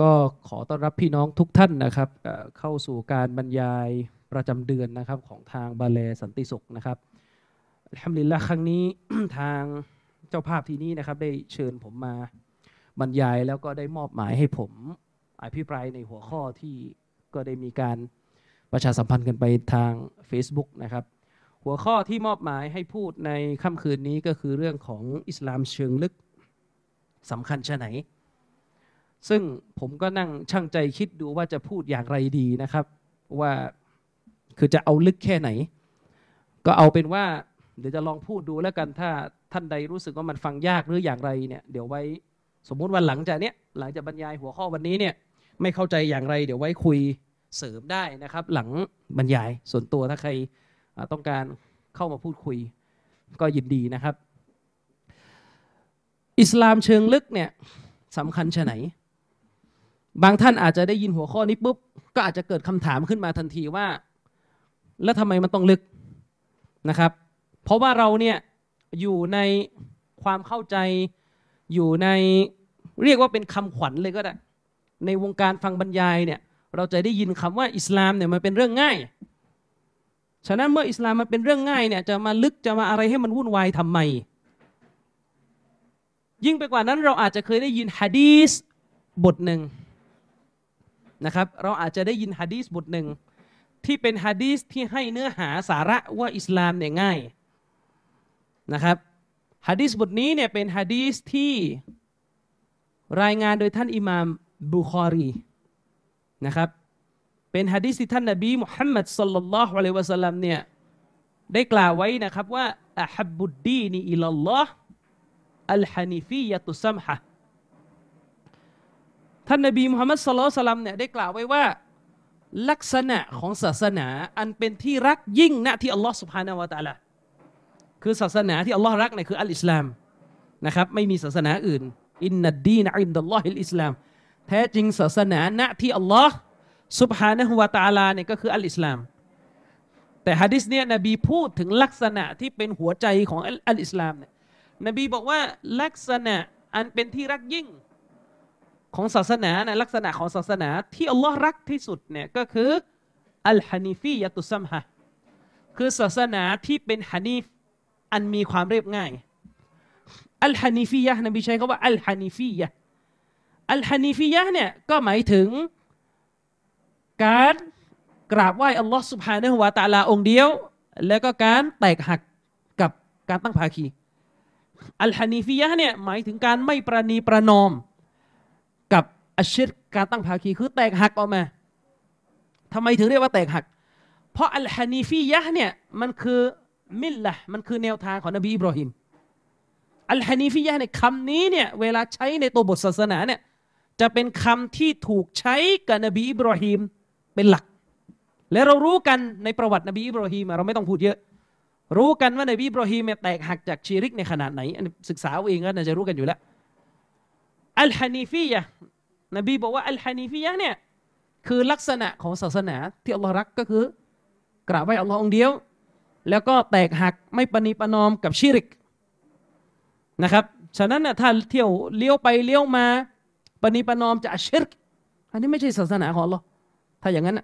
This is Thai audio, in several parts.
ก็ขอต้อนรับพี่น้องทุกท่านนะครับเข้าสู่การบรรยายประจำเดือนนะครับของทางบาเลสันติสุขนะครับอัลฮัมดุลิลละครั้งนี้ทางเจ้าภาพที่นี้นะครับได้เชิญผมมาบรรยายแล้วก็ได้มอบหมายให้ผมอภิปรายในหัวข้อที่ก็ได้มีการประชาสัมพันธ์กันไปทาง Facebook นะครับหัวข้อที่มอบหมายให้พูดในค่ำคืนนี้ก็คือเรื่องของอิสลามเชิงลึกสำคัญชะไหน ซึ่งผมก็นั่งช่างใจคิดดูว่าจะพูดอย่างไรดีนะครับ ว่าคือจะเอาลึกแค่ไหน ก็เอาเป็นว่า เดี๋ยวจะลองพูดดูแล้วกันถ้าท่านใดรู้สึกว่ามันฟังยากหรืออย่างไรเนี่ย เดี๋ยวไว้สมมุติวันหลังจากเนี้ยหลังจากบรรยายหัวข้อวันนี้เนี่ยไม่เข้าใจอย่างไรเดี๋ยวไว้คุยเสริมได้นะครับ หลังบรรยายส่วนตัวถ้าใครต้องการเข้ามาพูดคุย ก็ยินดีนะครับ อิสลามเชิงลึกเนี่ยสำคัญชะไหน บางท่านอาจจะได้ยินหัวข้อนี้ปุ๊บก็อาจจะเกิดคำถามขึ้นมาทันทีว่า แล้วทำไมมันต้องลึกนะครับ เพราะว่าเราเนี่ยอยู่ในความเข้าใจอยู่ในเรียกว่าเป็นคำขวัญเลยก็ได้ ในวงการฟังบรรยายเนี่ยเราจะได้ยินคำว่าอิสลามเนี่ยมันเป็นเรื่องง่าย ฉะนั้นเมื่ออิสลามมันเป็นเรื่องง่ายเนี่ยจะมาลึกจะมาอะไรให้มันวุ่นวายทำไม ยิ่งไปกว่านั้นเราอาจจะเคยได้ยินฮะดีสบทหนึ่ง นะครับเราอาจจะได้ยินฮะดีสบทหนึ่งที่เป็นฮะดีสที่ให้เนื้อหาสาระว่าอิสลามเนี่ยง่ายนะครับฮะดีสบทนี้เนี่ยเป็นฮะดีสที่รายงานโดยท่านอิหม่ามบุคอรีนะครับเป็นฮะดีสที่ท่านนบีมุฮัมมัดสัลลัลลอฮุอะลัยวะสัลลัมเนี่ยได้กล่าวไว้นะครับว่าอะฮับบุดดีนีอิลลัลลอฮ์อัลฮานิฟียะตุซัมฮะ ท่านนบีมุฮัมมัดสลลัลสลัมเนี่ยได้กล่าวไว้ว่าลักษณะของศาสนาอันเป็นที่รักยิ่งณที่อัลลอฮ์สุบฮานาวะตะอาลาคือศาสนาที่อัลลอฮ์รักเนี่ยคืออัลอิสลามนะครับไม่มีศาสนาอื่นإن الدين عند الله الإسلامแท้จริงศาสนาณที่อัลลอฮ์สุบฮานะฮุวตาลาเนี่ยก็คืออัลอิสลาม แต่ฮะดิษเนี่ยนบีพูดถึงลักษณะที่เป็นหัวใจของอัลอิสลามเนี่ยนบีบอกว่าลักษณะอันเป็นที่รักยิ่ง ของศาสนานะลักษณะของศาสนาที่อัลลอฮ์รักที่สุดเนี่ยก็คือالحنيفية السمحةคือศาสนาที่เป็นฮานีฟอันมีความเรียบง่ายالحنيفية นบีใช้คำว่า الحنيفية الحنيفية เนี่ยก็หมายถึงการกราบไหว้อัลลอฮ์สุบฮานะฮุวาตะอาลาองค์เดียว แล้วก็การแตกหักกับการตั้งภาคีالحنيفية เนี่ยหมายถึงการไม่ประนีประนอม กับอัชชิรการตั้งภาคีคือแตกหักออกมาทำไมถึงเรียกว่าแตกหัก เพราะอัลฮานีฟียะเนี่ยมันคือมิลละมันคือแนวทางของนบีอิบรอฮิมอัลฮานีฟียะเนี่ยคำนี้เนี่ยเวลาใช้ในตัวบทศาสนาเนี่ยจะเป็นคำที่ถูกใช้กับนบีอิบรอฮิมเป็นหลัก และเรารู้กันในประวัตินบีอิบรอฮิมเราไม่ต้องพูดเยอะ รู้กันว่านบีอิบรอฮิมแตกหักจากชีริกในขนาดไหนอันศึกษาเอาเองก็น่าจะรู้กันอยู่แล้ว อัลฮานีฟียะนบีบอกว่าอัลฮานีฟียะเนี่ยคือลักษณะของศาสนาที่อัลลอฮ์รักก็คือกราบไหว้อัลลอฮ์องเดียว แล้วก็แตกหักไม่ปณีประนอมกับชิริกนะครับฉะนั้นน่ะถ้าเที่ยวเลี้ยวไปเลี้ยวมาปณีประนอมจะชิริกอันนี้ไม่ใช่ศาสนาของอัลลอฮ์ถ้าอย่างนั้น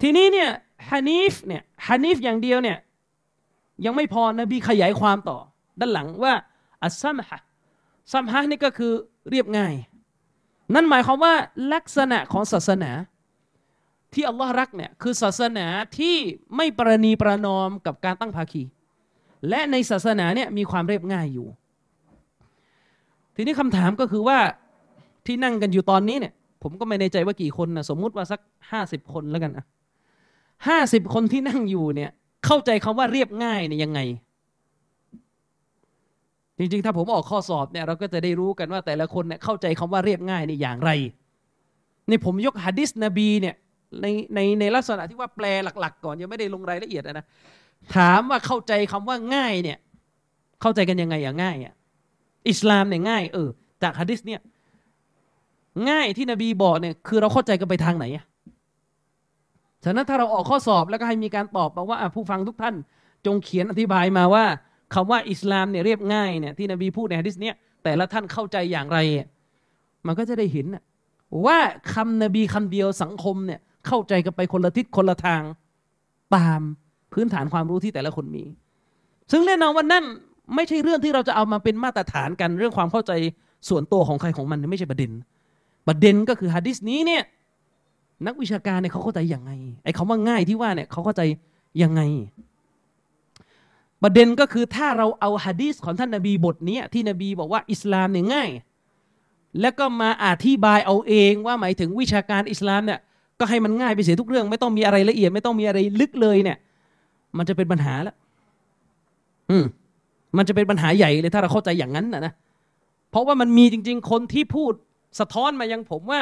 ทีนี้เนี่ยฮานีฟเนี่ยฮานีฟอย่างเดียวเนี่ยยังไม่พอนบีขยายความต่อ ด้านหลังว่าอัสซัมฮะ ซัมฮะนี่ก็คือเรียบง่าย นั่นหมายความว่าลักษณะของศาสนา ที่อัลลอฮ์รักเนี่ยคือศาสนาที่ไม่ประนีประนอมกับการตั้งภาคี และในศาสนาเนี่ยมีความเรียบง่ายอยู่ ทีนี้คำถามก็คือว่าที่นั่งกันอยู่ตอนนี้เนี่ย ผมก็ไม่ในใจว่ากี่คนนะสมมุติว่าสักห้าสิบคนแล้วกันอะห้าสิบคนที่นั่งอยู่เนี่ยเข้าใจคำว่าเรียบง่ายเนี่ยยังไง จริงๆ ถ้าผมออกข้อสอบเนี่ยเราก็จะได้รู้กันว่าแต่ละคนเนี่ยเข้าใจคำว่าเรียบง่ายนี่อย่างไรในผมยกฮะดิษนบีเนี่ยในในในลักษณะที่ว่าแปลหลัก ๆ ก่อนยังไม่ได้ลงรายละเอียดนะถามว่าเข้าใจคำว่าง่ายเนี่ยเข้าใจกันยังไงอย่างง่ายอะอิสลามเนี่ยง่ายเออจากฮะดิษเนี่ยง่ายที่นบีบอกเนี่ยคือเราเข้าใจกันไปทางไหนอะฉะนั้นถ้าเราออกข้อสอบแล้วก็ให้มีการตอบมาว่าผู้ฟังทุกท่าน จงเขียนอธิบายมาว่า คำว่าอิสลามเนี่ยเรียบง่ายเนี่ยที่นบีพูดในฮะดิษเนี่ยแต่ละท่านเข้าใจอย่างไร มันก็จะได้เห็นว่าคำนบีคำเดียวสังคมเนี่ยเข้าใจกันไปคนละทิศคนละทางตามพื้นฐานความรู้ที่แต่ละคนมี ซึ่งแน่นอนว่านั่นไม่ใช่เรื่องที่เราจะเอามาเป็นมาตรฐานกันเรื่องความเข้าใจส่วนตัวของใครของมันไม่ใช่ประเด็น ประเด็นก็คือฮะดิษนี้เนี่ยนักวิชาการเนี่ยเขาเข้าใจยังไงไอ้คาว่าง่ายที่ว่าเนี่ยเขาเข้าใจยังไง ประเด็นก็คือถ้าเราเอาฮะดีษของท่านนบีบทนี้ที่นบีบอกว่าอิสลามเนี่ยง่าย แล้วก็มาอธิบายเอาเองว่าหมายถึงวิชาการอิสลามเนี่ยก็ให้มันง่ายไปเสียทุกเรื่อง ไม่ต้องมีอะไรละเอียด ไม่ต้องมีอะไรลึกเลยเนี่ย มันจะเป็นปัญหาแล้วอืมมันจะเป็นปัญหาใหญ่เลยถ้าเราเข้าใจอย่างนั้นนะนะเพราะว่ามันมีจริง ๆ คนที่พูดสะท้อนมายังผมว่า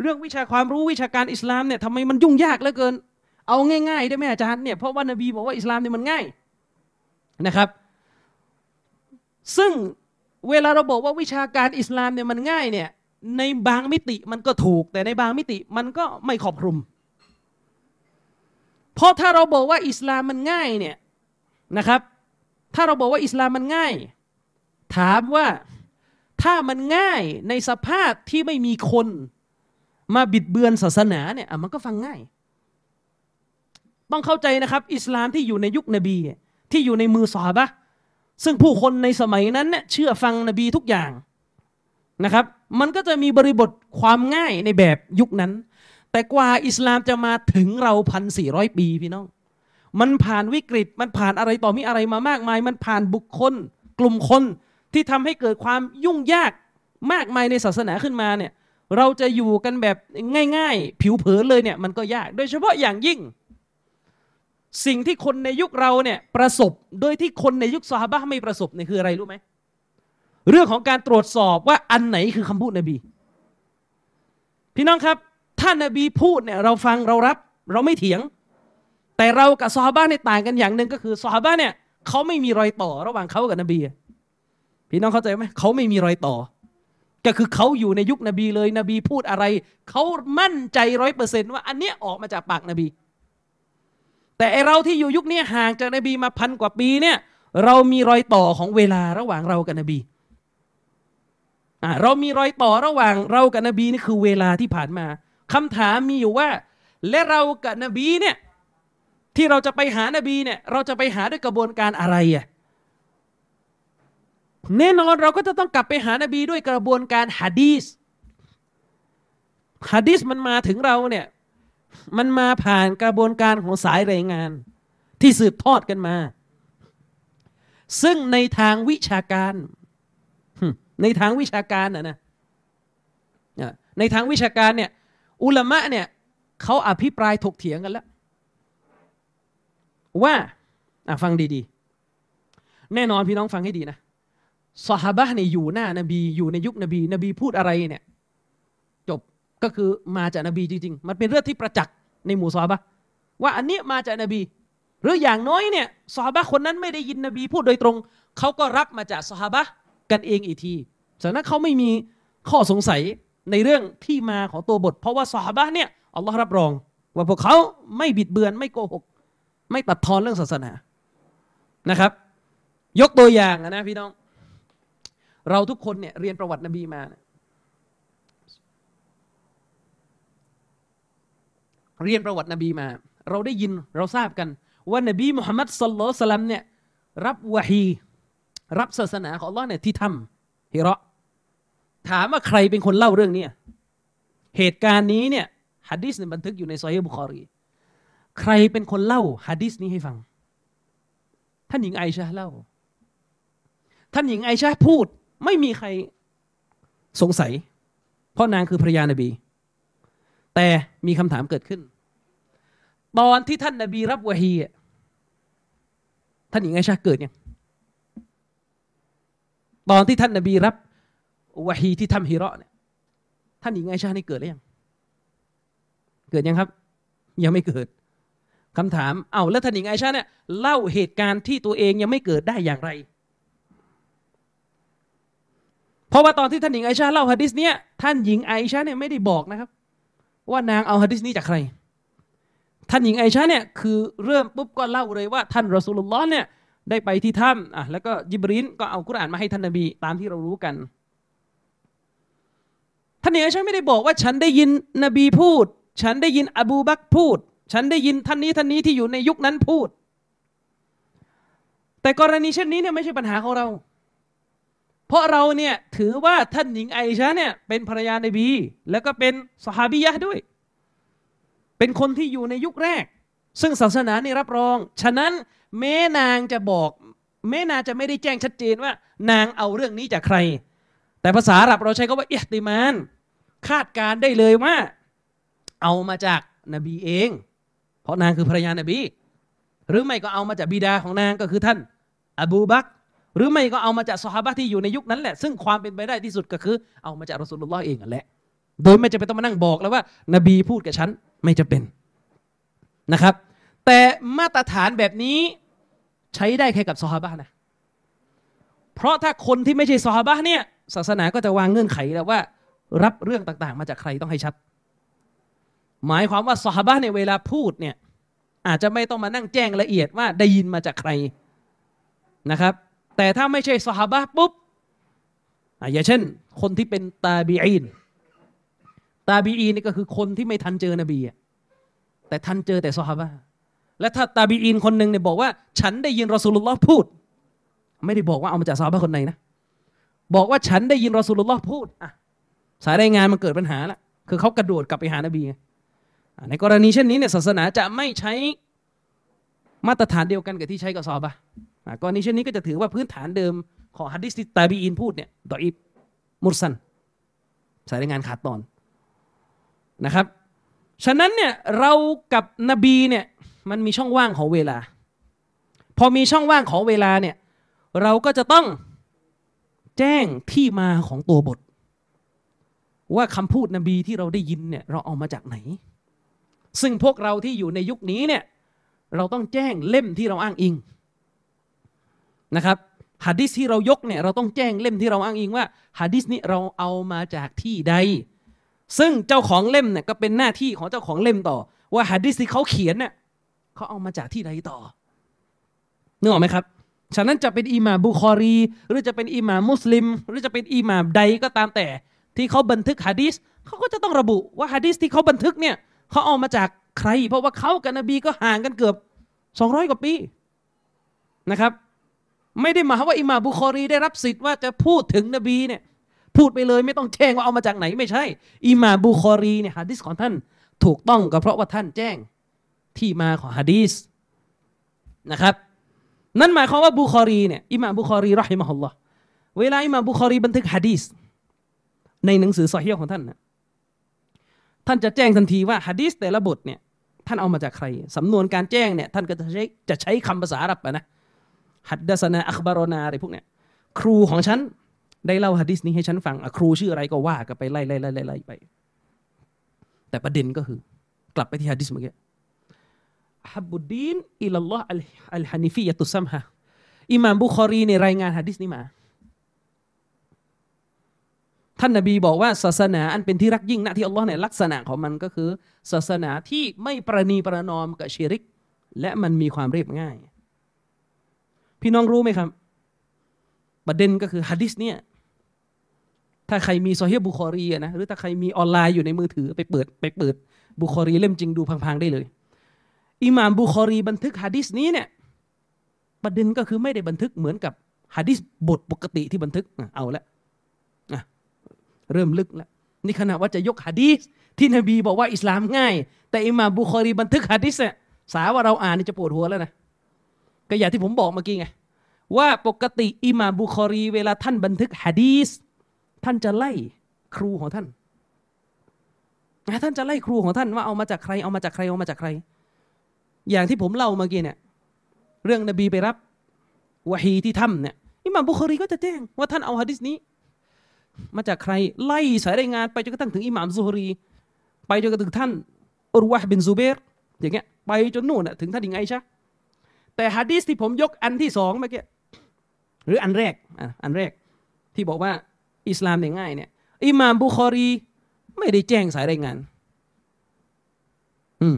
เรื่องวิชาความรู้วิชาการอิสลามเนี่ยทำไมมันยุ่งยากเหลือเกิน เอาง่ายๆได้ไหมอาจารย์เนี่ยเพราะว่านบีบอกว่าอิสลามเนี่ยมันง่าย นะครับ ซึ่งเวลาเราบอกว่าวิชาการอิสลามเนี่ยมันง่ายเนี่ยในบางมิติมันก็ถูก แต่ในบางมิติมันก็ไม่ครอบคลุม เพราะถ้าเราบอกว่าอิสลามมันง่ายเนี่ยนะครับ ถ้าเราบอกว่าอิสลามมันง่าย ถามว่าถ้ามันง่ายในสภาพที่ไม่มีคนมาบิดเบือนศาสนาเนี่ยมันก็ฟังง่าย ต้องเข้าใจนะครับ อิสลามที่อยู่ในยุคนบี ที่อยู่ในมือสาบะซึ่งผู้คนในสมัยนั้นเนี่ยเชื่อฟังนบีทุกอย่างนะครับ มันก็จะมีบริบทความง่ายในแบบยุคนั้น แต่กว่าอิสลามจะมาถึงเราพันสี่ร้อยปีพี่น้อง มันผ่านวิกฤตมันผ่านอะไรต่อมีอะไรมามากมาย มันผ่านบุคคล กลุ่มคนที่ทำให้เกิดความยุ่งยากมากมายในศาสนาขึ้นมาเนี่ยเราจะอยู่กันแบบง่าย ๆ ผิวเผินเลยเนี่ยมันก็ยาก โดยเฉพาะอย่างยิ่ง สิ่งที่คนในยุคเราเนี่ยประสบ โดยที่คนในยุคซาฮาบะไม่ประสบเนี่ยคืออะไรรู้ไหมเรื่องของการตรวจสอบว่าอันไหนคือคำพูดนบี พี่น้องครับ ถ้านบีพูดเนี่ยเราฟังเรารับ เราไม่เถียง แต่เรากับซอฮาบะเนี่ยต่างกันอย่างหนึ่งก็คือซอฮาบะเนี่ยเขาไม่มีรอยต่อระหว่างเขากับนบี พี่น้องเข้าใจไหมเขาไม่มีรอยต่อ ก็คือเขาอยู่ในยุคนบีเลย นบีพูดอะไร เขามั่นใจร้อยเปอร์เซนต์ว่าอันเนี้ยออกมาจากปากนบี แต่ไอเราที่อยู่ยุคนี้ห่างจากนบีมาพันกว่าปีเนี่ยเรามีรอยต่อของเวลาระหว่างเรากับนบีอ่าเรามีรอยต่อระหว่างเรากับนบีนี่คือเวลาที่ผ่านมาคำถามมีอยู่ว่า และเรากับนบีเนี่ยที่เราจะไปหานบีเนี่ยเราจะไปหาด้วยกระบวนการอะไรอะแน่นอนเราก็จะต้องกลับไปหานบีด้วยกระบวนการฮะดีสฮะดีสมันมาถึงเราเนี่ย มันมาผ่านกระบวนการของสายรายงาน ที่สืบทอดกันมา ซึ่งในทางวิชาการ ในทางวิชาการนะนะในทางวิชาการเนี่ย อุลามะเนี่ยเขาอภิปรายถกเถียงกันแล้ว ว่าฟังดีๆ แน่นอนพี่น้องฟังให้ดีนะสหบะเนี่ยอยู่หน้านบี อยู่ในยุคนบี นบีพูดอะไรเนี่ย ก็คือมาจากนบีจริง ๆ มันเป็นเรื่องที่ประจักษ์ในหมู่สหบะว่าอันนี้มาจากนบี หรืออย่างน้อยเนี่ยสหบะคนนั้นไม่ได้ยินนบีพูดโดยตรง เขาก็รับมาจากสหบะกันเองอีกทีฉะนั้นเขาไม่มีข้อสงสัยในเรื่องที่มาของตัวบท เพราะว่าสหบะเนี่ยอัลลอฮ์รับรอง ว่าพวกเขาไม่บิดเบือนไม่โกหก ไม่ตัดทอนเรื่องศาสนานะครับ ยกตัวอย่างนะพี่น้อง เราทุกคนเนี่ยเรียนประวัตินบีมา เรียนประวัตินบีมา เราได้ยินเราทราบกัน ว่านบีมุฮัมมัดสุลลัลสลัมเนี่ยรับวะฮีรับศาสนาของอัลลอฮ์เนี่ยที่ทำฮิระถามว่าใครเป็นคนเล่าเรื่องนี้เหตุการณ์นี้เนี่ยฮะดิษเนี่ยบันทึกอยู่ในซอยบุคอรี ใครเป็นคนเล่าฮะดิษนี้ให้ฟัง ท่านหญิงไอชาเล่า ท่านหญิงไอชาพูดไม่มีใครสงสัย เพราะนางคือภรรยานบี แต่มีคำถามเกิดขึ้น ตอนที่ท่านนบีรับวะฮีท่านหญิงไอชาเกิดยังตอนที่ท่านนบีรับวะฮีที่ทำฮิระเนี่ยท่านหญิงไอชานี่เกิดหรือยังเกิดยังครับ ยังไม่เกิดคำถามเอาแล้วท่านหญิงไอชาเนี่ยเล่าเหตุการณ์ที่ตัวเองยังไม่เกิดได้อย่างไร เพราะว่าตอนที่ท่านหญิงไอชาเล่าฮะดิษเนี่ยท่านหญิงไอชาเนี่ยไม่ได้บอกนะครับ ว่านางเอาฮะดิษนี้จากใคร ท่านหญิงไอชาเนี่ยคือเริ่มปุ๊บก็เล่าเลยว่าท่านรอสูลุลลอฮ์เนี่ยได้ไปที่ถ้ำอะแล้วก็ยิบรินก็เอากุรอานมาให้ท่านนบีตามที่เรารู้กัน ท่านหญิงไอชาไม่ได้บอกว่าฉันได้ยินนบีพูด ฉันได้ยินอบูบักพูด ฉันได้ยินท่านนี้ท่านนี้ที่อยู่ในยุคนั้นพูด แต่กรณีเช่นนี้เนี่ยไม่ใช่ปัญหาของเรา เพราะเราเนี่ยถือว่าท่านหญิงไอชาเนี่ยเป็นภรรยาในบี แล้วก็เป็นสหาบิยะด้วย เป็นคนที่อยู่ในยุคแรก ซึ่งศาสนานี่รับรอง ฉะนั้นแม่นางจะบอก แม่นางจะไม่ได้แจ้งชัดเจนว่า นางเอาเรื่องนี้จากใคร แต่ภาษาอาหรับเราใช้คำว่าอิฮติมาน คาดการได้เลยว่า เอามาจากนบีเอง เพราะนางคือภรรยานบี หรือไม่ก็เอามาจากบิดาของนางก็คือท่าน อบูบักหรือไม่ก็เอามาจากสฮาบะที่อยู่ในยุคนั้นแหละ ซึ่งความเป็นไปได้ที่สุดก็คือ เอามาจากรอสุลลอฮ์เองนั่นแหละ โดยไม่จำเป็นต้องมานั่งบอกแล้วว่า นบีพูดกับฉัน ไม่จะเป็นนะครับ แต่มาตรฐานแบบนี้ใช้ได้แค่กับซอฮาบะนะเพราะถ้าคนที่ไม่ใช่ซอฮาบะเนี่ยศาสนาก็จะวางเงื่อนไขแล้วว่า รับเรื่องต่างๆ มาจากใครต้องให้ชัด หมายความว่าสหบะในเวลาพูดเนี่ยอาจจะไม่ต้องมานั่งแจ้งละเอียดว่าได้ยินมาจากใครนะครับ แต่ถ้าไม่ใช่สหบะปุ๊บอย่างเช่น คนที่เป็นตาบีอีน ตาบีอีนนี่ก็คือคนที่ไม่ทันเจอนบีแต่ทันเจอแต่สหบะและถ้าตาบีอีนคนหนึ่งเนี่ยบอกว่า ฉันได้ยินรอสูลุลลอฮ์พูด ไม่ได้บอกว่าเอามาจากสหบะคนไหนนะบอกว่าฉันได้ยินรอสูลุลลอฮ์พูดอะสายรายงานมันเกิดปัญหาละคือเขากระโดดกลับไปหานบีไงในกรณีเช่นนี้เนี่ยศาสนาจะไม่ใช้มาตรฐานเดียวกันกับที่ใช้กับซอบะกรณีเช่นนี้ก็จะถือว่าพื้นฐานเดิมของฮัดดิสที่ตาบีอินพูดเนี่ยดออิบมุรซันสายรายงานขาดตอน นะครับ ฉะนั้นเนี่ยเรากับนบีเนี่ยมันมีช่องว่างของเวลา พอมีช่องว่างของเวลาเนี่ยเราก็จะต้องแจ้งที่มาของตัวบท ว่าคำพูดนบีที่เราได้ยินเนี่ยเราเอามาจากไหน ซึ่งพวกเราที่อยู่ในยุคนี้เนี่ยเราต้องแจ้งเล่มที่เราอ้างอิงนะครับฮะดิษที่เรายกเนี่ยเราต้องแจ้งเล่มที่เราอ้างอิงว่าฮะดิษนี้เราเอามาจากที่ใด ซึ่งเจ้าของเล่มเนี่ยก็เป็นหน้าที่ของเจ้าของเล่มต่อ ว่าฮะดิษที่เขาเขียนเนี่ยเขาเอามาจากที่ใดต่อนึกออกไหมครับ ฉะนั้นจะเป็นอิหม่ามบุคอรี หรือจะเป็นอิหม่ามมุสลิม หรือจะเป็นอิหม่ามใดก็ตามแต่ ที่เขาบันทึกฮะดิษเขาก็จะต้องระบุว่าฮะดิษที่เขาบันทึกเนี่ยเขาเอามาจากใคร เพราะว่าเขากับนบีก็ห่างกันเกือบสองร้อยกว่าปีนะครับ ไม่ได้หมายว่าอิมาบุคอรีได้รับสิทธิ์ว่าจะพูดถึงนบีเนี่ย พูดไปเลยไม่ต้องแจ้งว่าเอามาจากไหนไม่ใช่ อิมาบุคอรีเนี่ยฮะดิษของท่านถูกต้องก็เพราะว่าท่านแจ้งที่มาของฮะดีษนะครับนั่นหมายความว่าบุคอรีเนี่ยอิมาบุคอรีรอฮิมะฮุลลอฮ์เวลาอิมาบุคอรีบันทึกฮะดีษในหนังสือซอฮีของท่านนะท่านจะแจ้งทันทีว่าฮะดีสแต่ละบทเนี่ยท่านเอามาจากใคร สำนวนการแจ้งเนี่ยท่านก็จะใช้จะใช้คำภาษาอาหรับนะحدثنا أخبرناอะไรพวกเนี้ยครูของฉัน ได้เล่าฮะดิษนี้ให้ฉันฟังครูชื่ออะไรก็ว่ากันไปไล่ไล่ไล่ไล่ไป แต่ประเด็นก็คือ กลับไปที่ฮะดิษเมื่อกี้ฮับบุดดีนอิลลอฮ์อัลฮานิฟียะตุซัมฮะอิมามบุคอรีในรายงานฮะดิษนี้มา ท่านนบีบอกว่าศาสนาอันเป็นที่รักยิ่งนะที่อัลลอฮ์เนี่ยลักษณะของมันก็คือ ศาสนาที่ไม่ประนีประนอมกับชิริก และมันมีความเรียบง่าย พี่น้องรู้ไหมครับ ประเด็นก็คือฮะดิษเนี่ย ถ้าใครมีโซเฮียบุคอรีนะหรือถ้าใครมีออนไลน์อยู่ในมือถือไปเปิดไปเปิดบุคอรีเล่มจริงดูพังๆได้เลยอิหม่ามบุคอรีบันทึกฮะดิษนี้เนี่ยประเด็นก็คือไม่ได้บันทึกเหมือนกับฮะดิษบทปกติที่บันทึกเอาละเริ่มลึกแล้วนี่ขณะว่าจะยกฮะดีษที่นบีบอกว่าอิสลามง่าย แต่อิหมาบุคอรีบันทึกฮะดีษเนี่ยสาว่าเราอ่านนี่จะปวดหัวแล้วนะก็อย่างที่ผมบอกเมื่อกี้ไงว่าปกติอิหมาบุคอรี เวลาท่านบันทึกฮะดีษ ท่านจะไล่ครูของท่านท่านจะไล่ครูของท่านว่าเอามาจากใครเอามาจากใครเอามาจากใคร อย่างที่ผมเล่าเมื่อกี้เนี่ย เรื่องนบีไปรับวะฮีที่ถ้ำเนี่ยอิหมามบุคอรีก็จะแจ้งว่าท่านเอาฮะดิษนี้ มาจากใครไล่สายรายงานไปจนกระทั่งถึงอิหม่ามซุฮรี ไปจนกระทั่งท่านอุรวะบินซูเบรอย่างเงี้ยไปจนนู่นน่ะถึงท่านหญิงไอชะแต่ฮะดีสที่ผมยกอันที่สองเมื่อกี้หรืออันแรกอะอันแรกที่บอกว่า อิสลามเนี่ยง่ายเนี่ยอิหม่ามบุคอรี ไม่ได้แจ้งสายรายงาน อืม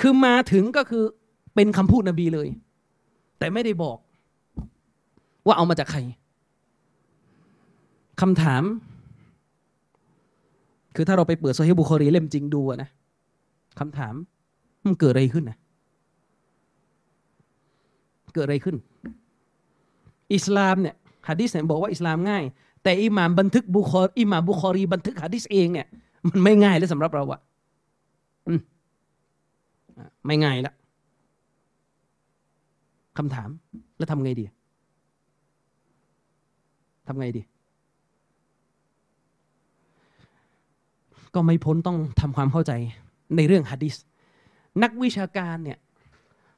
คือมาถึงก็คือเป็นคำพูดนบีเลย แต่ไม่ได้บอก ว่าเอามาจากใครคำถาม คือถ้าเราไปเปิดโซฮีบุคอรีเล่มจริงดูนะคำถามมันเกิดอะไรขึ้นนะเกิดอะไรขึ้น อิสลามเนี่ยฮะดิษเนี่ยบอกว่าอิสลามง่าย แต่อิหม่ามบันทึกบุคอรอิหม่ามบุคอรีบันทึกฮะดิษเองเนี่ยมันไม่ง่ายเลยสำหรับเราอะอืมอะไม่ง่ายละคำถามแล้วทำไงดีทำไงดี ก็ไม่พ้นต้องทำความเข้าใจในเรื่องฮะดิษนักวิชาการเนี่ย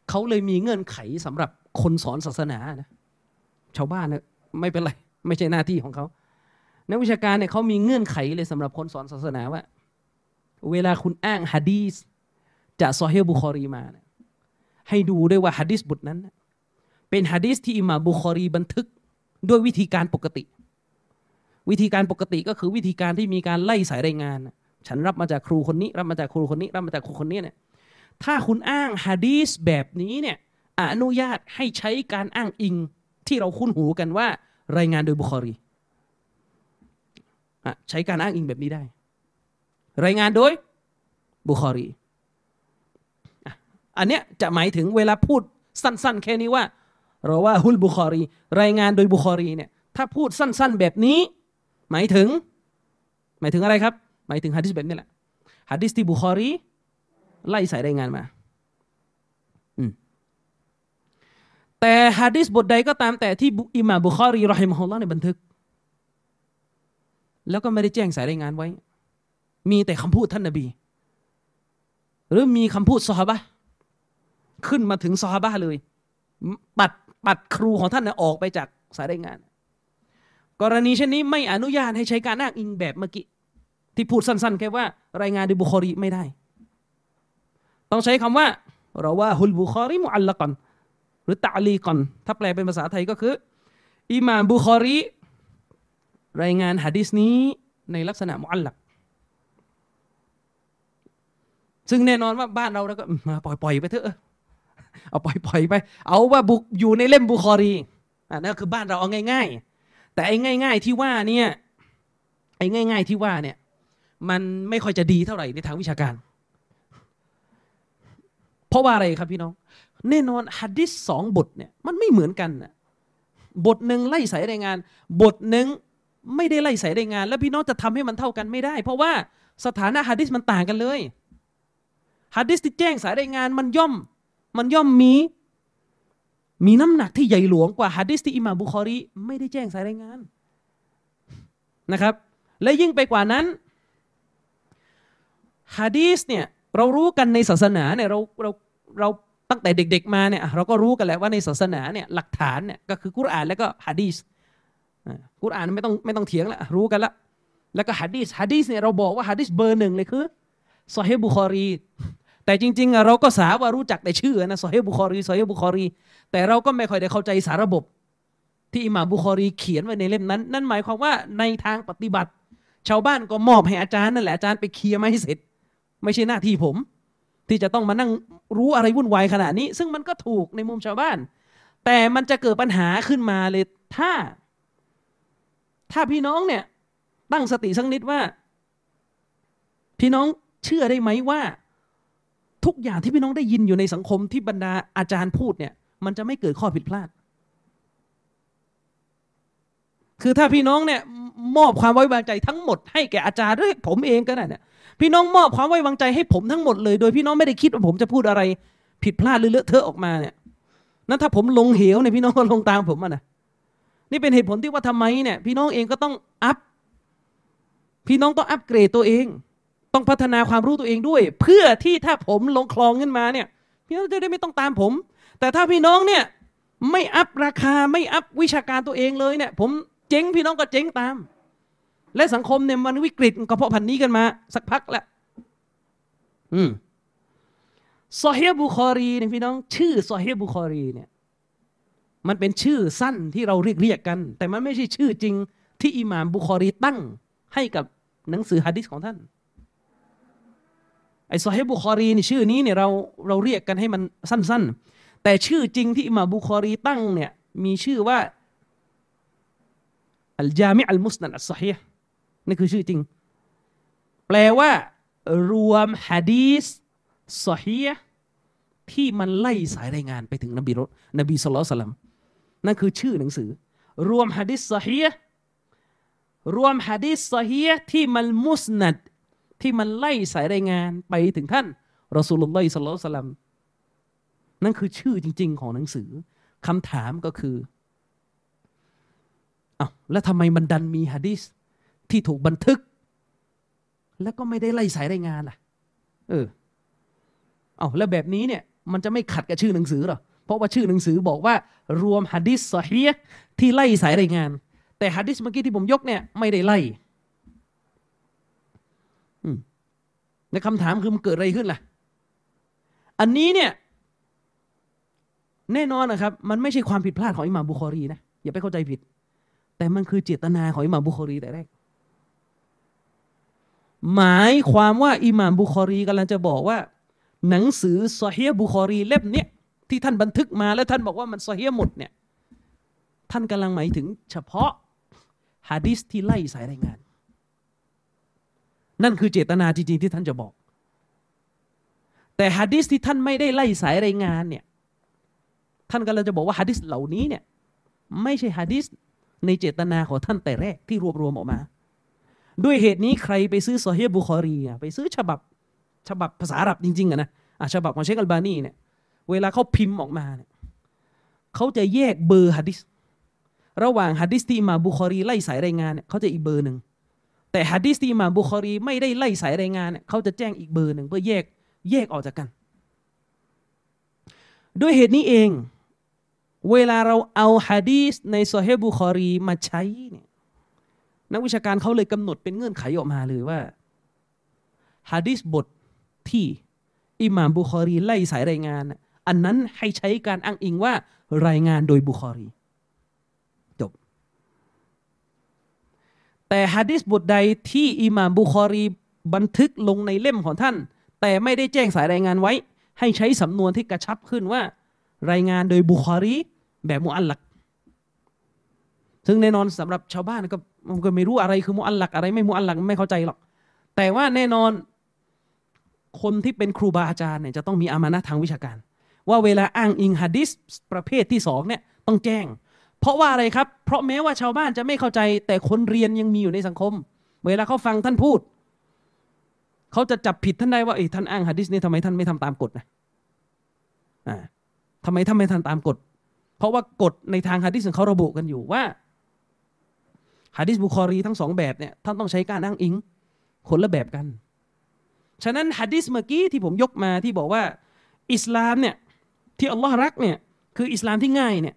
เขาเลยมีเงื่อนไขสำหรับคนสอนศาสนานะชาวบ้านเนี่ยไม่เป็นไร ไม่ใช่หน้าที่ของเขา นักวิชาการเนี่ยเขามีเงื่อนไขเลยสำหรับคนสอนศาสนาว่า เวลาคุณอ้างฮะดีสจากซอฮีบุคอรีมาเนี่ยให้ดูด้วยว่าฮะดีสบทนั้น เป็นฮะดีสที่อิมาบุคอรีบันทึกด้วยวิธีการปกติ วิธีการปกติก็คือวิธีการที่มีการไล่สายรายงาน ฉันรับมาจากครูคนนี้ รับมาจากครูคนนี้ รับมาจากครูคนนี้เนี่ยถ้าคุณอ้างฮะดีสแบบนี้เนี่ยอนุญาตให้ใช้การอ้างอิงที่เราคุ้นหูกันว่า รายงานโดยบุคอรีอใช้การอ้างอิงแบบนี้ได้ รายงานโดยบุคอรี อันเนี้ยจะหมายถึงเวลาพูดสั้น ๆ แค่นี้ว่า เราว่าฮุลบุคอรี รายงานโดยบุคอรีเนี่ยถ้าพูดสั้น ๆ แบบนี้ หมายถึง หมายถึงอะไรครับ หมายถึงฮะดิษแบบนี้แหละฮะดิษที่บุคอรี ไล่สายรายงานมา อืม แต่ฮะดิษบทใดก็ตามแต่ที่อิหม่าบุคอรีรอฮิมฮุลลอฮ์ในบันทึก แล้วก็ไม่ได้แจ้งสายรายงานไว้ มีแต่คำพูดท่านนบี หรือมีคำพูดซอฮาบะขึ้นมาถึงซอฮาบะเลย ปัดปัดครูของท่านนะออกไปจากสายรายงาน กรณีเช่นนี้ไม่อนุญาตให้ใช้การอ้างอิงแบบเมื่อกี้ที่พูดสั้นๆ แค่ว่ารายงานดยบุคอรีไม่ได้ ต้องใช้คำว่าเราว่าฮุลบุคอรีมุอัลละกัน หรือตะลีก่อนถ้าแปลเป็นภาษาไทยก็คืออิหม่ามบุคอรี รายงานหะดิษนี้ในลักษณะมุอัลลักซึ่งแน่นอนว่าบ้านเราแล้วก็มาปล่อยปล่อยไปเถอะเอาปล่อยปล่อยไป เอาว่าบุกอยู่ในเล่มบุคอรีอ่านั่นคือบ้านเราเอาง่าย ๆ แต่ไอ้ง่าย ๆ ที่ว่าเนี่ยไอ้ง่าย ๆ ที่ว่าเนี่ย มันไม่ค่อยจะดีเท่าไหร่ในทางวิชาการ เพราะว่าอะไรครับพี่น้อง แน่นอนฮัดดิสสองบทเนี่ยมันไม่เหมือนกันนะบทหนึ่งไล่สายรายงาน บทหนึ่งไม่ได้ไล่สายรายงาน แล้วพี่น้องจะทำให้มันเท่ากันไม่ได้ เพราะว่าสถานะฮัดดิสมันต่างกันเลยฮัดดิสที่แจ้งสายรายงานมันย่อมมันย่อมมี มีน้ำหนักที่ใหญ่หลวงกว่าฮัดดิสที่อิหม่ามบุคอรีไม่ได้แจ้งสายรายงานนะครับ และยิ่งไปกว่านั้นฮะดีสเนี่ยเรารู้กันในศาสนาเนี่ยเราเราเรา ตั้งแต่เด็ก ๆ มาเนี่ยเราก็รู้กันแล้วว่าในศาสนาเนี่ยหลักฐานเนี่ยก็คือกุรอานแล้วก็ฮะดีสกุรอานไม่ต้องไม่ต้องเถียงละรู้กันละแล้วก็ฮะดีสฮะดีสเนี่ยเราบอกว่าฮะดีสเบอร์หนึ่งเลยคือซอฮีบุคอรี แต่จริงๆเราก็สาว่ารู้จักแต่ชื่อนะซอฮีบุคอรีซอฮีบุคอรี แต่เราก็ไม่ค่อยได้เข้าใจสาระบบ ที่อิหม่ามบุคอรีเขียนไว้ในเล่มนั้น นั่นหมายความว่าในทางปฏิบัติ ชาวบ้านก็มอบให้อาจารย์นั่นแหละอาจารย์ไปเคลียร์มาให้เสร็จ ไม่ใช่หน้าที่ผม ที่จะต้องมานั่ง รู้อะไรวุ่นวายขนาดนี้ ซึ่งมันก็ถูกในมุมชาวบ้าน แต่มันจะเกิดปัญหาขึ้นมาเลยถ้า ถ้าพี่น้องเนี่ย ตั้งสติสักนิดว่า พี่น้องเชื่อได้ไหมว่า ทุกอย่างที่พี่น้องได้ยินอยู่ในสังคมที่บรรดาอาจารย์พูดเนี่ย มันจะไม่เกิดข้อผิดพลาด คือถ้าพี่น้องเนี่ยมอบความไว้วางใจทั้งหมดให้แก่อาจารย์หรือผมเองก็ได้เนี่ย พี่น้องมอบความไว้วางใจให้ผมทั้งหมดเลย โดยพี่น้องไม่ได้คิดว่าผมจะพูดอะไร ผิดพลาดหรือเลอะเทอะออกมาเนี่ยนั้นถ้าผมลงเหวเนี่ยพี่น้องก็ลงตามผมอะนะนี่เป็นเหตุผลที่ว่าทำไมเนี่ยพี่น้องเองก็ต้องอัพ พี่น้องต้องอัพเกรดตัวเอง ต้องพัฒนาความรู้ตัวเองด้วย เพื่อที่ถ้าผมลงคลองขึ้นมาเนี่ยพี่น้องจะได้ไม่ต้องตามผม แต่ถ้าพี่น้องเนี่ยไม่อัพราคาไม่อัพวิชาการตัวเองเลยเนี่ย ผมเจ๊งพี่น้องก็เจ๊งตาม และสังคมเนี่ยมันวิกฤตก็เพราะพันนี้กันมา สักพักแล้วอืมซอเฮบุคอรีเนี่ยพี่น้อง ชื่อซอเฮบุคอรีเนี่ย มันเป็นชื่อสั้นที่เราเรียกเรียกกัน แต่มันไม่ใช่ชื่อจริง ที่อิหม่ามบุคอรีตั้งให้กับหนังสือฮะดิษของท่านไอ้ซอเฮบุคอรีนี่ชื่อนี้เนี่ยเราเราเรียกกันให้มันสั้น ๆ แต่ชื่อจริงที่อิหม่ามบุคอรีตั้งเนี่ยมีชื่อว่าอัลจามิอัลมุสนัดอัลซอฮี นี่คือชื่อจริง แปลว่า รวมฮะดีสซอฮีที่มันไล่สายรายงานไปถึงนบีรนบีสุลต่านนั่นคือชื่อหนังสือ รวมฮะดีสซอฮีรวมฮะดีสซอฮีที่มันมุสนัดที่มันไล่สายรายงานไปถึงท่านรอสูลุลลอฮิสลลัลสลัมนั่นคือชื่อจริง ๆ ของหนังสือคำถามก็คืออ้าวแล้วทำไมมันดันมีฮะดีส ที่ถูกบันทึก แล้วก็ไม่ได้ไล่สายรายงานล่ะ เออ เอาแล้วแบบนี้เนี่ย มันจะไม่ขัดกับชื่อหนังสือหรอ เพราะว่าชื่อหนังสือบอกว่ารวมฮะดิษสฮีที่ไล่สายรายงาน แต่ฮะดิษเมื่อกี้ที่ผมยกเนี่ยไม่ได้ไล่ในคำถามคือมันเกิดอะไรขึ้นล่ะ อันนี้เนี่ย แน่นอนนะครับ มันไม่ใช่ความผิดพลาดของอิหม่ามบุคอรีนะ อย่าไปเข้าใจผิด แต่มันคือเจตนาของอิหม่ามบุคอรีแต่แรก หมายความว่าอิหม่ามบุคอรีกำลังจะบอกว่า หนังสือซอฮีบุคอรีเล่มเนี้ยที่ท่านบันทึกมาแล้วท่านบอกว่ามันซอฮีหมดเนี่ยท่านกำลังหมายถึงเฉพาะฮะดิษที่ไล่สายรายงาน นั่นคือเจตนาจริงๆที่ท่านจะบอก แต่ฮะดิษที่ท่านไม่ได้ไล่สายรายงานเนี่ยท่านกำลังจะบอกว่าฮะดิษเหล่านี้เนี่ยไม่ใช่ฮะดิษในเจตนาของท่านแต่แรกที่รวบรวมออกมา ด้วยเหตุนี้ใครไปซื้อซอฮีบุคอรีไปซื้อฉบับฉบับภาษาอาหรับจริงๆอะนะะฉบับของเชคอัลบานีเนี่ยเวลาเขาพิมพ์ออกมาเนี่ยเขาจะแยกเบอร์ฮะดิษระหว่างฮะดิษที่มาบุคอรีไล่สายรายงานเนี่ยเขาจะอีกเบอร์หนึ่งแต่ฮะดิษที่มาบุคอรีไม่ได้ไล่สายรายงานเนี่ยเขาจะแจ้งอีกเบอร์หนึ่งเพื่อแยกแยกออกจากกัน ด้วยเหตุนี้เอง เวลาเราเอาฮะดีษในซอฮีบุคอรีมาใช้เนี่ย นักวิชาการเขาเลยกำหนดเป็นเงื่อนไขออกมาเลยว่าฮะดิษบทที่อิหม่ามบุคอรีไล่สายรายงาน อันนั้นให้ใช้การอ้างอิงว่ารายงานโดยบุคอรี จบ แต่ฮะดิษบทใดที่อิหม่ามบุคอรีบันทึกลงในเล่มของท่าน แต่ไม่ได้แจ้งสายรายงานไว้ ให้ใช้สำนวนที่กระชับขึ้นว่า รายงานโดยบุคอรีแบบมุอัลลัก ซึ่งแน่นอนสำหรับชาวบ้านก็ มันก็ไม่รู้อะไรคือมุอัลลักอะไรไม่มุอัลลักไม่เข้าใจหรอก แต่ว่าแน่นอนคนที่เป็นครูบาอาจารย์เนี่ยจะต้องมีอามานะทางวิชาการ ว่าเวลาอ้างอิงฮะดิษประเภทที่สองเนี่ยต้องแจ้ง เพราะว่าอะไรครับ เพราะแม้ว่าชาวบ้านจะไม่เข้าใจ แต่คนเรียนยังมีอยู่ในสังคม เวลาเขาฟังท่านพูด เขาจะจับผิดท่านได้ว่าเอ้ท่านอ้างฮะดิษนี้ทำไมท่านไม่ทำตามกฎนะอ่าทำไมท่านไม่ทำตามกฎ เพราะว่ากฎในทางฮะดิษของเขาระบุกันอยู่ว่า ฮะดิษบุคอรีทั้งสองแบบเนี่ยท่านต้องใช้การอ้างอิง คนละแบบกัน ฉะนั้นฮะดิษเมื่อกี้ที่ผมยกมาที่บอกว่า อิสลามเนี่ยที่อัลลอฮ์รักเนี่ยคืออิสลามที่ง่ายเนี่ย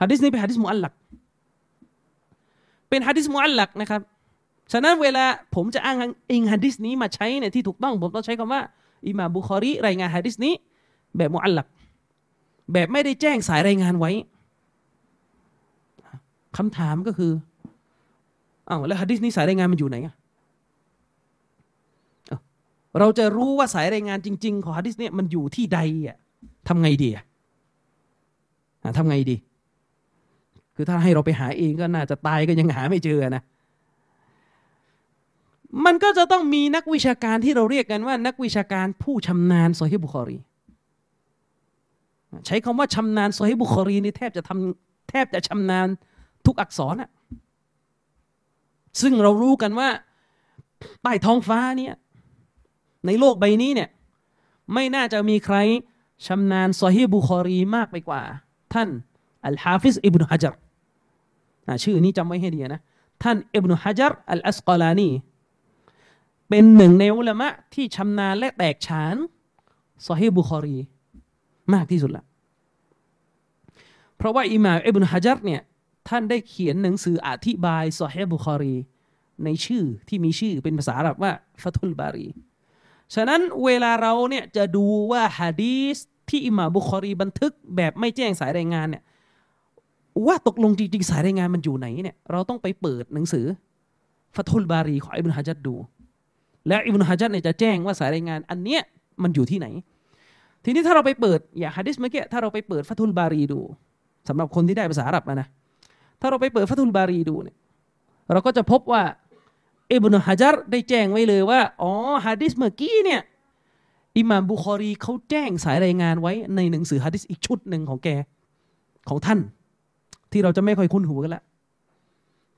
ฮะดิษนี้เป็นฮะดิษมุอัลลักเป็นฮะดิษมุอัลลักนะครับ ฉะนั้นเวลาผมจะอ้างอิงฮะดิษนี้มาใช้เนี่ยที่ถูกต้องผมต้องใช้คำว่าอิมาบุคอรีรายงานฮะดิษนี้ แบบมุอัลลักแบบไม่ได้แจ้งสายรายงานไว้คำถามก็คือ อ้าวแล้วฮะดิษนี้สายรายงานมันอยู่ไหนอะเราจะรู้ว่าสายรายงานจริง ๆ ของฮะดิษเนี่ยมันอยู่ที่ใดอะทำไงดีอะทำไงดี คือถ้าให้เราไปหาเองก็น่าจะตายก็ยังหาไม่เจอนะมันก็จะต้องมีนักวิชาการที่เราเรียกกันว่า นักวิชาการผู้ชำนาญโซฮิบุคอรี ใช้คำว่าชำนาญซอฮีบุคอรีนี่แทบจะทำแทบจะชำนาญทุกอักษรอะ ซึ่งเรารู้กันว่าใต้ท้องฟ้าเนี่ยในโลกใบนี้เนี่ยไม่น่าจะมีใครชำนาญซอฮีบุคอรีมากไปกว่า ท่านอัลฮาฟิซอิบนุฮะจัรชื่อนี้จำไว้ให้ดีนะ ท่านอิบนุฮะจัรอัลอัสกอลานีเป็นหนึ่งในอุลามะที่ชำนาญและแตกฉานซอฮีบุคอรี มากที่สุดละเพราะว่าอิหม่าอิบนุฮะจัรเนี่ย ท่านได้เขียนหนังสืออธิบายซอฮบุคอรี ในชื่อที่มีชื่อเป็นภาษาอาหรับว่าฟัตุลบารี ฉะนั้นเวลาเราเนี่ยจะดูว่าฮะดีสที่อิหม่าบุคอรีบันทึกแบบไม่แจ้งสายรายงานเนี่ยว่าตกลงจริงๆสายรายงานมันอยู่ไหนเนี่ยเราต้องไปเปิดหนังสือฟัตุลบารีของอิบนุฮะจัดดู และอิบนุฮะจัดเนี่ยจะแจ้งว่าสายรายงานอันเนี้ยมันอยู่ที่ไหน ทีนี้ถ้าเราไปเปิดอย่างฮะดิษเมื่อกี้ถ้าเราไปเปิดฟัตุลบารีดูสำหรับคนที่ได้ภาษาอาหรับนะ ถ้าเราไปเปิดฟัตุลบารีดูเนี่ยเราก็จะพบว่าอิบนุฮะจัรได้แจ้งไว้เลยว่า อ๋อฮะดิษเมื่อกี้เนี่ย อิหม่ามบุคอรีเขาแจ้งสายรายงานไว้ในหนังสือฮะดิษอีกชุดหนึ่งของแกของท่าน ที่เราจะไม่ค่อยคุ้นหูกันละ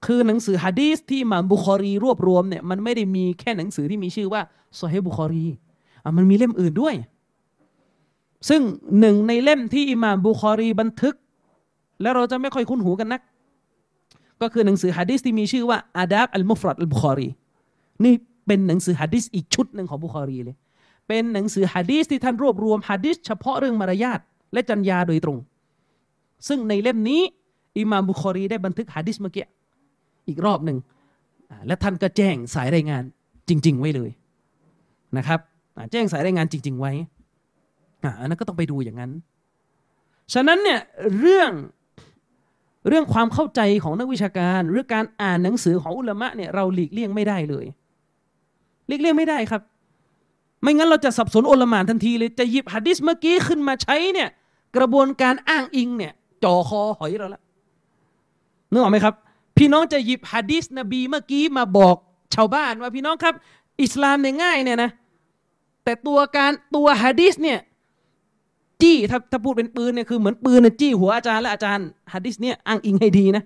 คือหนังสือฮะดีสที่อิหม่ามบุคอรีรวบรวมเนี่ยมันไม่ได้มีแค่หนังสือที่มีชื่อว่าโซเฮบุคอรีอะมันมีเล่มอื่นด้วย ซึ่งหนึ่งในเล่มที่อิหม่ามบุคอรีบันทึก แล้วเราจะไม่ค่อยคุ้นหูกันนัก ก็คือหนังสือฮะดีสที่มีชื่อว่าอาดับอัลมุฟรัดอัลบุคอรีนี่เป็นหนังสือฮะดีสอีกชุดหนึ่งของบุคอรีเลย เป็นหนังสือฮะดีสที่ท่านรวบรวมฮะดีสเฉพาะเรื่องมารยาทและจัญญาโดยตรง ซึ่งในเล่มนี้อิมามบุคอรีได้บันทึกฮะดีสเมื่อกี้อีกรอบหนึ่งและท่านก็แจ้งสายรายงานจริง ๆ ไว้เลยนะครับแจ้งสายรายงานจริง ๆ ไว้อันนั้นก็ต้องไปดูอย่างนั้น ฉะนั้นเนี่ยเรื่อง เรื่องความเข้าใจของนักวิชาการ หรือการอ่านหนังสือของอุลามะเนี่ยเราหลีกเลี่ยงไม่ได้เลยหลีกเลี่ยงไม่ได้ครับ ไม่งั้นเราจะสับสนอุลามะทันทีเลยจะหยิบหะดิษเมื่อกี้ขึ้นมาใช้เนี่ยกระบวนการอ้างอิงเนี่ยจ่อคอหอยเราละนึกออกไหมครับ พี่น้องจะหยิบฮะดีษนบีเมื่อกี้มาบอกชาวบ้านว่าพี่น้องครับ อิสลามเนี่ยง่ายเนี่ยนะแต่ตัวการตัวฮะดีษเนี่ย จี้ถ้าถ้าพูดเป็นปืนเนี่ยคือเหมือนปืนเนี่ยจี้หัวอาจารย์และอาจารย์ฮะดีษเนี่ยอ้างอิงให้ดีนะ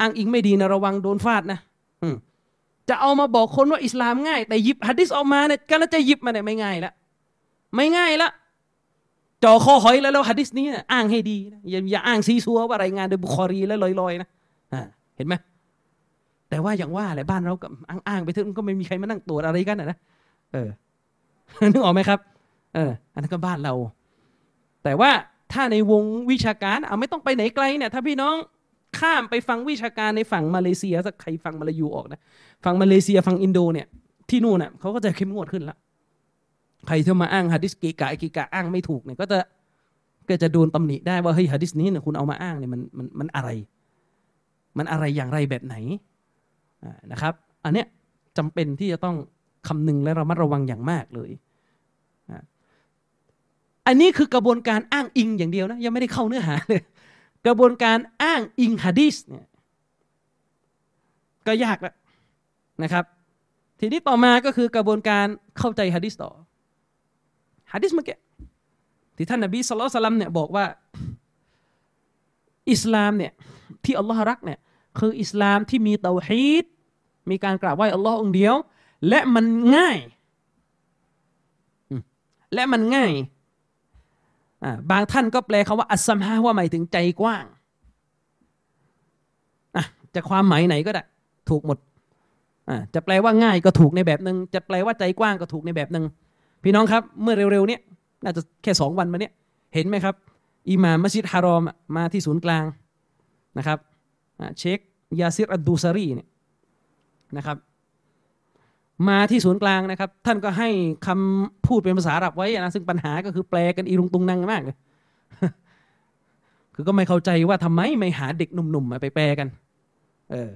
อ้างอิงไม่ดีนะระวังโดนฟาดนะอืจะเอามาบอกคนว่าอิสลามง่าย แต่หยิบฮะดิษออกมาเนี่ยก็จะหยิบมาเนี่ยไม่ง่ายละไม่ง่ายละจ่อคอหอยแล้วแล้วฮะดิษนี้อ้างให้ดีนะอย่าอย่าอ้างซีซัวว่ารายงานโดยบุคอรีแล้วลอยๆนะเห็นไหมแต่ว่าอย่างว่าแหละบ้านเราก็อ้างๆไปถึงก็ไม่มีใครมานั่งตรวจอะไรกันนะเออนึกออกไหมครับ เออ อันนั้นก็บ้านเรา แต่ว่าถ้าในวงวิชาการเอาไม่ต้องไปไหนไกลเนี่ยถ้าพี่น้องข้ามไปฟังวิชาการในฝั่งมาเลเซียสักใครฟังมาลายูออกนะฝั่งมาเลเซียฝั่งอินโดเนี่ยที่นู่นน่ะเขาก็จะเข้มงวดขึ้นละใครที่มาอ้างฮะดิษกีกะกีกะอ้างไม่ถูกเนี่ยก็จะก็จะโดนตำหนิได้ว่าเฮ้ยฮะดิษนี้เนี่ยคุณเอามาอ้างเนี่ยมันมันมันอะไร มันอะไรอย่างไรแบบไหนนะครับ อันเนี้ยจำเป็นที่จะต้องคำนึงและระมัดระวังอย่างมากเลย อันนี้คือกระบวนการอ้างอิงอย่างเดียวนะยังไม่ได้เข้าเนื้อหาเลยกระบวนการอ้างอิงฮะดีสเนี่ยก็ยากแล้วนะครับ ทีนี้ต่อมาก็คือกระบวนการเข้าใจฮะดิษต่อฮะดิษเมื่อกี้ที่ท่านนบีสุลต่านเนี่ยบอกว่า อิสลามเนี่ยที่อัลลอฮ์รักเนี่ยคืออิสลามที่มีเตาฮีดมีการกราบไหว้อัลลอฮ์องเดียว และมันง่าย และมันง่าย บางท่านก็แปลคาว่า อัสมฮะว่าหมายถึงใจกว้างจะความหมายไหนก็ได้ ถูกหมดจะแปลว่าง่ายก็ถูกในแบบหนึ่งจะแปลว่าใจกว้างก็ถูกในแบบหนึ่งพี่น้องครับ เมื่อเร็วๆนี้น่าจะแค่สองวันมาเนี้ยเห็นไหมครับอิหม่ามมัสยิดฮารอมมาที่ศูนย์กลางนะครับเชคยาซิรอัดดูซารีเนี่ยนะครับ มาที่ศูนย์กลางนะครับ ท่านก็ให้คำพูดเป็นภาษาอาหรับไว้นะซึ่งปัญหาก็คือแปลกันอีรุงตุงนังมากเลยคือก็ไม่เข้าใจว่าทำไมไม่หาเด็กหนุ่มๆมาไปแปลกัน เออ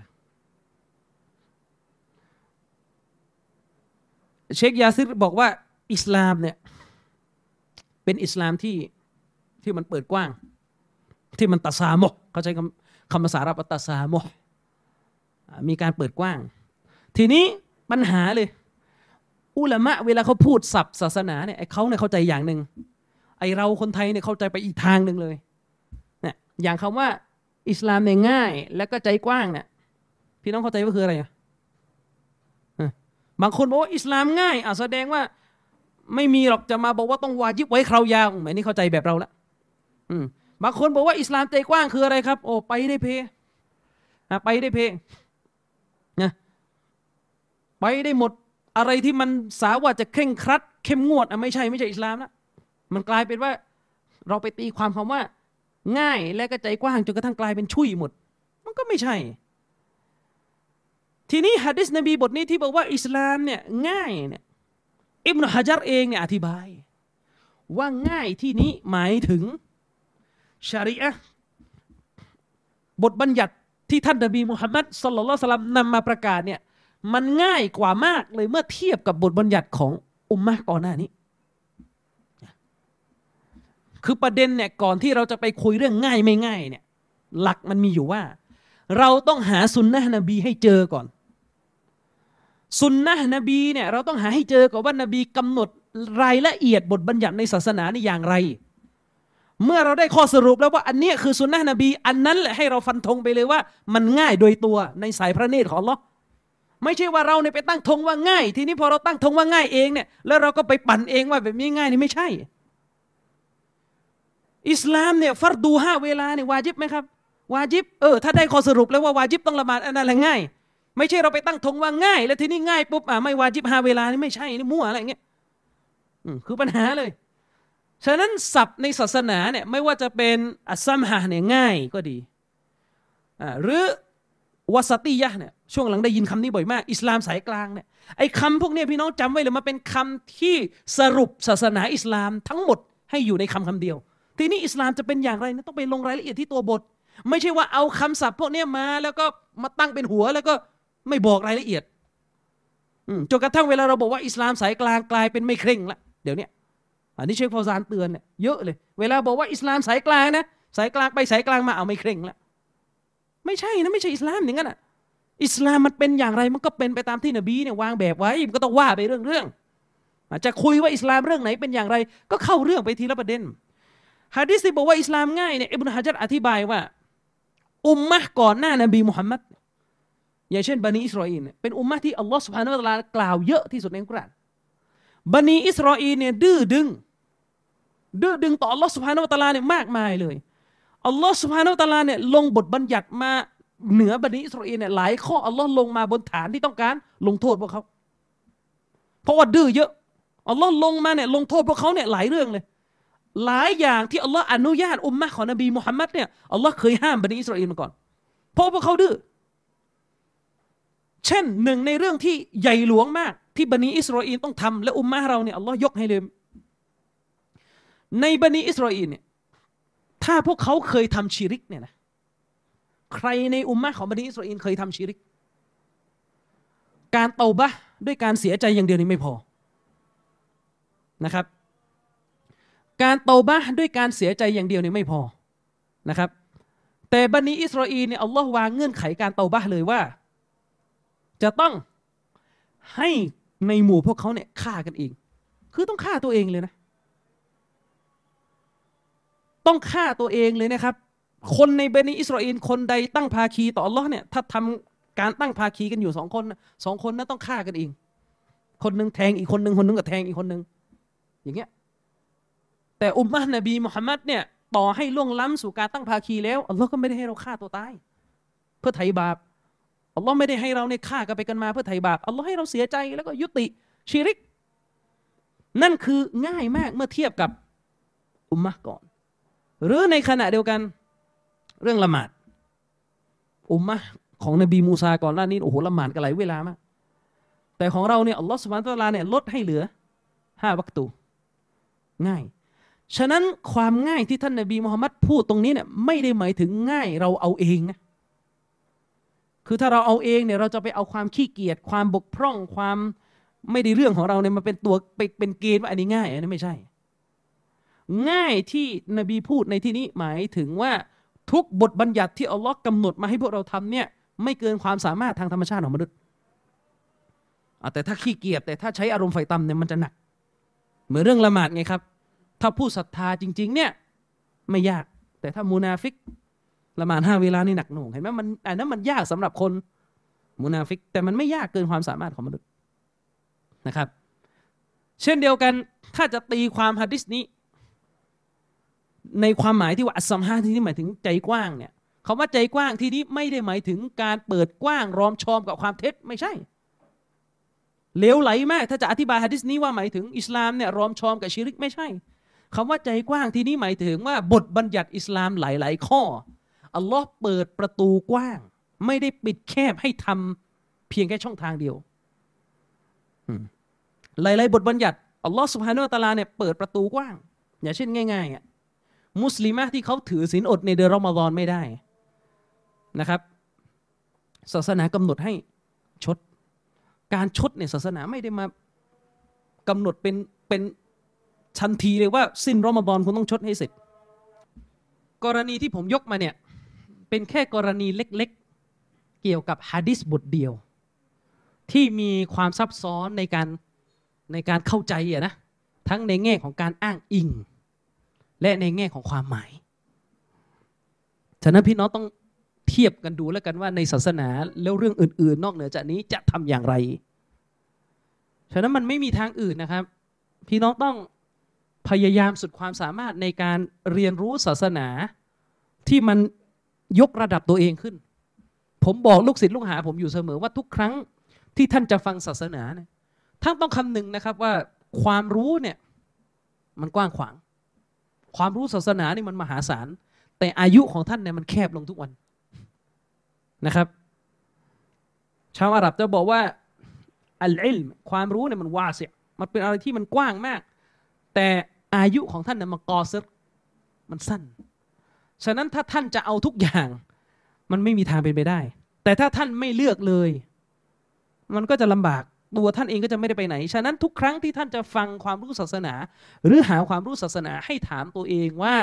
เชคยาซิรบอกว่า อิสลามเนี่ย เป็นอิสลามที่ที่มันเปิดกว้าง ที่มันตัสามกเขาใช้คำคำภาษาอาหรับตัสามกมีการเปิดกว้าง ทีนี้ ปัญหาเลย อุลามะเวลาเขาพูดศัพท์ศาสนาเนี่ยเขาเนี่ยเข้าใจอย่างหนึ่งไอเราคนไทยเนี่ยเข้าใจไปอีกทางหนึ่งเลยเนี่ยอย่างคำว่า อิสลามเนี่ยง่าย แล้วก็ใจกว้างเนี่ยพี่น้องเข้าใจว่าคืออะไรอะบางคนบอกว่าอิสลามง่ายอะแสดงว่าไม่มีหรอกจะมาบอกว่าต้องวาจิบไว้คราวยาวเหมายนี้เข้าใจแบบเราละอืมบางคนบอกว่าอิสลามใจกว้างคืออะไรครับ โอ้ไปได้เพ ไปได้เพ ไปได้หมดอะไรที่มันสาว่าจะเคร่งครัด เข้มงวดอะไม่ใช่ไม่ใช่อิสลามนะมันกลายเป็นว่าเราไปตีความคำว่า ง่ายและก็ใจกว้างจนกระทั่งกลายเป็นชุยหมด มันก็ไม่ใช่ ทีนี้ฮะดิษนบีบทนี้ที่บอกว่าอิสลามเนี่ยง่ายเนี่ยอิบนุฮะจัรเองเนี่ยอธิบาย ว่าง่ายที่นี้หมายถึงชาริอะบทบัญญัติที่ท่านนบีมุฮัมมัดสลลัลสลัมนำมาประกาศเนี่ย มันง่ายกว่ามากเลยเมื่อเทียบกับบทบัญญัติของอุมมะก่อนหน้านี้ คือประเด็นเนี่ยก่อนที่เราจะไปคุยเรื่องง่ายไม่ง่ายเนี่ย หลักมันมีอยู่ว่า เราต้องหาสุนนะนบีให้เจอก่อน สุนนะนบีเนี่ยเราต้องหาให้เจอก่อนว่านบีกำหนดรายละเอียดบทบัญญัติในศาสนานี่อย่างไร เมื่อเราได้ข้อสรุปแล้วว่าอันนี้คือสุนนะนบี อันนั้นแหละให้เราฟันธงไปเลยว่า มันง่ายโดยตัวในสายพระเนตรของเรา ไม่ใช่ว่าเราเนี่ยไปตั้งธงว่าง่าย ทีนี้พอเราตั้งธงว่าง่ายเองเนี่ยแล้วเราก็ไปปั่นเองว่าแบบนี้ง่ายนี่ไม่ใช่ อิสลามเนี่ยฟัรดูห้าเวลาเนี่ยวาจิบไหมครับ วาจิบเออถ้าได้ข้อสรุปแล้วว่าวาจิบต้องละหมาดอันนั้นแหละง่าย ไม่ใช่เราไปตั้งธงว่าง่าย แล้วทีนี้ง่ายปุ๊บอ่าไม่วาจิบห้าเวลานี่ไม่ใช่นี่มั่วอะไรเงี้ยคือปัญหาเลยฉะนั้นศัพท์ในศาสนาเนี่ยไม่ว่าจะเป็นอัสซัมฮะเนี่ยง่ายก็ดีอ่าหรือวาสติยะเนี่ย ช่วงหลังได้ยินคำนี้บ่อยมาก อิสลามสายกลางเนี่ยไอ้คำพวกนี้พี่น้องจำไว้เลยมาเป็นคำที่สรุปศาสนาอิสลามทั้งหมดให้อยู่ในคำคำเดียว ทีนี้อิสลามจะเป็นอย่างไรนะต้องไปลงรายละเอียดที่ตัวบท ไม่ใช่ว่าเอาคำศัพท์พวกนี้มาแล้วก็มาตั้งเป็นหัวแล้วก็ไม่บอกรายละเอียดจนกระทั่งเวลาเราบอกว่าอิสลามสายกลางกลายเป็นไม่เคร่งละเดี๋ยวนี้อันนี้เชคฟาวซานเตือนเนี่ยเยอะเลย เวลาบอกว่าอิสลามสายกลางนะสายกลางไปสายกลางมาเอาไม่เคร่งละไม่ใช่นะไม่ใช่อิสลามอย่างนั้นอะ อิสลามมันเป็นอย่างไรมันก็เป็นไปตามที่นบีเนี่ยวางแบบไว้มันก็ต้องว่าไปเรื่องเรื่องอาจจะคุยว่าอิสลามเรื่องไหนเป็นอย่างไร ก็เข้าเรื่องไปทีละประเด็นฮะดิษที่บอกว่าอิสลามง่ายเนี่ยอิบนุฮะจัดอธิบายว่า อุมมะก่อนหน้านบีมุฮัมมัดอย่างเช่นบันิอิสราเอลเนี่ยเป็นอุมมะที่อัลลอฮ์สุบฮานาอัลลอฮ์กล่าวเยอะที่สุดในกุรอานบันิอิสราเอลเนี่ยดื้อดึง ดื้อดึงต่ออัลลอฮ์สุบฮานาอัลลอฮ์เนี่ยมากมายเลยอัลลอฮ์สุบฮานาอัลลอฮ์เนี่ยลงบทบัญญัติมา เหนือบันิอิสราเอลเนี่ยหลายข้ออัลลอฮ์ลงมาบนฐานที่ต้องการลงโทษพวกเขา เพราะว่าดื้อเยอะอัลลอฮ์ลงมาเนี่ยลงโทษพวกเขาเนี่ยหลายเรื่องเลย หลายอย่างที่อัลลอฮ์อนุญาตอุมมะของนบีมุฮัมมัดเนี่ยอัลลอฮ์เคยห้ามบันิอิสราเอลมาก่อน เพราะพวกเขาดื้อเช่นหนึ่งในเรื่องที่ใหญ่หลวงมากที่บันิอิสราเอลต้องทำและอุมมะเราเนี่ยอัลลอฮ์ยกให้เลยในบันิอิสราเอลเนี่ยถ้าพวกเขาเคยทำชีริกเนี่ยนะ ใครในอุมมะของบันิอิสราเอลเคยทำชีริก การเตาบะด้วยการเสียใจอย่างเดียวนี้ไม่พอนะครับ การเตาบะด้วยการเสียใจอย่างเดียวนี่ไม่พอนะครับ แต่บันิอิสราเอลเนี่ยอัลลอฮ์วางเงื่อนไขการเตาบะเลยว่า จะต้องให้ในหมู่พวกเขาเนี่ยฆ่ากันเอง คือต้องฆ่าตัวเองเลยนะ ต้องฆ่าตัวเองเลยนะครับ คนในเบนิอิสราเอลคนใดตั้งภาคีต่ออัลลอฮ์เนี่ยถ้าทำการตั้งภาคีกันอยู่สองคนสองคนนั้นต้องฆ่ากันเอง คนหนึ่งแทงอีกคนหนึ่งคนหนึ่งก็แทงอีกคนหนึ่งอย่างเงี้ยแต่อุมมะนบีมุฮัมมัดเนี่ยต่อให้ล่วงล้ำสู่การตั้งภาคีแล้วอัลลอฮ์ก็ไม่ได้ให้เราฆ่าตัวตาย เพื่อไถ่บาปอัลลอฮ์ไม่ได้ให้เราเนี่ยฆ่ากันไปกันมาเพื่อไถ่บาปอัลลอฮ์ให้เราเสียใจแล้วก็ยุติชีริก นั่นคือง่ายมากเมื่อเทียบกับอุมมะก่อน หรือในขณะเดียวกัน เรื่องละหมาด อุมมะของนบีมูซาก่อนหน้านี้โอ้โหละหมาดกันหลายเวลามาก แต่ของเราเนี่ยอัลลอฮ์สุบานตะลาเนี่ยลดให้เหลือห้าวัคตู ง่าย ฉะนั้นความง่ายที่ท่านนบีมุฮัมมัดพูดตรงนี้เนี่ยไม่ได้หมายถึงง่ายเราเอาเองนะคือถ้าเราเอาเองเนี่ยเราจะไปเอาความขี้เกียจความบกพร่องความไม่ได้เรื่องของเราเนี่ยมาเป็นตัวเป็นเกณฑ์ว่าอันนี้ง่ายอันนี้ไม่ใช่ ง่ายที่นบีพูดในที่นี้หมายถึงว่า ทุกบทบัญญัติที่อัลลอฮ์กำหนดมาให้พวกเราทำเนี่ยไม่เกินความสามารถทางธรรมชาติของมนุษย์แต่ถ้าขี้เกียจแต่ถ้าใช้อารมณ์ไฟต่ำเนี่ยมันจะหนัก เหมือนเรื่องละหมาดไงครับ ถ้าผู้ศรัทธาจริง ๆ เนี่ยไม่ยาก แต่ถ้ามูนาฟิกละหมาดห้าเวลานี่หนักหน่วงเห็นไหมมันอันนั้นมันยากสำหรับคนมุนาฟิก แต่มันไม่ยากเกินความสามารถของมนุษย์นะครับ เช่นเดียวกันถ้าจะตีความฮะดิษนี้ ในความหมายที่ว่าอัสซัมฮาที่นี่หมายถึงใจกว้างเนี่ยคาว่าใจกว้างที่นี้ไม่ได้หมายถึงการเปิดกว้างรอมชอมกับความเท็จไม่ใช่เลวไหลมาก ถ้าจะอธิบายฮะดิษนี้ว่าหมายถึงอิสลามเนี่ยรอมชอมกับชิริกไม่ใช่คำว่าใจกว้างที่นี้หมายถึงว่าบทบัญญัติอิสลามหลาย ๆ ข้ออัลลอฮ์เปิดประตูกว้าง ไม่ได้ปิดแคบให้ทำเพียงแค่ช่องทางเดียวหลาย ๆ บทบัญญัติอัลลอฮ์สุบฮานุตะลาเนี่ยเปิดประตูกว้าง อย่างเช่นง่ายๆอะ มุสลิมะที่เขาถือศีลอดในเดือนรอมฎอนไม่ได้นะครับศาสนากำหนดให้ชด การชดเนี่ยศาสนาไม่ได้มากำหนดเป็นเป็นทันทีเลยว่าสิ้นรอมฎอนคุณต้องชดให้เสร็จ กรณีที่ผมยกมาเนี่ยเป็นแค่กรณีเล็กๆ เกี่ยวกับฮะดิษบทเดียว ที่มีความซับซ้อนในการในการเข้าใจอะนะทั้งในแง่ของการอ้างอิง และในแง่ของความหมาย ฉะนั้นพี่น้องต้องเทียบกันดูแล้วกันว่าในศาสนาแล้วเรื่องอื่น ๆ นอกเหนือจากนี้จะทำอย่างไร ฉะนั้นมันไม่มีทางอื่นนะครับ พี่น้องต้องพยายามสุดความสามารถในการเรียนรู้ศาสนาที่มันยกระดับตัวเองขึ้น ผมบอกลูกศิษย์ลูกหา ผมอยู่เสมอว่าทุกครั้งที่ท่านจะฟังศาสนาเนี่ยท่านต้องคำนึงนะครับว่าความรู้เนี่ยมันกว้างขวาง ความรู้ศาสนานี่มันมหาศาล แต่อายุของท่านเนี่ยมันแคบลงทุกวันนะครับ ชาวอาหรับจะบอกว่าอัลอิลมความรู้เนี่ยมันวาเสียมันเป็นอะไรที่มันกว้างมาก แต่อายุของท่านเนี่ยมันกอซึมันสั้น ฉะนั้นถ้าท่านจะเอาทุกอย่าง มันไม่มีทางเป็นไปได้ แต่ถ้าท่านไม่เลือกเลย มันก็จะลำบาก ตัวท่านเองก็จะไม่ได้ไปไหน ฉะนั้นทุกครั้งที่ท่านจะฟังความรู้ศาสนา หรือหาความรู้ศาสนาให้ถามตัวเองว่า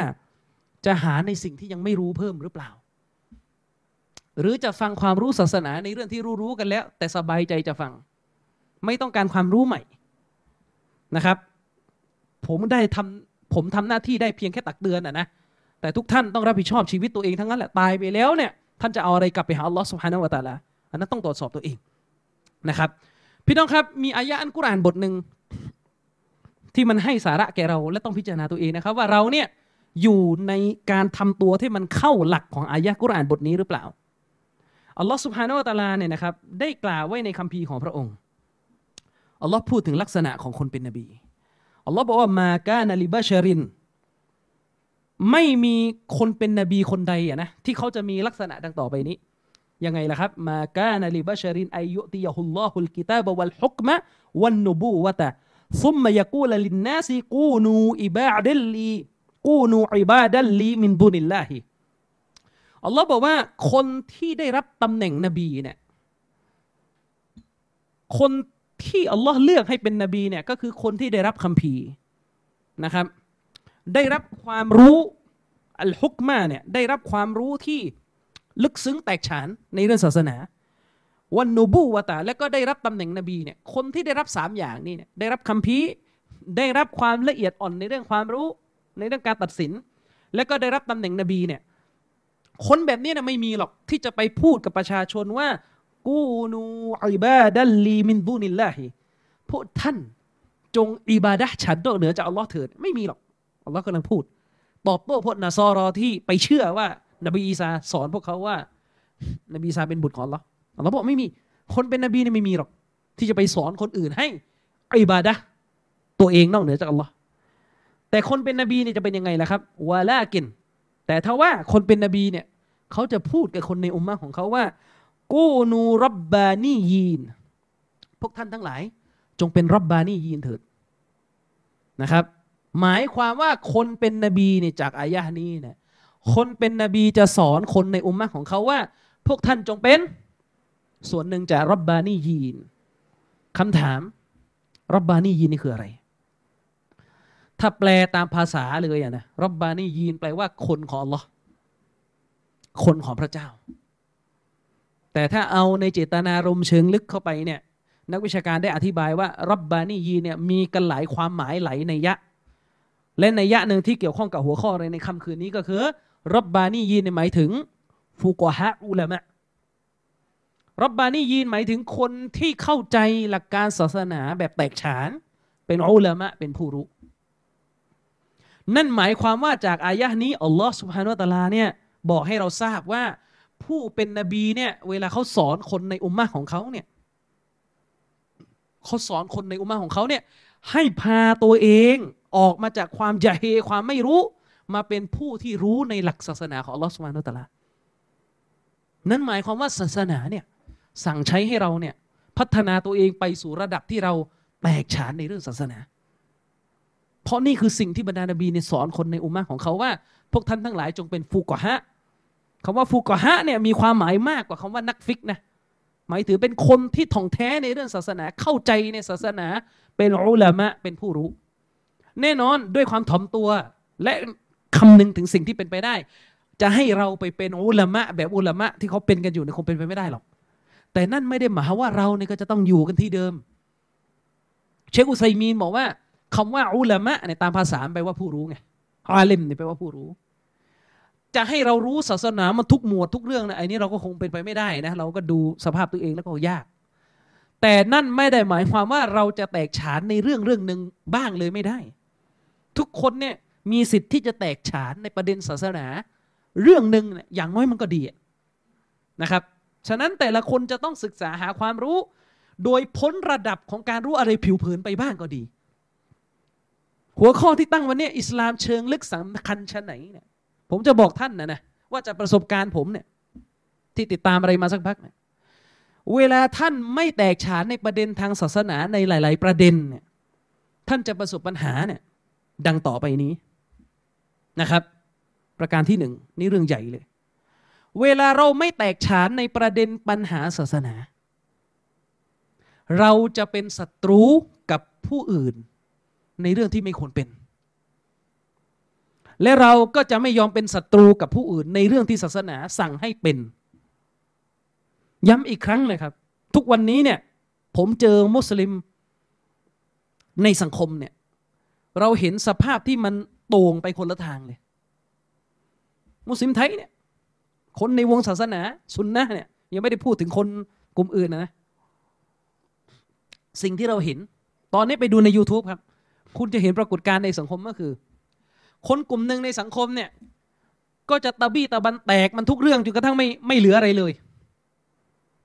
จะหาในสิ่งที่ยังไม่รู้เพิ่มหรือเปล่า หรือจะฟังความรู้ศาสนาในเรื่องที่รู้รู้กันแล้ว แต่สบายใจจะฟัง ไม่ต้องการความรู้ใหม่นะครับ ผมได้ทำผมทำหน้าที่ได้เพียงแค่ตักเตือนอะนะแต่ทุกท่านต้องรับผิดชอบชีวิตตัวเองทั้งนั้นแหละตายไปแล้วเนี่ยท่านจะเอาอะไรกลับไปหาอัลลอฮ์สุบฮานาวะตาลาอันนั้นต้องตรวจสอบตัวเองนะครับ พี่น้องครับ มีอายะอันกุรอานบทหนึ่งที่มันให้สาระแก่เรา และต้องพิจารณาตัวเองนะครับ ว่าเราเนี่ยอยู่ในการทำตัวที่มันเข้าหลักของอายะกุรอานบทนี้หรือเปล่าอัลลอฮ์สุบฮานาวะตาลาเนี่ยนะครับได้กล่าวไว้ในคัมภีร์ของพระองค์อัลลอฮ์พูดถึงลักษณะของคนเป็นนบีอัลลอฮ์บอกว่ามากานาลิบะชริน ไม่มีคนเป็นนบีคนใดอะนะที่เขาจะมีลักษณะดังต่อไปนี้ ยังไงล่ะครับ มากานาลิบะชรินอายุติยะฮุลลอฮุลกิตาบวัลฮุกมะวันนบูวะตะซุมมายกูลลินนาซิกูนูอิบาดัลลีกูนูอิบาดัลลีมินดุนิลลาฮิอัลลอฮ์บอกว่าคนที่ได้รับตำแหน่งนบีเนี่ยคนที่อัลลอฮ์เลือกให้เป็นนบีเนี่ยก็คือคนที่ได้รับคัมภีร์นะครับ ได้รับความรู้อัลฮุกมาเนี่ยได้รับความรู้ที่ ลึกซึ้งแตกฉานในเรื่องศาสนา วันนูบูวะตา แล้วก็ได้รับตำแหน่งนบีเนี่ยคนที่ได้รับสามอย่างนี้เนี่ยได้รับคัมภีร์ได้รับความละเอียดอ่อนในเรื่องความรู้ในเรื่องการตัดสิน แล้วก็ได้รับตำแหน่งนบีเนี่ยคนแบบนี้นะไม่มีหรอกที่จะไปพูดกับประชาชนว่า กูนูอิบาดัลลีมินดูนิลลาฮิพวกท่านจงอิบาดะฉันนอกเหนือจากอัลลอฮ์เถิดไม่มีหรอกอัลลอฮ์กำลังพูด ตอบโต้พวกนาซอรอที่ไปเชื่อว่า นบีอีสาสอนพวกเขาว่า นบีอีสาเป็นบุตรของเราเราบอกไม่มี คนเป็นนบีนี่ไม่มีหรอก ที่จะไปสอนคนอื่นให้อิบาดะตัวเองนอกเหนือจากอัลลอฮ์แต่คนเป็นนบีเนี่ยจะเป็นยังไงล่ะครับวาลากิน แต่ถ้าว่าคนเป็นนบีเนี่ยเขาจะพูดกับคนในอุมมะของเขาว่า กูนูรับบานียีน พวกท่านทั้งหลาย จงเป็นรับบานียีนเถิดนะครับ หมายความว่าคนเป็นนบีเนี่ยจากอายะนี้เนี่ย คนเป็นนบีจะสอนคนในอุมมะของเขาว่า พวกท่านจงเป็น ส่วนหนึ่งจากรับบานียีนคำถาม รับบานียีนนี่คืออะไร ถ้าแปลตามภาษาเลยอะนะรับบานียีนแปลว่าคนของ Allah คนของพระเจ้า แต่ถ้าเอาในเจตนารมณ์เชิงลึกเข้าไปเนี่ยนักวิชาการได้อธิบายว่ารับบานียีเนี่ยมีกันหลายความหมายหลายในยะ และในยะหนึ่งที่เกี่ยวข้องกับหัวข้อในในคำคืนนี้ก็คือ รับบานียีนหมายถึงฟูกฮะอุลามะรับบานียีนหมายถึงคนที่เข้าใจหลักการศาสนาแบบแตกฉาน เป็นอุลามะเป็นผู้รู้ นั่นหมายความว่าจากอายะนี้อัลลอฮ์สุบฮานุตะลาเนี่ยบอกให้เราทราบว่าผู้เป็นนบีเนี่ยเวลาเขาสอนคนในอุมมะของเขาเนี่ยเขาสอนคนในอุมมะของเขาเนี่ยให้พาตัวเองออกมาจากความยะเฮความไม่รู้ มาเป็นผู้ที่รู้ในหลักศาสนาของอัลลอฮฺสุบานุตะลา นั่นหมายความว่าศาสนาเนี่ยสั่งใช้ให้เราเนี่ยพัฒนาตัวเองไปสู่ระดับที่เราแตกฉานในเรื่องศาสนา เพราะนี่คือสิ่งที่บรรดานบีเนี่ยสอนคนในอุมมะของเขาว่า พวกท่านทั้งหลายจงเป็นฟูกอฮะคำว่าฟูกอฮะเนี่ยมีความหมายมากกว่าคำว่านักฟิกนะหมายถือเป็นคนที่ท่องแท้ในเรื่องศาสนาเข้าใจในศาสนา เป็นอุลามะเป็นผู้รู้ แน่นอนด้วยความถ่อมตัวและ คำนึงถึงสิ่งที่เป็นไปได้ จะให้เราไปเป็นอุลามะ แบบอุลามะที่เขาเป็นกันอยู่เนี่ยคงเป็นไปไม่ได้หรอก แต่นั่นไม่ได้หมายว่าเราเนี่ยก็จะต้องอยู่กันที่เดิม เชคอุไซมีนบอกว่าคำว่าอุลามะในตามภาษาแปลว่าผู้รู้ไงอาเลมเนี่ยแปลว่าผู้รู้ จะให้เรารู้ศาสนามันทุกหมวดทุกเรื่องนะไอ้นี้เราก็คงเป็นไปไม่ได้นะ เราก็ดูสภาพตัวเองแล้วก็ยาก แต่นั่นไม่ได้หมายความว่าเราจะแตกฉานในเรื่องเรื่องหนึ่งบ้างเลยไม่ได้ ทุกคนเนี่ย มีสิทธิ์ที่จะแตกฉานในประเด็นศาสนา เรื่องหนึ่งอย่างน้อยมันก็ดีนะครับ ฉะนั้นแต่ละคนจะต้องศึกษาหาความรู้ โดยพ้นระดับของการรู้อะไรผิวเผินไปบ้างก็ดี หัวข้อที่ตั้งวันนี้อิสลามเชิงลึกสำคัญชั้นไหนเนี่ยผมจะบอกท่านนะนะว่าจะประสบการณ์ผมเนี่ยที่ติดตามอะไรมาสักพักเนี่ยเวลาท่านไม่แตกฉานในประเด็นทางศาสนาในหลาย ๆ ประเด็นเนี่ยท่านจะประสบปัญหาเนี่ยดังต่อไปนี้ นะครับ ประการที่หนึ่งนี่เรื่องใหญ่เลย เวลาเราไม่แตกฉานในประเด็นปัญหาศาสนา เราจะเป็นศัตรูกับผู้อื่น ในเรื่องที่ไม่ควรเป็น และเราก็จะไม่ยอมเป็นศัตรูกับผู้อื่น ในเรื่องที่ศาสนาสั่งให้เป็น ย้ำอีกครั้งเลยครับ ทุกวันนี้เนี่ยผมเจอมุสลิมในสังคมเนี่ยเราเห็นสภาพที่มัน โต่งไปคนละทางเลย มุสลิมไทยเนี่ย คนในวงศาสนาสุนนะเนี่ยยังไม่ได้พูดถึงคนกลุ่มอื่นนะ สิ่งที่เราเห็น ตอนนี้ไปดูใน YouTube ครับ คุณจะเห็นปรากฏการณ์ในสังคมก็คือ คนกลุ่มหนึ่งในสังคมเนี่ย ก็จะตะบี้ตะบันแตกมันทุกเรื่องจนกระทั่งไม่ไม่เหลืออะไรเลย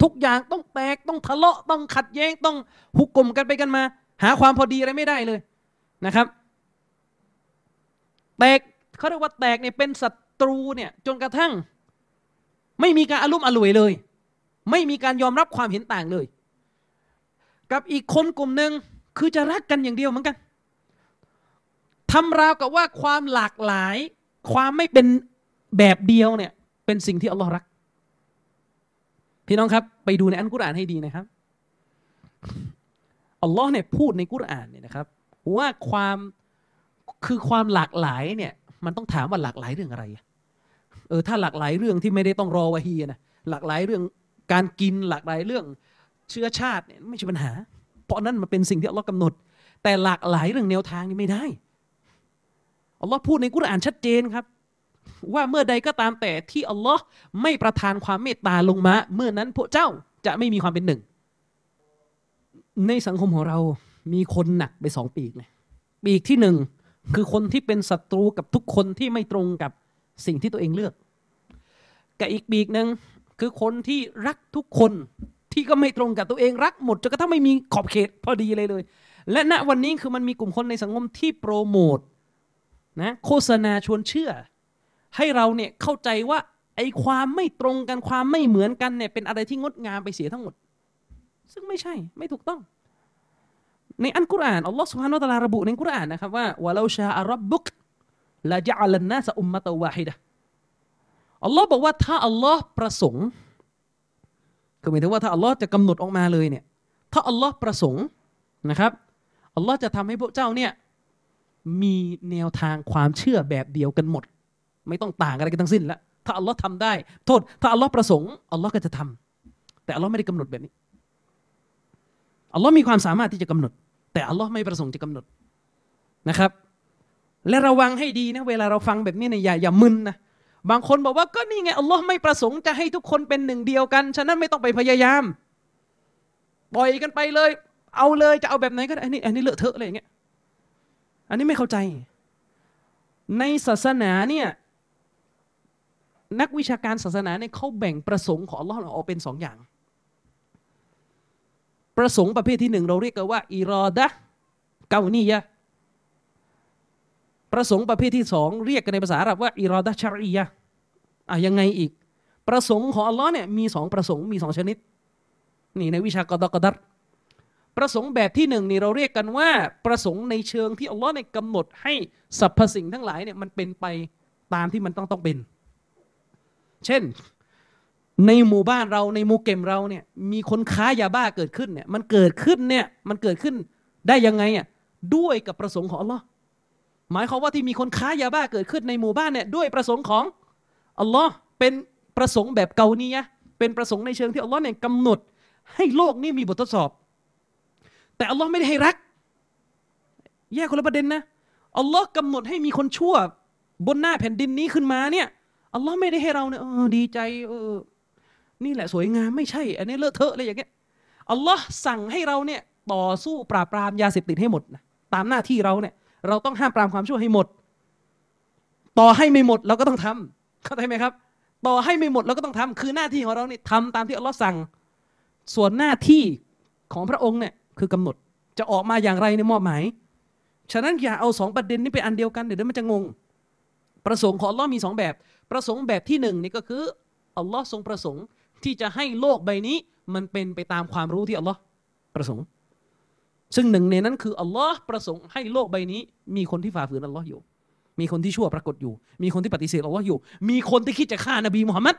ทุกอย่างต้องแตกต้องทะเลาะต้องขัดแย้งต้องหุกกลมกันไปกันมา หาความพอดีอะไรไม่ได้เลยนะครับ แตกเขาเรียกว่าแตกเนี่ยเป็นศัตรูเนี่ยจนกระทั่ง ไม่มีการอารมณ์อร่วยเลย ไม่มีการยอมรับความเห็นต่างเลย กับอีกคนกลุ่มหนึ่งคือจะรักกันอย่างเดียวเหมือนกันทำราวกับว่าความหลากหลาย ความไม่เป็นแบบเดียวเนี่ยเป็นสิ่งที่อัลลอฮ์รัก พี่น้องครับไปดูในอันกุรอานให้ดีนะครับอัลลอฮ์เนี่ยพูดในกุรอานเนี่ยนะครับว่าความ คือความหลากหลายเนี่ย มันต้องถามว่าหลากหลายเรื่องอะไรเออถ้าหลากหลายเรื่องที่ไม่ได้ต้องรอวะฮีนะหลากหลายเรื่องการกินหลากหลายเรื่องเชื้อชาติเนี่ยไม่ใช่ปัญหา เพราะนั้นมันเป็นสิ่งที่อัลลอฮ์กำหนด แต่หลากหลายเรื่องแนวทางนี่ไม่ได้อัลลอฮ์พูดในกุรอานชัดเจนครับ ว่าเมื่อใดก็ตามแต่ที่อัลลอฮ์ไม่ประทานความเมตตาลงมา เมื่อนั้นพวกเจ้าจะไม่มีความเป็นหนึ่ง ในสังคมของเรามีคนหนักไปสองปีกเลยปีกที่หนึ่ง คือคนที่เป็นศัตรูกับทุกคนที่ไม่ตรงกับสิ่งที่ตัวเองเลือก กับอีกปีกหนึ่งคือคนที่รักทุกคนที่ก็ไม่ตรงกับตัวเองรักหมดจนกระทั่งไม่มีขอบเขตพอดีเลยเลย และณวันนี้คือมันมีกลุ่มคนในสังคมที่โปรโมทนะโฆษณาชวนเชื่อ ให้เราเนี่ยเข้าใจว่าไอ้ความไม่ตรงกันความไม่เหมือนกันเนี่ยเป็นอะไรที่งดงามไปเสียทั้งหมด ซึ่งไม่ใช่ไม่ถูกต้อง ในอันกุรอานอัลลอฮฺสุฮานาอัลลอฮฺระบุในกุรอานนะครับว่าวะลาชาอัรับบุกละจะอัลนัสอุมมะตวาฮิดะอัลลอฮ์บอกว่าถ้าอัลลอฮ์ประสงค์คือหมายถึงว่าถ้าอัลลอฮ์จะกำหนดออกมาเลยเนี่ยถ้าอัลลอฮ์ประสงค์นะครับอัลลอฮ์จะทำให้พวกเจ้าเนี่ยมีแนวทางความเชื่อแบบเดียวกันหมด ไม่ต้องต่างอะไรกันทั้งสิ้นละถ้าอัลลอฮ์ทำได้ โทษ ถ้าอัลลอฮ์ประสงค์อัลลอฮ์ก็จะทำแต่อัลลอฮ์ไม่ได้กำหนดแบบนี้ อัลลอฮ์มีความสามารถที่จะกำหนด แต่อัลลอฮ์ไม่ประสงค์จะกำหนดนะครับ และระวังให้ดีนะเวลาเราฟังแบบนี้เนี่ยอย่าอย่ามึนนะบางคนบอกว่าก็นี่ไงอัลลอฮ์ไม่ประสงค์จะให้ทุกคนเป็นหนึ่งเดียวกัน ฉะนั้นไม่ต้องไปพยายามปล่อยกันไปเลย เอาเลยจะเอาแบบไหนก็ได้อันนี้อันนี้เลอะเทอะเลยอย่างเงี้ยอันนี้ไม่เข้าใจ ในศาสนาเนี่ยนักวิชาการศาสนาเนี่ยเขาแบ่งประสงค์ของอัลลอฮ์ออกเป็นสองอย่าง ประสงค์ประเภทที่หนึ่งเราเรียกกันว่าอิรอดะเกานียะประสงค์ประเภทที่สองเรียกกันในภาษาอาหรับว่าอิรอดะชารียะอะยังไงอีก ประสงค์ของอัลลอฮ์เนี่ยมีสองประสงค์มีสองชนิดนี่ในวิชากอดกอดัตประสงค์แบบที่หนึ่งนี่เราเรียกกันว่า ประสงค์ในเชิงที่อัลลอฮ์เนี่ยกำหนดให้สรรพสิ่งทั้งหลายเนี่ยมันเป็นไปตามที่มันต้องต้องเป็น เช่น ในหมู่บ้านเราในหมู่เก็มเราเนี่ยมีคนค้ายาบ้าเกิดขึ้นเนี่ยมันเกิดขึ้นเนี่ยมันเกิดขึ้นได้ยังไงอะด้วยกับประสงค์ของอัลลอฮ์หมายความว่าที่มีคนค้ายาบ้าเกิดขึ้นในหมู่บ้านเนี่ยด้วยประสงค์ของอัลลอฮ์เป็นประสงค์แบบเกาเนียเป็นประสงค์ในเชิงที่อัลลอฮ์เนี่ยกำหนด ให้โลกนี้มีบททดสอบ แต่อัลลอฮ์ไม่ได้ให้รัก แยกคนละประเด็นนะอัลลอฮ์กำหนดให้มีคนชั่ว บนหน้าแผ่นดินนี้ขึ้นมาเนี่ยอัลลอฮ์ไม่ได้ให้เราเนี่ยดีใจเออ นี่แหละสวยงามไม่ใช่ อันนี้เลอะเทอะอะไรอย่างเงี้ยอัลลอฮ์สั่งให้เราเนี่ยต่อสู้ปราบปรามยาเสพติดให้หมดนะตามหน้าที่เราเนี่ย เราต้องห้ามปรามความชั่วให้หมด ต่อให้ไม่หมดเราก็ต้องทำเข้าใจไหมครับ ต่อให้ไม่หมดเราก็ต้องทำคือหน้าที่ของเราเนี่ยทำตามที่อัลลอฮ์สั่ง ส่วนหน้าที่ของพระองค์เนี่ยคือกำหนดจะออกมาอย่างไรในมอบหมาย ฉะนั้นอย่าเอาสองประเด็นนี้เป็นอันเดียวกันเดี๋ยวมันจะงง ประสงค์ของอัลลอฮ์มีสองแบบ ประสงค์แบบที่หนึ่งนี่ก็คืออัลลอฮ์ทรงประสงค์ ที่จะให้โลกใบนี้ มันเป็นไปตามความรู้ที่อัลลอฮ์ประสงค์ ซึ่งหนึ่งในนั้นคืออัลลอฮ์ประสงค์ให้โลกใบนี้ มีคนที่ฝ่าฝืนอัลลอฮ์อยู่ มีคนที่ชั่วปรากฏอยู่ มีคนที่ปฏิเสธอัลลอฮ์อยู่ มีคนที่คิดจะฆ่านบีมุฮัมมัด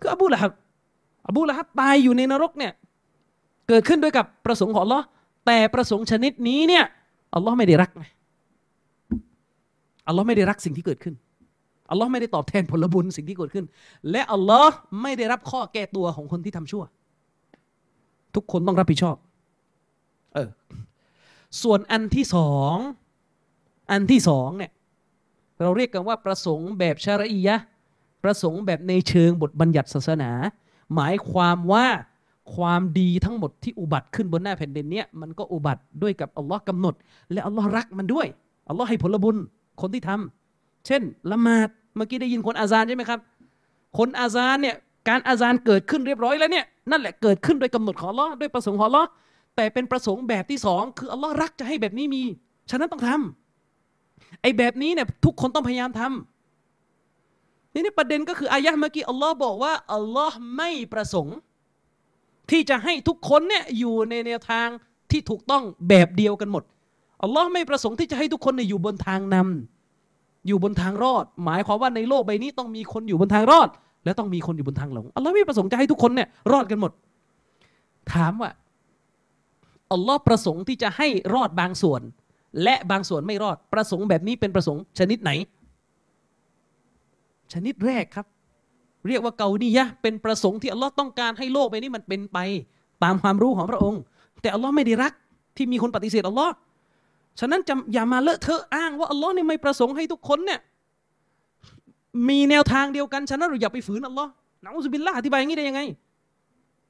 คืออบูละฮับอบูละฮับตายอยู่ในนรกเนี่ยเกิดขึ้นด้วยกับประสงค์ของอัลลอฮ์แต่ประสงค์ชนิดนี้เนี่ยอัลลอฮ์ไม่ได้รักไงอัลลอฮ์ไม่ได้รักสิ่งที่เกิดขึ้น อัลลอฮ์ไม่ได้ตอบแทนผลบุญสิ่งที่เกิดขึ้น และอัลลอฮ์ไม่ได้รับข้อแก้ตัวของคนที่ทำชั่ว ทุกคนต้องรับผิดชอบ เออ ส่วนอันที่สอง อันที่สองเนี่ย เราเรียกกันว่าประสงค์แบบชารียะประสงค์แบบในเชิงบทบัญญัติศาสนา หมายความว่าความดีทั้งหมดที่อุบัติขึ้นบนหน้าแผ่นดินเนี้ยมันก็อุบัติด้วยกับอัลลอฮ์กำหนด และอัลลอฮ์รักมันด้วยอัลลอฮ์ให้ผลบุญคนที่ทำ เช่นละหมาดเมื่อกี้ได้ยินคนอาซานใช่ไหมครับ คนอาซานเนี่ยการอาซานเกิดขึ้นเรียบร้อยแล้วเนี่ยนั่นแหละเกิดขึ้นโดยกำหนดของลอด้วยประสงค์ของลอแต่เป็นประสงค์แบบที่สองคืออัลลอฮ์รักจะให้แบบนี้มี ฉะนั้นต้องทำไอ้แบบนี้เนี่ยทุกคนต้องพยายามทำนี่นี่ประเด็นก็คืออายะห์เมื่อกี้อัลลอฮ์บอกว่าอัลลอฮ์ไม่ประสงค์ ที่จะให้ทุกคนเนี่ยอยู่ในแนวทางที่ถูกต้องแบบเดียวกันหมดอัลลอฮ์ไม่ประสงค์ที่จะให้ทุกคนเนี่ยอยู่บนทางนำ อยู่บนทางรอด หมายความว่าในโลกใบนี้ต้องมีคนอยู่บนทางรอด และต้องมีคนอยู่บนทางหลงอัลลอฮ์ไม่ประสงค์จะให้ทุกคนเนี่ยรอดกันหมด ถามว่าอัลลอฮ์ประสงค์ที่จะให้รอดบางส่วน และบางส่วนไม่รอดประสงค์แบบนี้เป็นประสงค์ชนิดไหน ชนิดแรกครับ เรียกว่าเกานียะเป็นประสงค์ที่อัลลอฮ์ต้องการให้โลกใบนี้มันเป็นไป ตามความรู้ของพระองค์ แต่อัลลอฮ์ไม่ได้รักที่มีคนปฏิเสธอัลลอฮ์ ฉะนั้นจะอย่ามาเลอะเทอะอ้างว่าอัลลอฮ์เนี่ยไม่ประสงค์ให้ทุกคนเนี่ยมีแนวทางเดียวกัน ฉะนั้นเราอย่าไปฝืนอัลลอฮ์นะอุสบิลละอธิบายอย่างนี้ได้ยังไง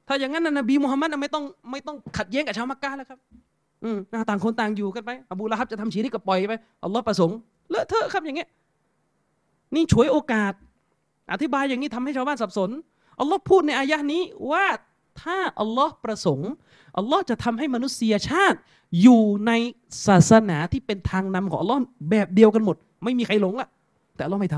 ถ้าอย่างนั้นนบีมุฮัมมัดไม่ต้องไม่ต้องขัดแย้งกับชาวมักกะแล้วครับอืมต่างคนต่างอยู่กันไปอบูละฮับจะทำชีริกก็ปล่อยไปอัลลอฮ์ประสงค์เลอะเทอะครับอย่างเงี้ยนี่ฉวยโอกาส อธิบายอย่างนี้ทำให้ชาวบ้านสับสนอัลลอฮ์พูดในอายะนี้ว่า ถ้าอัลลอฮ์ประสงค์อัลลอฮ์จะทำให้มนุษยชาติ อยู่ในศาสนาที่เป็นทางนำของอัลลอฮ์แบบเดียวกันหมด ไม่มีใครหลงละแต่อัลลอฮ์ไม่ท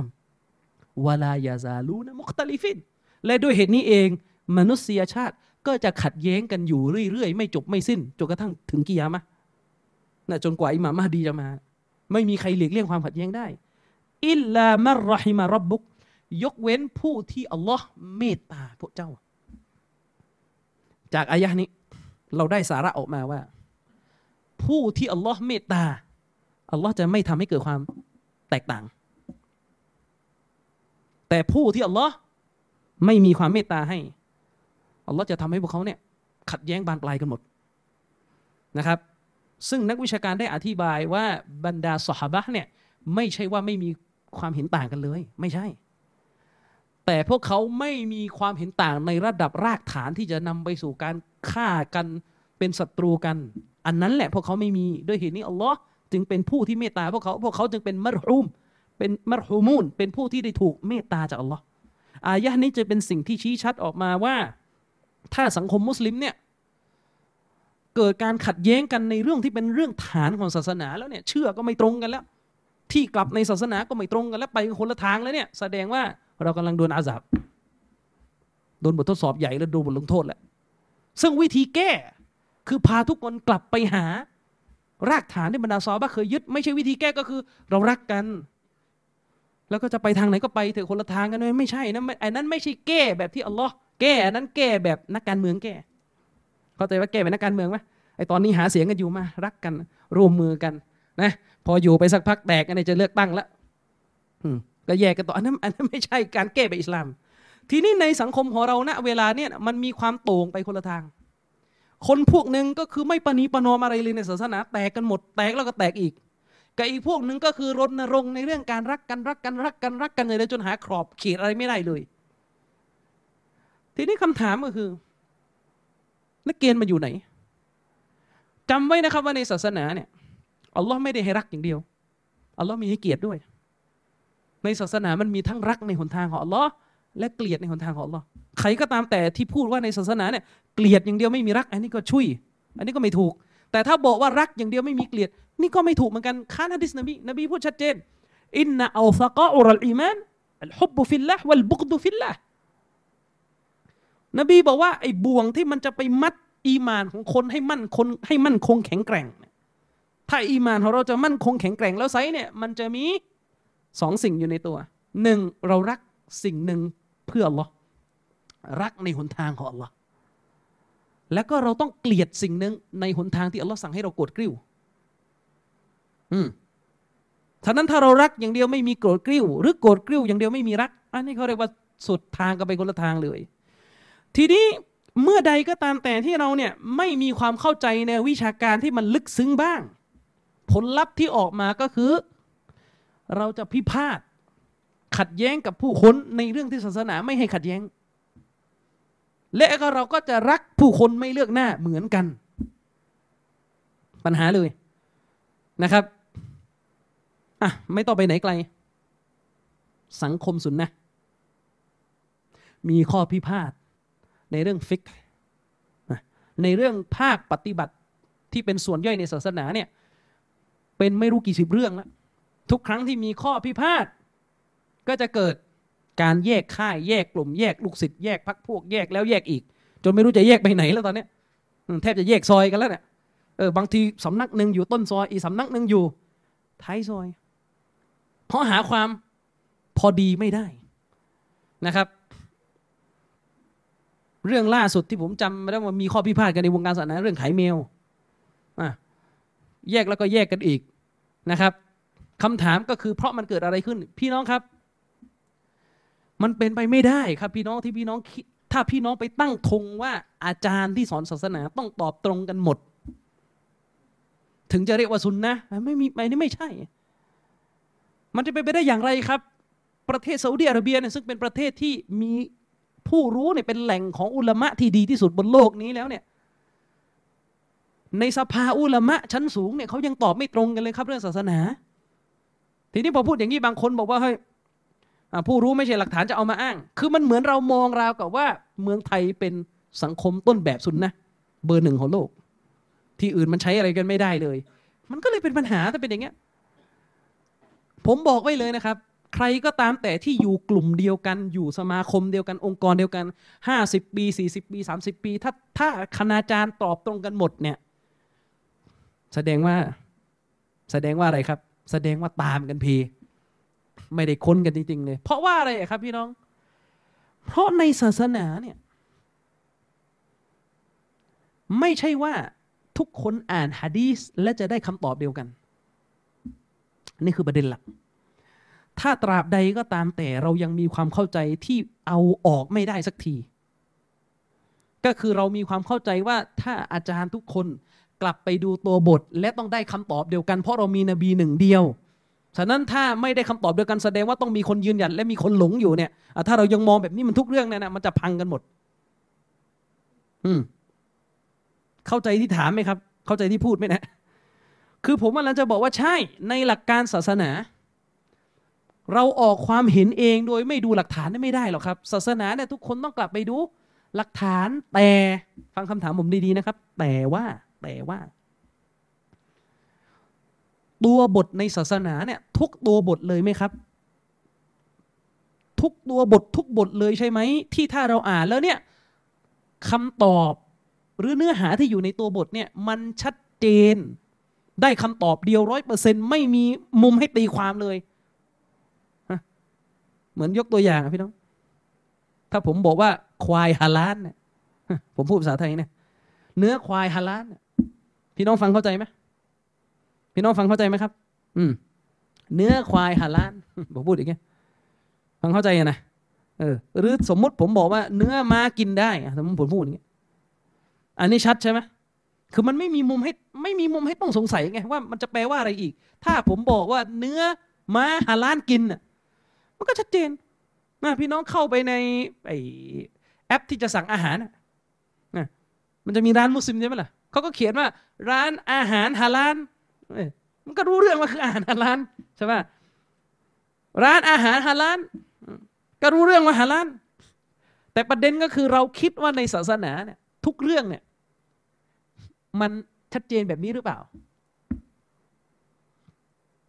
ำวลายาซาลูนะมุคตลิฟินและด้วยเหตุนี้เองมนุษยชาติก็จะขัดแย้งกันอยู่เรื่อยๆ ไม่จบไม่สิ้นจนกระทั่งถึงกิยามะนะจนกว่าอิหม่ามมาดีจะมา ไม่มีใครหลีกเลี่ยงความขัดแย้งได้ อิลลามะรหิมะรับบุก ยกเว้นผู้ที่อัลลอฮ์เมตตาพวกเจ้า จากอายะนี้ เราได้สาระออกมาว่า ผู้ที่อัลลอฮ์เมตตาอัลลอฮ์จะไม่ทำให้เกิดความแตกต่าง แต่ผู้ที่อัลลอฮ์ไม่มีความเมตตาให้อัลลอฮ์จะทำให้พวกเขาเนี่ย ขัดแย้งบานปลายกันหมดนะครับ ซึ่งนักวิชาการได้อธิบายว่าบรรดาสหบะเนี่ยไม่ใช่ว่าไม่มีความเห็นต่างกันเลย ไม่ใช่ แต่พวกเขาไม่มีความเห็นต่างในระดับรากฐานที่จะนำไปสู่การฆ่ากันเป็นศัตรูกัน อันนั้นแหละพวกเขาไม่มีด้วยเหตุนี้อัลลอฮ์จึงเป็นผู้ที่เมตตาพวกเขาพวกเขาจึงเป็นมรหุมเป็นมรหุมูนเป็นผู้ที่ได้ถูกเมตตาจากอัลลอฮ์อายะนี้จะเป็นสิ่งที่ชี้ชัดออกมาว่า ถ้าสังคมมุสลิมเนี่ยเกิดการขัดแย้งกันในเรื่องที่เป็นเรื่องฐานของศาสนาแล้วเนี่ยเชื่อก็ไม่ตรงกันแล้ว ที่กลับในศาสนาก็ไม่ตรงกันแล้วไปคนละทางแล้วเนี่ยแสดงว่า เรากำลังโดนอาสาบโดนบททดสอบใหญ่แล้วโดนบทลงโทษแหละ ซึ่งวิธีแก้คือพาทุกคนกลับไปหา รากฐานที่บรรดาซอบะเคยยึดไม่ใช่วิธีแก้ก็คือ เรารักกัน แล้วก็จะไปทางไหนก็ไปเถอะคนละทางกันไม่ใช่นะไอ้นั้นไม่ใช่แก้แบบที่อัลลอฮ์แก้อันนั้นแก้แบบนักการเมืองแก้เข้าใจว่าแก้แบบนักการเมืองไหมไอ้ตอนนี้หาเสียงกันอยู่มา รักกัน ร่วมมือกัน นะ พออยู่ไปสักพักแตกกันจะเลือกตั้งแล้ว ก็แยกกันต่ออันนั้นอันนั้นไม่ใช่การแก้แบบอิสลาม ทีนี้ในสังคมของเราณเวลาเนี่ยมันมีความโต่งไปคนละทาง คนพวกหนึ่งก็คือไม่ปณีปนอมอะไรเลยในศาสนาแตกกันหมดแตกแล้วก็แตกอีกกับอีกพวกหนึ่งก็คือรณรงค์ในเรื่องการรักกันรักกันรักกันรักกันเลยจนหาขอบเขตอะไรไม่ได้เลย ทีนี้คำถามก็คือนักเกณฑ์มาอยู่ไหนจำไว้นะครับว่าในศาสนาเนี่ยอัลลอฮ์ไม่ได้ให้รักอย่างเดียวอัลลอฮ์มีให้เกลียดด้วย ในศาสนามันมีทั้งรักในหนทางของอัลลอฮ์และเกลียดในหนทางของอัลลอฮ์ใครก็ตามแต่ที่พูดว่าในศาสนาเนี่ยเกลียดอย่างเดียวไม่มีรัก อันนี้ก็ชุยอันนี้ก็ไม่ถูก แต่ถ้าบอกว่ารักอย่างเดียวไม่มีเกลียด นี่ก็ไม่ถูกเหมือนกันค้านฮะดิษนบีนบีพูดชัดเจนإن أوثق عرى الإيمان الحب في الله والبغض في اللهนบีบอกว่าไอ้บ่วงที่มันจะไปมัดอีมานของคนให้มั่นคงให้มั่นคงแข็งแกร่ง ถ้าอีมานของเราจะมั่นคงแข็งแกร่งแล้วไซเนี่ยมันจะมี สองสิ่งอยู่ในตัวหนึ่งเรารักสิ่งหนึ่งเพื่ออัลอรักในหนทางของอัลอแล้วก็เราต้องเกลียดสิ่งหนึ่งในหนทางที่อัลลอฮ์สั่งให้เราโกรธกริ้ว อืมฉะนั้นถ้าเรารักอย่างเดียวไม่มีโกรธกริ้ว หรือโกรธกริ้วอย่างเดียวไม่มีรัก อันนี้เขาเรียกว่าสุดทางกันไปคนละทางเลย ทีนี้เมื่อใดก็ตามแต่ที่เราเนี่ยไม่มีความเข้าใจในวิชาการที่มันลึกซึ้งบ้าง ผลลัพธ์ที่ออกมาก็คือ เราจะพิพาทขัดแย้งกับผู้คนในเรื่องที่ศาสนาไม่ให้ขัดแย้ง และก็เราก็จะรักผู้คนไม่เลือกหน้าเหมือนกัน ปัญหาเลยนะครับอะไม่ต้องไปไหนไกล สังคมสุนนะ มีข้อพิพาทในเรื่องฟิก ในเรื่องภาคปฏิบัติที่เป็นส่วนย่อยในศาสนาเนี่ย เป็นไม่รู้กี่สิบเรื่องแล้ว ทุกครั้งที่มีข้อพิพาทก็จะเกิดการแยกค่ายแยกกลุ่มแยกลูกศิษย์แยกพักพวกแยกแล้วแยกอีก จนไม่รู้จะแยกไปไหนแล้วตอนนี้แทบจะแยกซอยกันแล้วเนี่ยเออบางทีสำนักหนึ่งอยู่ต้นซอยอีกสำนักหนึ่งอยู่ท้ายซอย เพราะหาความพอดีไม่ได้นะครับ เรื่องล่าสุดที่ผมจำได้ว่ามีข้อพิพาทกันในวงการศาสนาเรื่องขายเมลอะแยกแล้วก็แยกกันอีกนะครับ คำถามก็คือเพราะมันเกิดอะไรขึ้น พี่น้องครับ มันเป็นไปไม่ได้ครับ พี่น้องที่พี่น้องถ้าพี่น้องไปตั้งธงว่าอาจารย์ที่สอนศาสนาต้องตอบตรงกันหมด ถึงจะเรียกว่าซุนนะไม่มีไม่นี่ไม่ใช่ มันจะเป็นไปได้อย่างไรครับ ประเทศซาอุดิอาระเบียเนี่ยซึ่งเป็นประเทศที่มีผู้รู้เนี่ยเป็นแหล่งของอุลามะที่ดีที่สุดบนโลกนี้แล้วเนี่ย ในสภาอุลามะชั้นสูงเนี่ยเขายังตอบไม่ตรงกันเลยครับเรื่องศาสนา ทีนี้พอพูดอย่างนี้บางคนบอกว่าเฮ้ยผู้รู้ไม่ใช่หลักฐานจะเอามาอ้าง คือมันเหมือนเรามองราวกับว่า เมืองไทยเป็นสังคมต้นแบบสุนนะเบอร์หนึ่งของโลก ที่อื่นมันใช้อะไรกันไม่ได้เลย มันก็เลยเป็นปัญหาถ้าเป็นอย่างเงี้ย ผมบอกไว้เลยนะครับ ใครก็ตามแต่ที่อยู่กลุ่มเดียวกัน อยู่สมาคมเดียวกันองค์กรเดียวกันห้าสิบปีสี่สิบปีสามสิบปี ถ้าถ้าคณาจารย์ตอบตรงกันหมดเนี่ย แสดงว่าแสดงว่าอะไรครับ แสดงว่าตามกันเพีไม่ได้ค้นกันจริงๆเลย เพราะว่าอะไรครับพี่น้อง เพราะในศาสนาเนี่ย ไม่ใช่ว่าทุกคนอ่านฮะดีสและจะได้คำตอบเดียวกัน นี่คือประเด็นหลัก ถ้าตราบใดก็ตามแต่เรายังมีความเข้าใจที่เอาออกไม่ได้สักที ก็คือเรามีความเข้าใจว่าถ้าอาจารย์ทุกคน กลับไปดูตัวบท และต้องได้คำตอบเดียวกัน เพราะเรามีนบีหนึ่งเดียว ฉะนั้นถ้าไม่ได้คำตอบเดียวกันแสดงว่าต้องมีคนยืนหยันและมีคนหลงอยู่เนี่ยถ้าเรายังมองแบบนี้มันทุกเรื่องเนี่ยนะมันจะพังกันหมด อืม เข้าใจที่ถามไหมครับ เข้าใจที่พูดไหมนะคือผมกำลังจะบอกว่าใช่ ในหลักการศาสนา เราออกความเห็นเองโดยไม่ดูหลักฐานไม่ได้หรอกครับ ศาสนาเนี่ยทุกคนต้องกลับไปดู หลักฐานแต่ฟังคำถามผมดีๆนะครับ แต่ว่า แต่ว่า ตัวบทในศาสนาเนี่ย ทุกตัวบทเลยไหมครับ ทุกตัวบททุกบทเลยใช่ไหมที่ถ้าเราอ่านแล้วเนี่ยคำตอบหรือเนื้อหาที่อยู่ในตัวบทเนี่ย มันชัดเจน ได้คำตอบเดียวร้อยเปอร์เซ็นต์ไม่มีมุมให้ตีความเลยเหมือนยกตัวอย่างพี่น้อง ถ้าผมบอกว่าควายฮาลานเนี่ยผมพูดภาษาไทยเนี่ยเนื้อควายฮาลาน พี่น้องฟังเข้าใจไหมพี่น้องฟังเข้าใจไหมครับ อืม เนื้อควายฮาลานผมพูดอย่างเงี้ยฟังเข้าใจนะเออ หรือสมมุติผมบอกว่า เนื้อม้ากินได้สมมติผมพูดอย่างเงี้ยอันนี้ชัดใช่ไหมคือมันไม่มีมุมให้ไม่มีมุมให้ต้องสงสัยไงว่ามันจะแปลว่าอะไรอีก ถ้าผมบอกว่าเนื้อม้าฮาลานกินอะ มันก็ชัดเจนนะพี่น้องเข้าไปในไอแอปที่จะสั่งอาหารนะมันจะมีร้านมุสลิมใช่ไหมล่ะ เขาก็เขียนว่า ร้านอาหารฮาลานมันก็รู้เรื่องว่าคืออาหารฮาลานใช่ไหมร้านอาหารฮาลานก็รู้เรื่องว่าฮาลานแต่ประเด็นก็คือเราคิดว่าในศาสนาเนี่ย ทุกเรื่องเนี่ย มันชัดเจนแบบนี้หรือเปล่า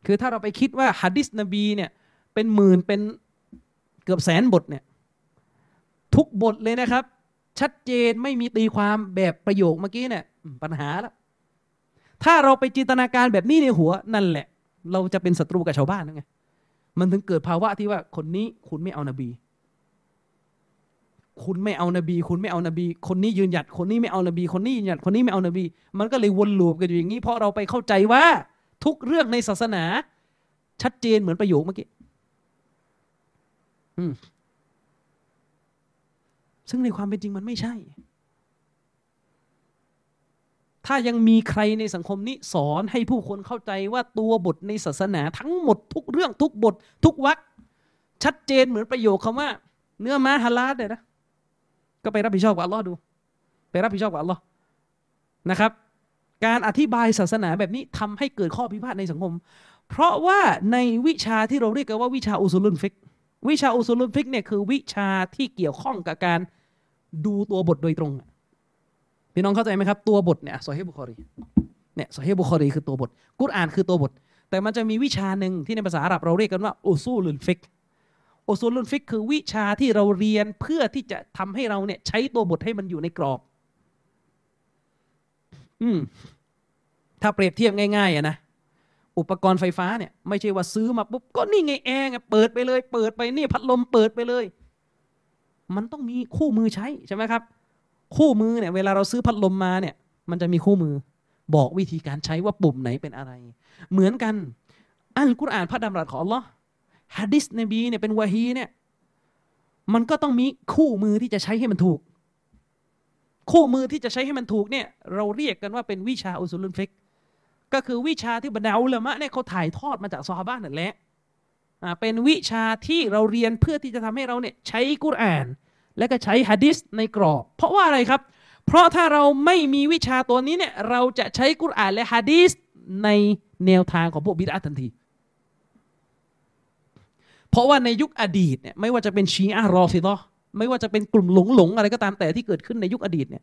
คือถ้าเราไปคิดว่าฮะดิษนบีเนี่ย เป็นหมื่นเป็นเกือบแสนบทเนี่ย ทุกบทเลยนะครับ ชัดเจนไม่มีตีความแบบประโยคเมื่อกี้เนี่ยปัญหาแล้วถ้าเราไปจินตนาการแบบนี้ในหัวนั่นแหละ เราจะเป็นศัตรูกับชาวบ้านนั่นไงมันถึงเกิดภาวะที่ว่าคนนี้คุณไม่เอานบี คุณไม่เอานบี คุณไม่เอานบี คนนี้ยืนหยัด คนนี้ไม่เอานบี คนนี้ยืนหยัด คนนี้ไม่เอานบี มันก็เลยวนลูปกันอยู่อย่างนี้ เพราะเราไปเข้าใจว่า ทุกเรื่องในศาสนา ชัดเจนเหมือนประโยคเมื่อกี้ ซึ่งในความเป็นจริงมันไม่ใช่ ถ้ายังมีใครในสังคมนี้สอนให้ผู้คนเข้าใจว่าตัวบทในศาสนาทั้งหมดทุกเรื่องทุกบท ทุกวรรคชัดเจนเหมือนประโยคคำว่า เนื้อม้าฮาลาลเลยนะก็ไปรับผิดชอบกับอัลลอฮ์ดู ไปรับผิดชอบกับอัลลอฮ์นะครับ การอธิบายศาสนาแบบนี้ทำให้เกิดข้อพิพาทในสังคม เพราะว่าในวิชาที่เราเรียกกันว่าวิชาأصول الفقه วิชา أصول الفقه เนี่ยคือวิชาที่เกี่ยวข้องกับการ ดูตัวบทโดยตรงพี่น้องเข้าใจไหมครับ ตัวบทเนี่ยซอฮีบุคอรีเนี่ยซอฮีบุคอรีคือตัวบท กุรอานคือตัวบท แต่มันจะมีวิชาหนึ่งที่ในภาษาอาหรับเราเรียกกันว่าأصول الفقه أصول الفقه คือวิชาที่เราเรียนเพื่อที่จะทำให้เราเนี่ยใช้ตัวบทให้มันอยู่ในกรอบ อืมถ้าเปรียบเทียบง่ายๆอะนะอุปกรณ์ไฟฟ้าเนี่ยไม่ใช่ว่าซื้อมาปุ๊บก็นี่ไงแอร์ไงเปิดไปเลย เปิดไปนี่พัดลมเปิดไปเลย มันต้องมีคู่มือใช้ใช่ไหมครับ คู่มือเนี่ยเวลาเราซื้อพัดลมมาเนี่ย มันจะมีคู่มือ บอกวิธีการใช้ว่าปุ่มไหนเป็นอะไร เหมือนกัน อัลกุรอานพระดำรัสของอัลลอฮ์ฮะดิษนบีเนี่ยเป็นวะฮีเนี่ยมันก็ต้องมีคู่มือที่จะใช้ให้มันถูก คู่มือที่จะใช้ให้มันถูกเนี่ย เราเรียกกันว่าเป็นวิชาอุซุลุนฟิก ก็คือวิชาที่บรรดาอุลามะเนี่ยเขาถ่ายทอดมาจากซอฮาบะนั่นแหละ เป็นวิชาที่เราเรียนเพื่อที่จะทำให้เราเนี่ยใช้กุรอาน และก็ใช้ฮะดิษในกรอบ เพราะว่าอะไรครับ เพราะถ้าเราไม่มีวิชาตัวนี้เนี่ยเราจะใช้กุรอานและฮะดิษในแนวทางของพวกบิดาทันที เพราะว่าในยุคอดีตเนี่ยไม่ว่าจะเป็นชีอะรอฟิดอไม่ว่าจะเป็นกลุ่มหลงหลงอะไรก็ตามแต่ที่เกิดขึ้นในยุคอดีตเนี่ย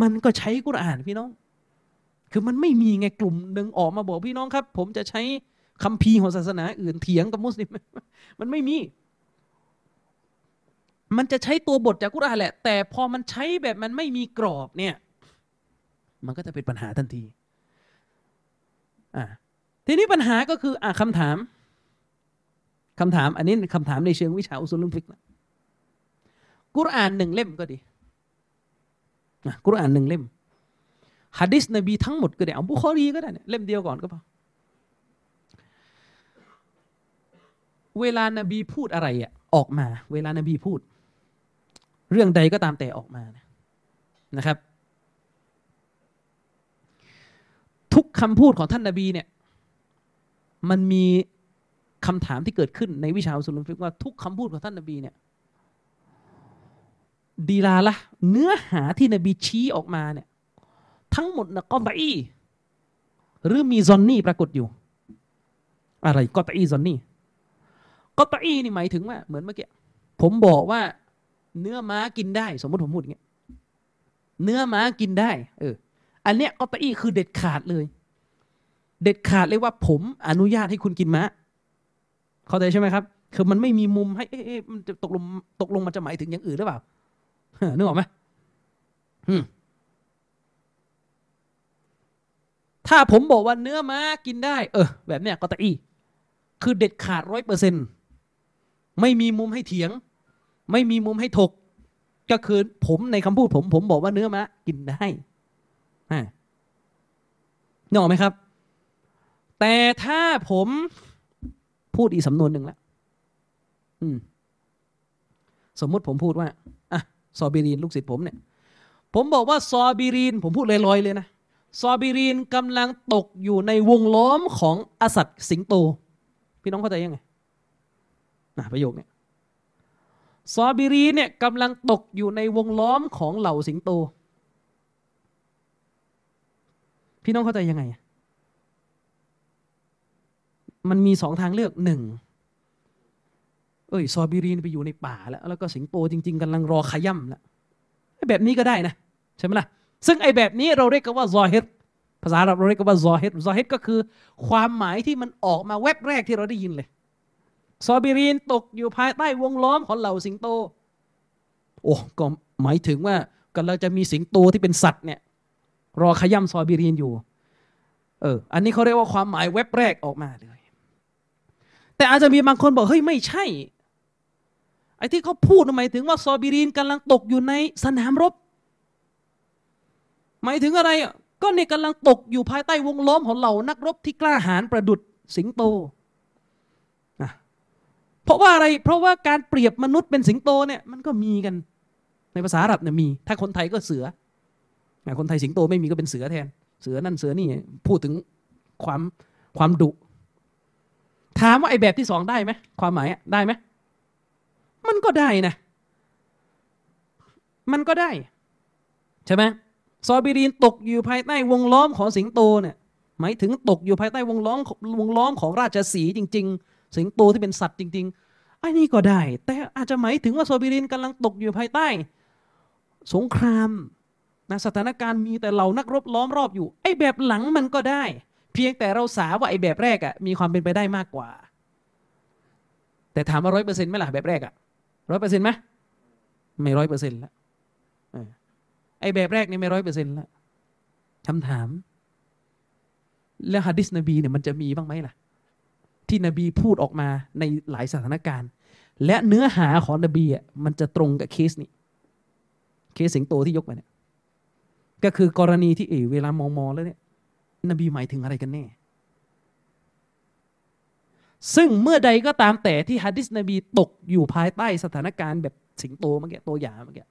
มันก็ใช้กุรอานพี่น้อง คือมันไม่มีไงกลุ่มหนึ่งออกมาบอกพี่น้องครับ ผมจะใช้ คำพีของศาสนาอื่นเถียงกับมุสลิม มันไม่มี มันจะใช้ตัวบทจากกุรอานแหละ แต่พอมันใช้แบบมันไม่มีกรอบเนี่ย มันก็จะเป็นปัญหาทันทีอ่าทีนี้ปัญหาก็คืออ่าคำถามคำถาม อันนี้คำถามในเชิงวิชาอุซุลุมฟิกนะกุรอานหนึ่งเล่มก็ดีกุรอานหนึ่งเล่มฮะดิษนบีทั้งหมดก็ได้เอาบุคอรีก็ได้เล่มเดียวก่อนก็พอ เวลานบีพูดอะไรอะออกมา เวลานบีพูด เรื่องใดก็ตามแต่ออกมานะครับ ทุกคำพูดของท่านนบีเนี่ยมันมีคำถามที่เกิดขึ้นในวิชาอุสุลฟิกว่าทุกคำพูดของท่านนบีเนี่ยดีลาละเนื้อหาที่นบีชี้ออกมาเนี่ยทั้งหมดนะกอตอีหรือมีซอนนี่ปรากฏอยู่ อะไรกอตอีซอนนี่ กอตอีนี่หมายถึงว่าเหมือนเมื่อกี้ผมบอกว่า เนื้อม้ากินได้ สมมติผมพูดอย่างเงี้ยเนื้อม้ากินได้ เออ อันเนี้ยกอตอีคือเด็ดขาดเลย เด็ดขาดเลยว่า ผมอนุญาตให้คุณกินม้า เข้าใจใช่ไหมครับ คือมันไม่มีมุมให้ เอ๊ะมันจะตกลงตกลงมันจะหมายถึงอย่างอื่นหรือเปล่านึกออกไหมอืมถ้าผมบอกว่าเนื้อม้ากินได้ เออ แบบเนี้ยก็ตะอี คือเด็ดขาดร้อยเปอร์เซ็นต์ ไม่มีมุมให้เถียง ไม่มีมุมให้ถก ก็คือผมในคำพูดผม ผมบอกว่าเนื้อม้ากินได้นึกออกไหมครับ แต่ถ้าผมพูดอีสำนวนหนึ่งแล้วสมมติผมพูดว่าอะซอบิรีนลูกศิษย์ผมเนี่ย ผมบอกว่าซอบิรีน ผมพูดลอยๆเลยนะซอบิรีนกำลังตกอยู่ในวงล้อมของأسد สิงโต พี่น้องเข้าใจยังไง นะประโยคนี้ซอบิรีเนี่ยกำลังตกอยู่ในวงล้อมของเหล่าสิงโต พี่น้องเข้าใจยังไง มันมีสองทางเลือกหนึ่งเอ้ยซอบิรีนไปอยู่ในป่าแล้ว แล้วก็สิงโตจริง ๆกำลังรอขย่ำแล้วแบบนี้ก็ได้นะ ใช่ไหมล่ะ ซึ่งไอ้แบบนี้เราเรียกกันว่าซอเฮิดภาษาเราเรียกกันว่าซอเฮิดซอเฮิดก็คือ ความหมายที่มันออกมาแวบแรกที่เราได้ยินเลย ซอบิรีนตกอยู่ภายใต้วงล้อมของเหล่าสิงโต โอ้ก็หมายถึงว่าก็เราจะมีสิงโตที่เป็นสัตว์เนี่ย รอขย่ำซอบิรีนอยู่ เออ อันนี้เขาเรียกว่าความหมายเว็บแรกออกมาเลย แต่อาจจะมีบางคนบอกเฮ้ยไม่ใช่ ไอ้ที่เขาพูดหมายถึงว่าซอบิรีนกำลังตกอยู่ในสนามรบ หมายถึงอะไรก็เนี่ยกำลังตกอยู่ภายใต้วงล้อมของเหล่านักรบที่กล้าหาญประดุดสิงโต เพราะว่าอะไร เพราะว่าการเปรียบมนุษย์เป็นสิงโตเนี่ยมันก็มีกัน ในภาษาอาหรับเนี่ยมี ถ้าคนไทยก็เสือคนไทยสิงโตไม่มีก็เป็นเสือแทน เสือนั่นเสือนี่ พูดถึงความความดุ ถามว่าไอ้แบบที่สองได้ไหมความหมายได้ไหมมันก็ได้นะ มันก็ได้ ใช่ไหมซอบิรีนตกอยู่ภายใต้วงล้อมของสิงโตเนี่ยหมายถึงตกอยู่ภายใต้วงล้อมวงล้อมของราชสีจริง ๆ สิงโตที่เป็นสัตว์จริง ๆ อันนี้ก็ได้ แต่อาจจะหมายถึงว่าโซบิรินกำลังตกอยู่ภายใต้ สงครามนะสถานการณ์มีแต่เหล่านักรบล้อมรอบอยู่ ไอ้แบบหลังมันก็ได้ เพียงแต่เราสาว่าไอ้แบบแรกอะ่ะมีความเป็นไปได้มากกว่า แต่ถามว่าร้อยเปอร์เซ็นต์ไหมล่ะแบบแรกอะ่ะร้อยเปอร์เซ็นต์ไหมไม่ร้อยเปอร์เซ็นต์แล้วไอ้แบบแรกนี่ไม่ร้อยเปอร์เซ็นต์ละคำถาม แล้วฮะดิษนบีเนี่ยมันจะมีบ้างไหมล่ะ ที่นบีพูดออกมาในหลายสถานการณ์ และเนื้อหาของนบีอะมันจะตรงกับเคสนี้ เคสสิงโตที่ยกมาเนี่ยก็คือกรณีที่เอเวลามองมอแล้วเนี่ย นบีหมายถึงอะไรกันแน่ ซึ่งเมื่อใดก็ตามแต่ที่ฮะดิษนบีตกอยู่ภายใต้สถานการณ์แบบสิงโตเมื่อกี้ตัวอย่างเมื่อกี้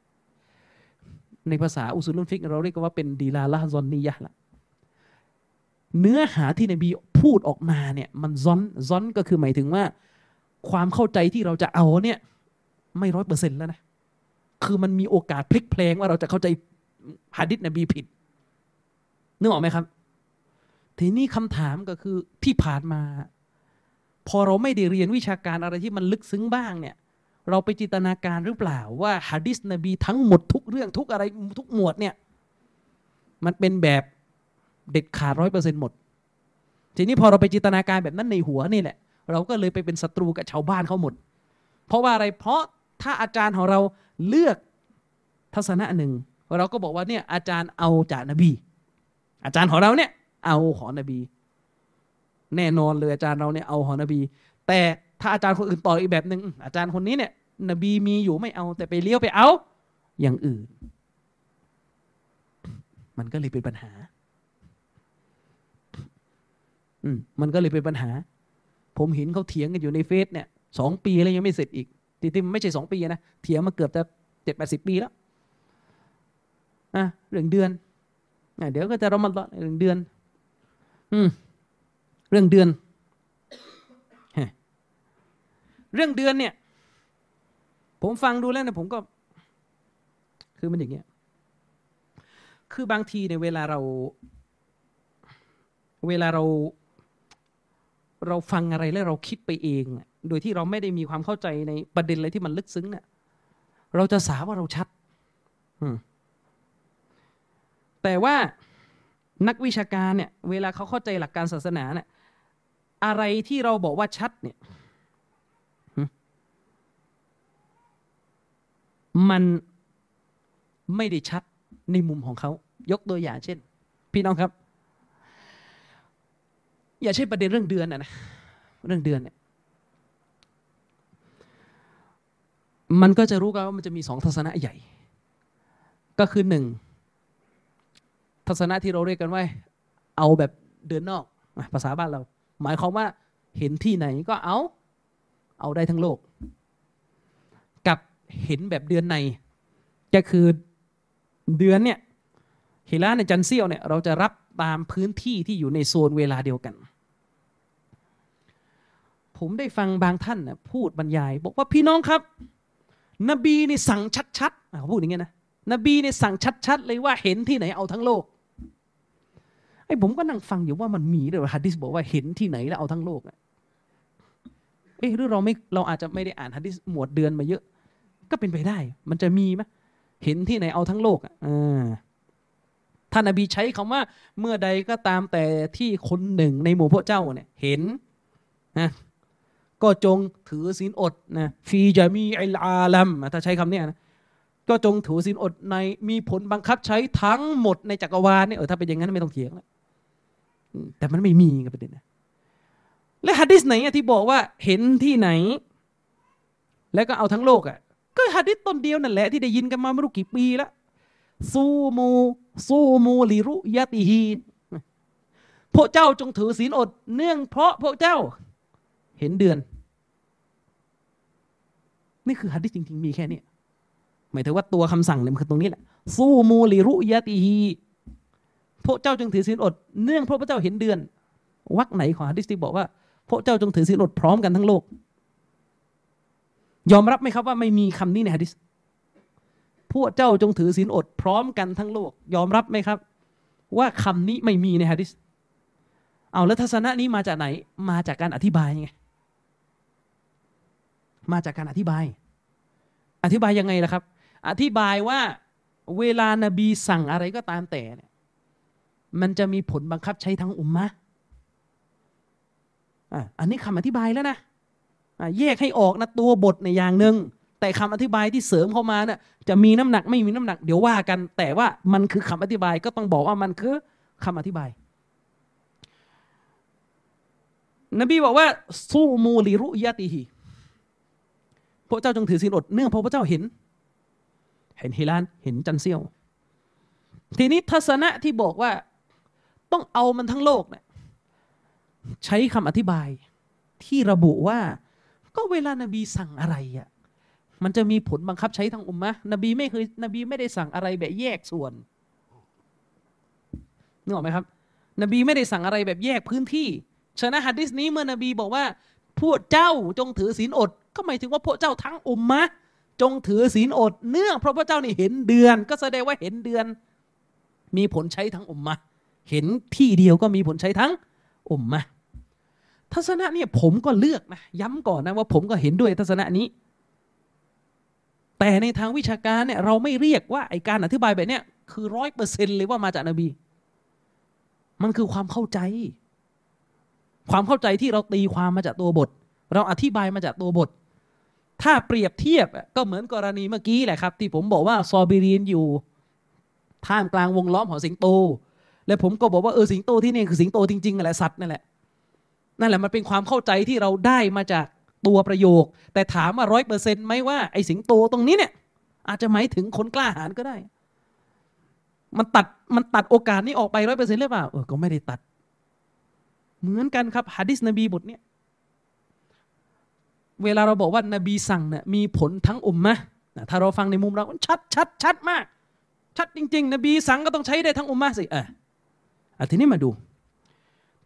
ในภาษาอุสุลุนฟิกเราเรียกว่าเป็นดีลาละซอนนียะละ เนื้อหาที่นบีพูดออกมาเนี่ยมันซอนซอนก็คือหมายถึงว่า ความเข้าใจที่เราจะเอาเนี่ยไม่ร้อยเปอร์เซ็นต์แล้วนะคือมันมีโอกาสพลิกเพลงว่าเราจะเข้าใจฮะดิษนบีผิดนึกออกไหมครับ ทีนี้คำถามก็คือที่ผ่านมา พอเราไม่ได้เรียนวิชาการอะไรที่มันลึกซึ้งบ้างเนี่ย เราไปจินตนาการหรือเปล่าว่าฮะดิษนบีทั้งหมดทุกเรื่องทุกอะไรทุกหมวดเนี่ย มันเป็นแบบ เด็ดขาดร้อยเปอร์เซ็นต์หมด ทีนี้พอเราไปจินตนาการแบบนั้นในหัวนี่แหละ เราก็เลยไปเป็นศัตรูกับชาวบ้านเขาหมด เพราะว่าอะไรเพราะถ้าอาจารย์ของเราเลือกทัศนะหนึ่งเราก็บอกว่าเนี่ยอาจารย์เอาจากนบี อาจารย์ของเราเนี่ย เอาของนบี แน่นอนเลยอาจารย์เราเนี่ยเอาของนบี แต่ถ้าอาจารย์คนอื่นต่ออีกแบบหนึ่งอาจารย์คนนี้เนี่ย นบีมีอยู่ไม่เอา แต่ไปเลี้ยวไปเอา อย่างอื่น มันก็เลยเป็นปัญหา อืมมันก็เลยเป็นปัญหา ผมเห็นเขาเถียงกันอยู่ในเฟซเนี่ยสองปีแล้วยังไม่เสร็จอีกทีที่ไม่ใช่สองปีนะเถียงมาเกือบจะเจ็ดแปดสิบปีแล้วอะเรื่องเดือนเดี๋ยวก็จะรอมาเรื่องเดือน อืมเรื่องเดือน เรื่องเดือนเนี่ย ผมฟังดูแล้วเนี่ยผมก็ คือมันอย่างเงี้ยคือบางทีในเวลาเรา เวลาเรา เราฟังอะไรแล้วเราคิดไปเอง โดยที่เราไม่ได้มีความเข้าใจในประเด็นอะไรที่มันลึกซึ้งเนี่ยเราจะสาว่าเราชัดแต่ว่านักวิชาการเนี่ย เวลาเขาเข้าใจหลักการศาสนาเนี่ยอะไรที่เราบอกว่าชัดเนี่ยมันไม่ได้ชัดในมุมของเขา ยกตัวอย่างเช่น พี่น้องครับ อย่าใช่ประเด็นเรื่องเดือนนะนะเรื่องเดือนเนี่ยมันก็จะรู้กันว่ามันจะมีสองทัศนะใหญ่ ก็คือหนึ่งทัศนะที่เราเรียกกันว่า เอาแบบเดือนนอก ภาษาบ้านเรา หมายความว่าเห็นที่ไหนก็เอา เอาได้ทั้งโลก กับเห็นแบบเดือนใน ก็คือเดือนเนี่ยฮิลาในจันเซียวเนี่ยเราจะรับตามพื้นที่ที่อยู่ในโซนเวลาเดียวกัน ผมได้ฟังบางท่านนะพูดบรรยาย บอกว่าพี่น้องครับ นบีนี่สั่งชัดๆเขาพูดอย่างเงี้ยนะนบีนี่สั่งชัดๆเลยว่าเห็นที่ไหนเอาทั้งโลกไอ้ผมก็นั่งฟังอยู่ว่ามันมีเลยฮะดิษบอกว่าเห็นที่ไหนแล้วเอาทั้งโลกเอ๊ะหรือเราไม่เราอาจจะไม่ได้อ่านฮะดิษหมวดเดือนมาเยอะ ก็เป็นไปได้ มันจะมีไหมเห็นที่ไหนเอาทั้งโลกอะท่านนบีใช้คำว่า เมื่อใดก็ตามแต่ที่คนหนึ่งในหมู่พวกเจ้าเนี่ย เห็นนะ ก็จงถือศีลอดนะฟีจามีไอลาลัมถ้าใช้คำนี้นะก็จงถือศีลอดในมีผลบังคับใช้ทั้งหมดในจักรวาลเนี่ยเออถ้าเป็นอย่างนั้นไม่ต้องเถียงแล้วแต่มันไม่มีกับประเด็นนะและฮะดิษไหนที่บอกว่าเห็นที่ไหน แล้วก็เอาทั้งโลกอะก็ฮะดิษต้นเดียวนั่นแหละที่ได้ยินกันมาไม่รู้กี่ปีแล้วซูมูซูมูลิรุยติฮีพวกเจ้าจงถือศีลอด เนื่องเพราะพวกเจ้าเห็นเดือน นี่คือฮะดิษจริง ๆ มีแค่นี้หมายถึงว่าตัวคำสั่งเนี่ยมันคือตรงนี้แหละซูมูลิรุยติฮีพวกเจ้าจงถือศีลอด เนื่องเพราะพระเจ้าเห็นเดือนวักไหนของฮะดิษที่บอกว่าพวกเจ้าจงถือศีลอดพร้อมกันทั้งโลก ยอมรับไหมครับว่าไม่มีคำนี้ในฮะดิษพวกเจ้าจงถือศีลอดพร้อมกันทั้งโลก ยอมรับไหมครับ ว่าคำนี้ไม่มีในฮะดิษเอาแล้วทัศนะนี้มาจากไหนมาจากการอธิบายไง มาจากการอธิบาย อธิบายยังไงล่ะครับ อธิบายว่าเวลานบีสั่งอะไรก็ตามแต่เนี่ยมันจะมีผลบังคับใช้ทั้งอุมมะอันนี้คำอธิบายแล้วนะแยกให้ออกนะตัวบทในอย่างหนึ่งแต่คำอธิบายที่เสริมเข้ามาเนี่ยจะมีน้ำหนักไม่มีน้ำหนัก เดี๋ยวว่ากัน แต่ว่ามันคือคำอธิบายก็ต้องบอกว่ามันคือคำอธิบาย นบีบอกว่าสู้มูลิรุยะติฮี พระเจ้าจงถือศีลอดเนื่องเพราะพระเจ้าเห็น เห็นฮิลานเห็นจันเซียว ทีนี้ทัศนะที่บอกว่าต้องเอามันทั้งโลกเนี่ยใช้คำอธิบายที่ระบุว่า ก็เวลานบีสั่งอะไรอะมันจะมีผลบังคับใช้ทั้งอุมมะนบีไม่เคยนบีไม่ได้สั่งอะไรแบบแยกส่วนนึกออกไหมครับ นบีไม่ได้สั่งอะไรแบบแยกพื้นที่ ฉะนั้นฮะดิษนี้เมื่อนบีบอกว่าพวกเจ้าจงถือศีลอด ก็หมายถึงว่าพวกเจ้าทั้งอุมมะจงถือศีลอดเนื่องเพราะพระเจ้านี่เห็นเดือน ก็แสดงว่าเห็นเดือน มีผลใช้ทั้งอุมมะเห็นที่เดียวก็มีผลใช้ทั้งอุมมะทัศนะเนี่ยผมก็เลือกนะย้ำก่อนนะว่าผมก็เห็นด้วยทัศนะนี้ แต่ในทางวิชาการเนี่ยเราไม่เรียกว่าไอการอธิบายแบบเนี้ยคือร้อยเปอร์เซ็นต์เลยว่ามาจากนบี มันคือความเข้าใจ ความเข้าใจที่เราตีความมาจากตัวบท เราอธิบายมาจากตัวบท ถ้าเปรียบเทียบก็เหมือนกรณีเมื่อกี้แหละครับ ที่ผมบอกว่าซอบิรีนอยู่ท่ามกลางวงล้อมของสิงโต และผมก็บอกว่าเออสิงโตที่นี่คือสิงโตจริงๆนั่นแหละสัตว์นั่นแหละนั่นแหละมันเป็นความเข้าใจที่เราได้มาจากตัวประโยค แต่ถามว่าร้อยเปอร์เซ็นต์ไหมว่าไอ้สิงโตตรงนี้เนี่ย อาจจะหมายถึงคนกล้าหาญก็ได้ มันตัดมันตัดโอกาสนี้ออกไปร้อยเปอร์เซ็นต์หรือเปล่าเออก็ไม่ได้ตัด เหมือนกันครับฮะดิษนบีบทเนี้ย เวลาเราบอกว่านบีสั่งเนี่ยมีผลทั้งอุมมะถ้าเราฟังในมุมเราชัดชัดชัดมาก ชัดจริง ๆ นบีสั่งก็ต้องใช้ได้ทั้งอุมมะสิเออทีนี้มาดู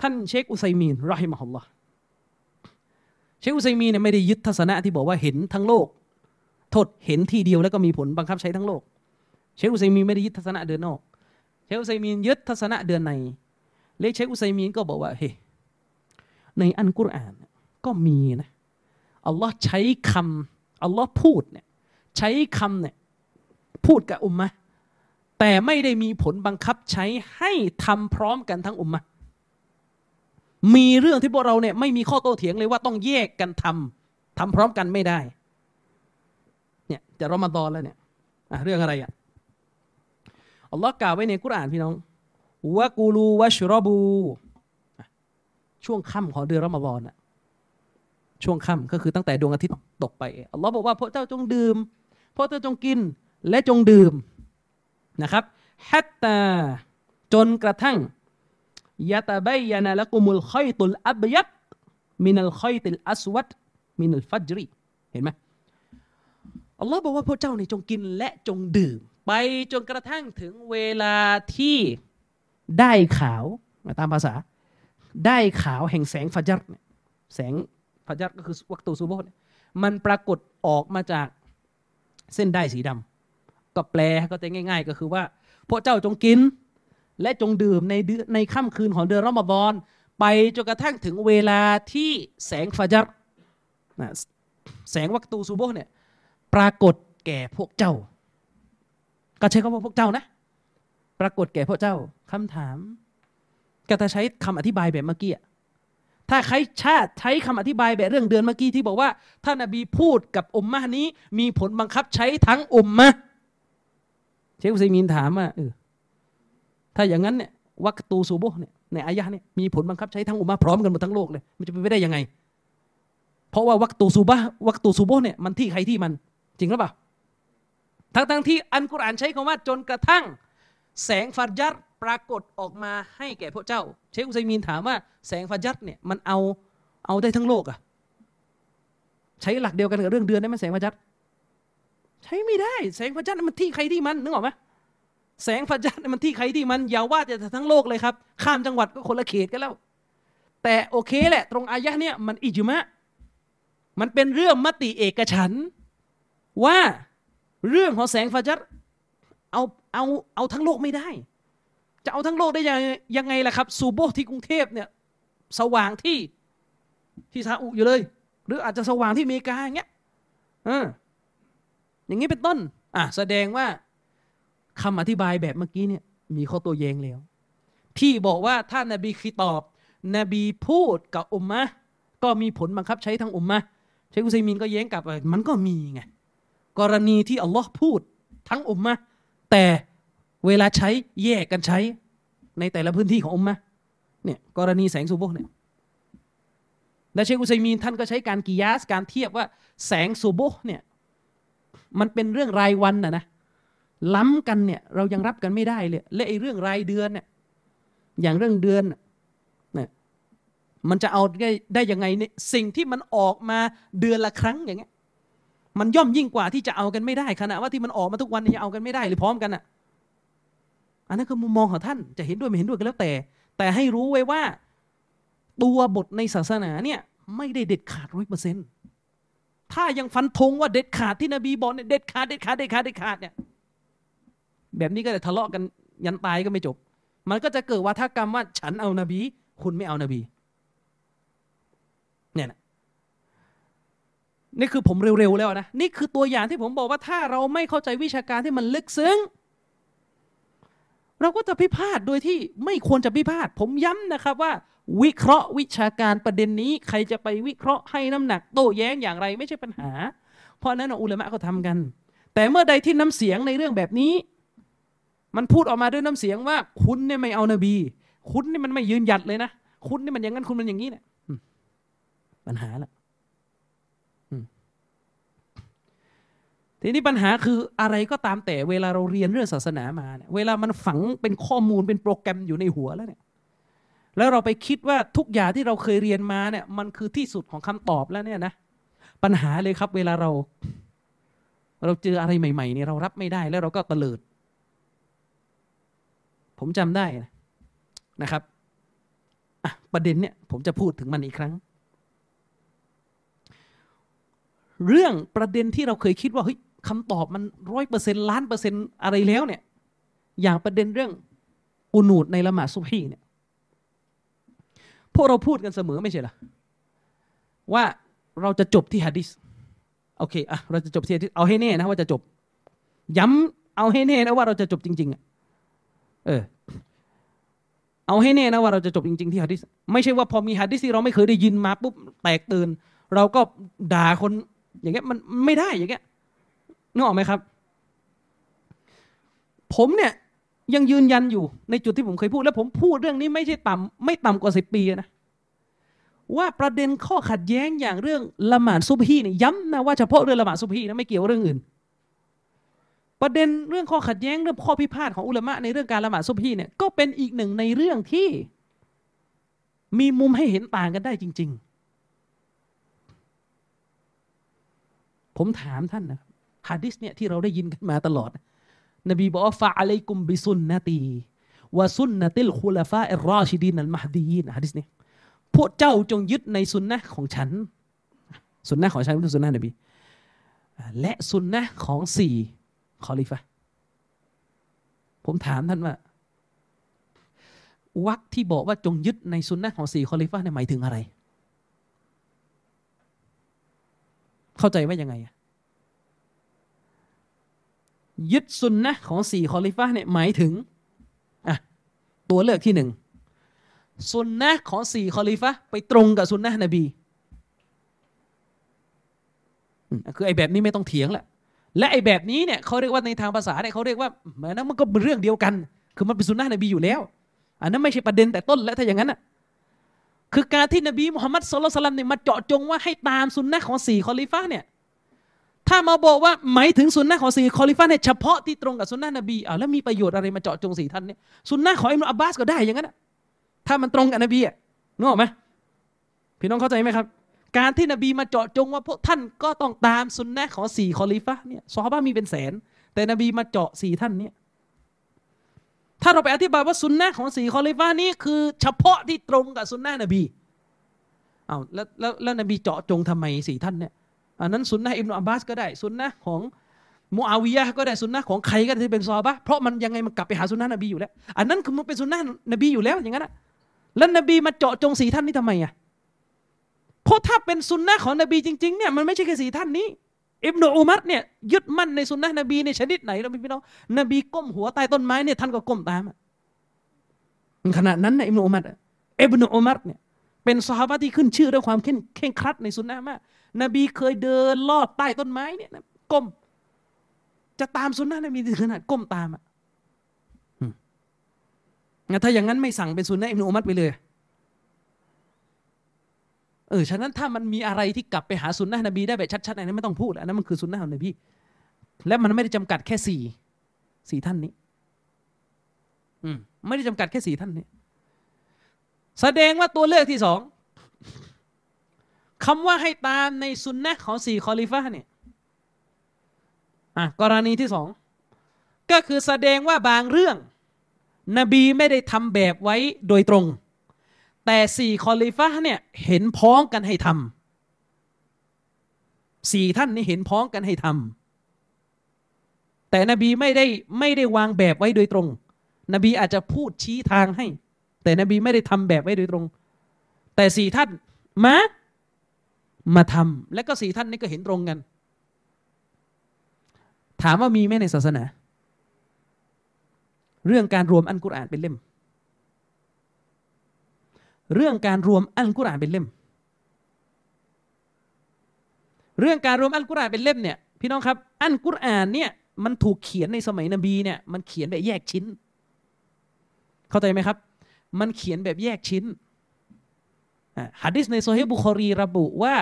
ท่านเชคอุไซมีนรอฮิมะฮุลลอฮ์เชคอุไซมีเนี่ยไม่ได้ยึดทัศนะที่บอกว่าเห็นทั้งโลก โทษเห็นทีเดียวแล้วก็มีผลบังคับใช้ทั้งโลก เชคอุไซมีไม่ได้ยึดทัศนะเดือนนอก เชคอุไซมียึดทัศนะเดือนในเลเชคอุไซมีก็บอกว่าเฮ้ในอัลกุรอานก็มีนะ อัลลอฮ์ใช้คำอัลลอฮ์พูดเนี่ยใช้คำเนี่ยพูดกับอุมมะแต่ไม่ได้มีผลบังคับใช้ให้ทำพร้อมกันทั้งอุมมะมีเรื่องที่พวกเราเนี่ยไม่มีข้อโต้เถียงเลยว่าต้องแยกกันทำทำพร้อมกันไม่ได้เนี่ยจะรอมาตอนแล้วเนี่ยเรื่องอะไรอะอัลลอฮ์กล่าวไว้ในกุรอานพี่น้องวะกูลูวะชรบู ช่วงค่ำของเดือนรอมฎอนอะ ช่วงค่ำก็คือตั้งแต่ดวงอาทิตย์ตกไปอัลลอฮ์บอกว่าพระเจ้าจงดื่มพระเจ้าจงกินและจงดื่มนะครับฮัตตาจนกระทั่งยะตาบยานะละกุมุลขัยตุลอับยัดมินัลขัยตุลอัสวัดมินัลฟัจรีเห็นไหมอัลลอฮ์บอกว่าพระเจ้านี่จงกินและจงดื่ม ไปจนกระทั่งถึงเวลาที่ได้ขาวตามภาษา ได้ขาวแห่งแสงฟัจรเนี่ยแสง ฟัจรก็คือวักตูซูโบเนี่ยมันปรากฏออกมาจากเส้นได้สีดำก็แปลก็จะง่าย ๆ ก็คือว่าพระเจ้าจงกิน และจงดื่มในเดือนในค่ำคืนของเดือนรอมฎอนไปจนกระทั่งถึงเวลาที่แสงฟาจัรนะแสงวักตูซูโบเนี่ยปรากฏแก่พวกเจ้า ก็ใช้คำว่าพวกเจ้านะ ปรากฏแก่พวกเจ้าคำถามก็จะใช้คำอธิบายแบบเมื่อกี้ ถ้าใครชาติใช้คำอธิบายแบบเรื่องเดือนเมื่อกี้ที่บอกว่าท่านนบีพูดกับอุมมะนี้ มีผลบังคับใช้ทั้งอุมมะเชคอุซัยมีนถามว่าเออถ้าอย่างนั้นเนี่ยวักตูซูโบเนี่ยในอายะเนี่ยมีผลบังคับใช้ทั้งอุมมะพร้อมกันหมดทั้งโลกเลยมันจะเป็นไปได้ยังไง เพราะว่าวักตูซูบะวักตูซูโบเนี่ยมันที่ใครที่มัน จริงหรือเปล่าทั้งทั้งที่อันกุรอานใช้คำว่าจนกระทั่ง แสงฟัรยัดปรากฏออกมาให้แก่พวกเจ้า เชคอุซัยมีนถามว่าแสงฟัรยัดเนี่ยมันเอาเอาได้ทั้งโลกอะใช้หลักเดียวกันกับเรื่องเดือนได้ไหมแสงฟัรยัดใช้ไม่ได้ แสงฟัรยัดมันที่ใครที่มันนึกออกไหมแสงฟัรยัดมันที่ใครที่มันอย่าว่าจะทั้งโลกเลยครับ ข้ามจังหวัดก็คนละเขตกันแล้ว แต่โอเคแหละ ตรงอายะเนี่ยมันอิจมะมันเป็นเรื่องมติเอกฉันว่าเรื่องของแสงฟัรยัดเอา เอาเอาทั้งโลกไม่ได้ จะเอาทั้งโลกได้ยังยังไงล่ะครับซูโบที่กรุงเทพเนี่ยสว่างที่ที่ซาอุอยู่เลย หรืออาจจะสว่างที่อเมริกาอย่างเงี้ยออย่างนี้เป็นต้น อะแสดงว่าคำอธิบายแบบเมื่อกี้เนี่ย มีข้อตัวแย้งแล้ว ที่บอกว่าถ้านบีคีตอบ นบีพูดกับอุมมะก็มีผลบังคับใช้ทั้งอุมมะเชคุซัยมินก็แย้งกลับมันก็มีไงกรณีที่อัลลอฮ์พูดทั้งอุมมะแต่ เวลาใช้แยกกันใช้ในแต่ละพื้นที่ของอุมมะเนี่ยกรณีแสงซูโบเนี่ยและเชคุซัยมีนท่านก็ใช้การกิยาสการเทียบว่าแสงซูโบเนี่ยมันเป็นเรื่องรายวันนะนะล้ำกันเนี่ยเรายังรับกันไม่ได้เลย และไอ้เรื่องรายเดือนเนี่ยอย่างเรื่องเดือนเนี่ยมันจะเอาได้ได้ยังไงเนี่ยสิ่งที่มันออกมาเดือนละครั้งอย่างเงี้ยมันย่อมยิ่งกว่าที่จะเอากันไม่ได้ขณะว่าที่มันออกมาทุกวันยังเอากันไม่ได้หรือพร้อมกันอะ อันนั้นคือมุมมองของท่านจะเห็นด้วยไม่เห็นด้วยก็แล้วแต่ แต่ให้รู้ไว้ว่าตัวบทในศาสนาเนี่ยไม่ได้เด็ดขาดร้อยเปอร์เซ็นต์ถ้ายังฟันธงว่าเด็ดขาดที่นบีบอกเนี่ยเด็ดขาดเด็ดขาดเด็ดขาดเด็ดขาดเนี่ยแบบนี้ก็จะทะเลาะกันยันตายก็ไม่จบ มันก็จะเกิดว่าถ้ากรรมว่าฉันเอานบี คุณไม่เอานบีเนี่ยนะนี่คือผมเร็วๆแล้วนะ นี่คือตัวอย่างที่ผมบอกว่าถ้าเราไม่เข้าใจวิชาการที่มันลึกซึ้ง เราก็จะพิพาทโดยที่ไม่ควรจะพิพาทผมย้ำนะครับว่า วิเคราะห์วิชาการประเด็นนี้ ใครจะไปวิเคราะห์ให้น้ำหนักโต้แย้งอย่างไรไม่ใช่ปัญหา เพราะนั้นอุลามะก็ทำกัน แต่เมื่อใดที่น้ำเสียงในเรื่องแบบนี้ มันพูดออกมาด้วยน้ำเสียงว่า คุณเนี่ยไม่เอานบี คุณนี่มันไม่ยืนหยัดเลยนะ คุณนี่มันอย่างนั้นคุณมันอย่างนี้เนี่ยปัญหาละ ทีนี้ปัญหาคืออะไรก็ตามแต่เวลาเราเรียนเรื่องศาสนามาเนี่ยเวลามันฝังเป็นข้อมูลเป็นโปรแกรมอยู่ในหัวแล้วเนี่ยแล้วเราไปคิดว่าทุกอย่างที่เราเคยเรียนมาเนี่ยมันคือที่สุดของคำตอบแล้วเนี่ยนะปัญหาเลยครับ เวลาเรา เราเจออะไรใหม่ๆเนี่ยเรารับไม่ได้แล้วเราก็เตลิด ผมจำได้นะครับประเด็นเนี่ยผมจะพูดถึงมันอีกครั้ง เรื่องประเด็นที่เราเคยคิดว่าเฮ้ย คำตอบมันร้อยเปอร์เซ็นต์ล้านเปอร์เซ็นต์อะไรแล้วเนี่ย อย่างประเด็นเรื่องอุนูดในละหมาดซุบฮีเนี่ย พวกเราพูดกันเสมอไม่ใช่หรอว่าเราจะจบที่ฮะดิษโอเคอะเราจะจบที่ฮะดิษเอาให้แน่นะว่าจะจบ ย้ำเอาให้แน่นะว่าเราจะจบจริง ๆอะเออเอาให้แน่นะว่าเราจะจบจริง ๆ ที่ฮะดิษไม่ใช่ว่าพอมีฮะดิษที่เราไม่เคยได้ยินมาปุ๊บแตกตื่น เราก็ด่าคนอย่างเงี้ยมันไม่ได้อย่างเงี้ย นึกออกไหมครับ ผมเนี่ยยังยืนยันอยู่ในจุดที่ผมเคยพูด แล้วผมพูดเรื่องนี้ไม่ใช่ต่ำไม่ต่ำกว่าสิบปีนะว่าประเด็นข้อขัดแย้งอย่างเรื่องละหมาดซุบฮีเนี่ยย้ำนะว่าเฉพาะเรื่องละหมาดซุบฮีนะไม่เกี่ยวเรื่องอื่น ประเด็นเรื่องข้อขัดแย้งเรื่องข้อพิพาทของอุลามะในเรื่องการละหมาดซุบฮีเนี่ยก็เป็นอีกหนึ่งในเรื่องที่ มีมุมให้เห็นต่างกันได้จริง ๆ ผมถามท่านนะ ฮะดิษเนี่ยที่เราได้ยินกันมาตลอด นบีบอกว่าฟะอะลัยกุมบิซุนนะตีวะซุนนะติลคุลฟาอิรรอชิดีนัลมหดีนฮะดิษเนี่ยพวกเจ้าจงยึดในสุนนะของฉัน สุนนะของฉันคือสุนนะนบีและสุนนะของสี่คอลิฟะผมถามท่านว่าวักที่บอกว่าจงยึดในสุนนะของสี่คอลิฟะเนี่ยหมายถึงอะไร เข้าใจว่ายังไง ยึดสุนนะของสี่คอลิฟะเนี่ยหมายถึงอะตัวเลือกที่หนึ่งสุนนะของสี่คอลิฟะไปตรงกับสุนนะนบีคือไอ้แบบนี้ไม่ต้องเถียงแหละและไอ้แบบนี้เนี่ยเขาเรียกว่าในทางภาษาเนี่ยเขาเรียกว่าเหมือนนั้นมันก็เป็นเรื่องเดียวกัน คือมันเป็นสุนนะนบีอยู่แล้ว อันนั้นไม่ใช่ประเด็นแต่ต้นแล้วถ้าอย่างนั้นอะคือการที่นบีมุฮัมมัดصلى الله عليه وسلم เนี่ยมาเจาะจงว่าให้ตามสุนนะของสี่คอลิฟะเนี่ย ถ้ามาบอกว่าหมายถึงสุนนะของสี่คอลิฟะเนี่ยเฉพาะที่ตรงกับสุนนะนบีอ่าแล้วมีประโยชน์อะไรมาเจาะจงสี่ท่านเนี่ยสุนนะของอิบนุอับบาสก็ได้อย่างนั้นถ้ามันตรงกับนบีอะนึกออกไหมพี่น้องเข้าใจไหมครับ การที่นบีมาเจาะจงว่าพวกท่านก็ต้องตามสุนนะของสี่คอลิฟะเนี่ยซอฮาบะมีเป็นแสน แต่นบีมาเจาะสี่ท่านเนี่ยถ้าเราไปอธิบายว่าสุนนะของสี่คอลิฟะนี้คือเฉพาะที่ตรงกับสุนนะนบีอ้าวแล้วแล้วแล้วนบีเจาะจงทำไมสี่ท่านเนี่ย อันนั้นสุนนะอิบนุอับบาสก็ได้สุนนะของมูอาวิยะก็ได้สุนนะของใครก็ได้ที่เป็นซอบะเพราะมันยังไงมันกลับไปหาสุนนะนบีอยู่แล้ว อันนั้นคือมันเป็นสุนนะนบีอยู่แล้วอย่างนั้นแล้วนบีมาเจาะจงสีท่านนี้ทำไมอะเพราะถ้าเป็นสุนนะของนบีจริงๆเนี่ยมันไม่ใช่แค่สีท่านนี้อิบนุอุมัรเนี่ยยึดมั่นในสุนนะนบีในชนิดไหนเราพี่น้องนบีก้มหัวใต้ต้นไม้เนี่ยท่านก็ก้มตามขนาดนั้นนะอิบนุอุมัรอิบนุอุมัรเนี่ยเป็นสหายที่ขึ้นชื่อด้วยความเข่งครัดในสุนนะมาก นบีเคยเดินลอดใต้ต้นไม้เนี่ยก้ม จะตามสุนนะนบีถึงขนาดก้มตามอะถ้าอย่างนั้นไม่สั่งเป็นสุนนะอิบนุอุมัดไปเลย เออ ฉะนั้นถ้ามันมีอะไรที่กลับไปหาสุนนะนบีได้แบบชัดๆอันนั้นไม่ต้องพูดอันนั้นมันคือสุนนะของนบีและมันไม่ได้จำกัดแค่สี่สี่ท่านนี้ อืมไม่ได้จำกัดแค่สี่ท่านนี้ แสดงว่าตัวเลือกที่สอง คำว่าให้ตามในสุนนะของสี่คอลิฟะเนี่ยอะกรณีที่สองก็คือแสดงว่าบางเรื่อง นบีไม่ได้ทำแบบไว้โดยตรง แต่สี่คอลิฟะเนี่ยเห็นพ้องกันให้ทำสี่ท่านนี่เห็นพ้องกันให้ทำแต่นบีไม่ได้ไม่ได้วางแบบไว้โดยตรง นบีอาจจะพูดชี้ทางให้ แต่นบีไม่ได้ทำแบบไว้โดยตรง แต่สี่ท่านมา มาทำและก็สี่ท่านนี้ก็เห็นตรงกัน ถามว่ามีไหมในศาสนา เรื่องการรวมอัลกุรอานเป็นเล่ม เรื่องการรวมอัลกุรอานเป็นเล่ม เรื่องการรวมอัลกุรอานเป็นเล่มเนี่ยพี่น้องครับอัลกุรอานเนี่ยมันถูกเขียนในสมัยนบีเนี่ยมันเขียนแบบแยกชิ้น เข้าใจไหมครับ มันเขียนแบบแยกชิ้น ฮะดิษในโซฮีบุคอรีระบุว่า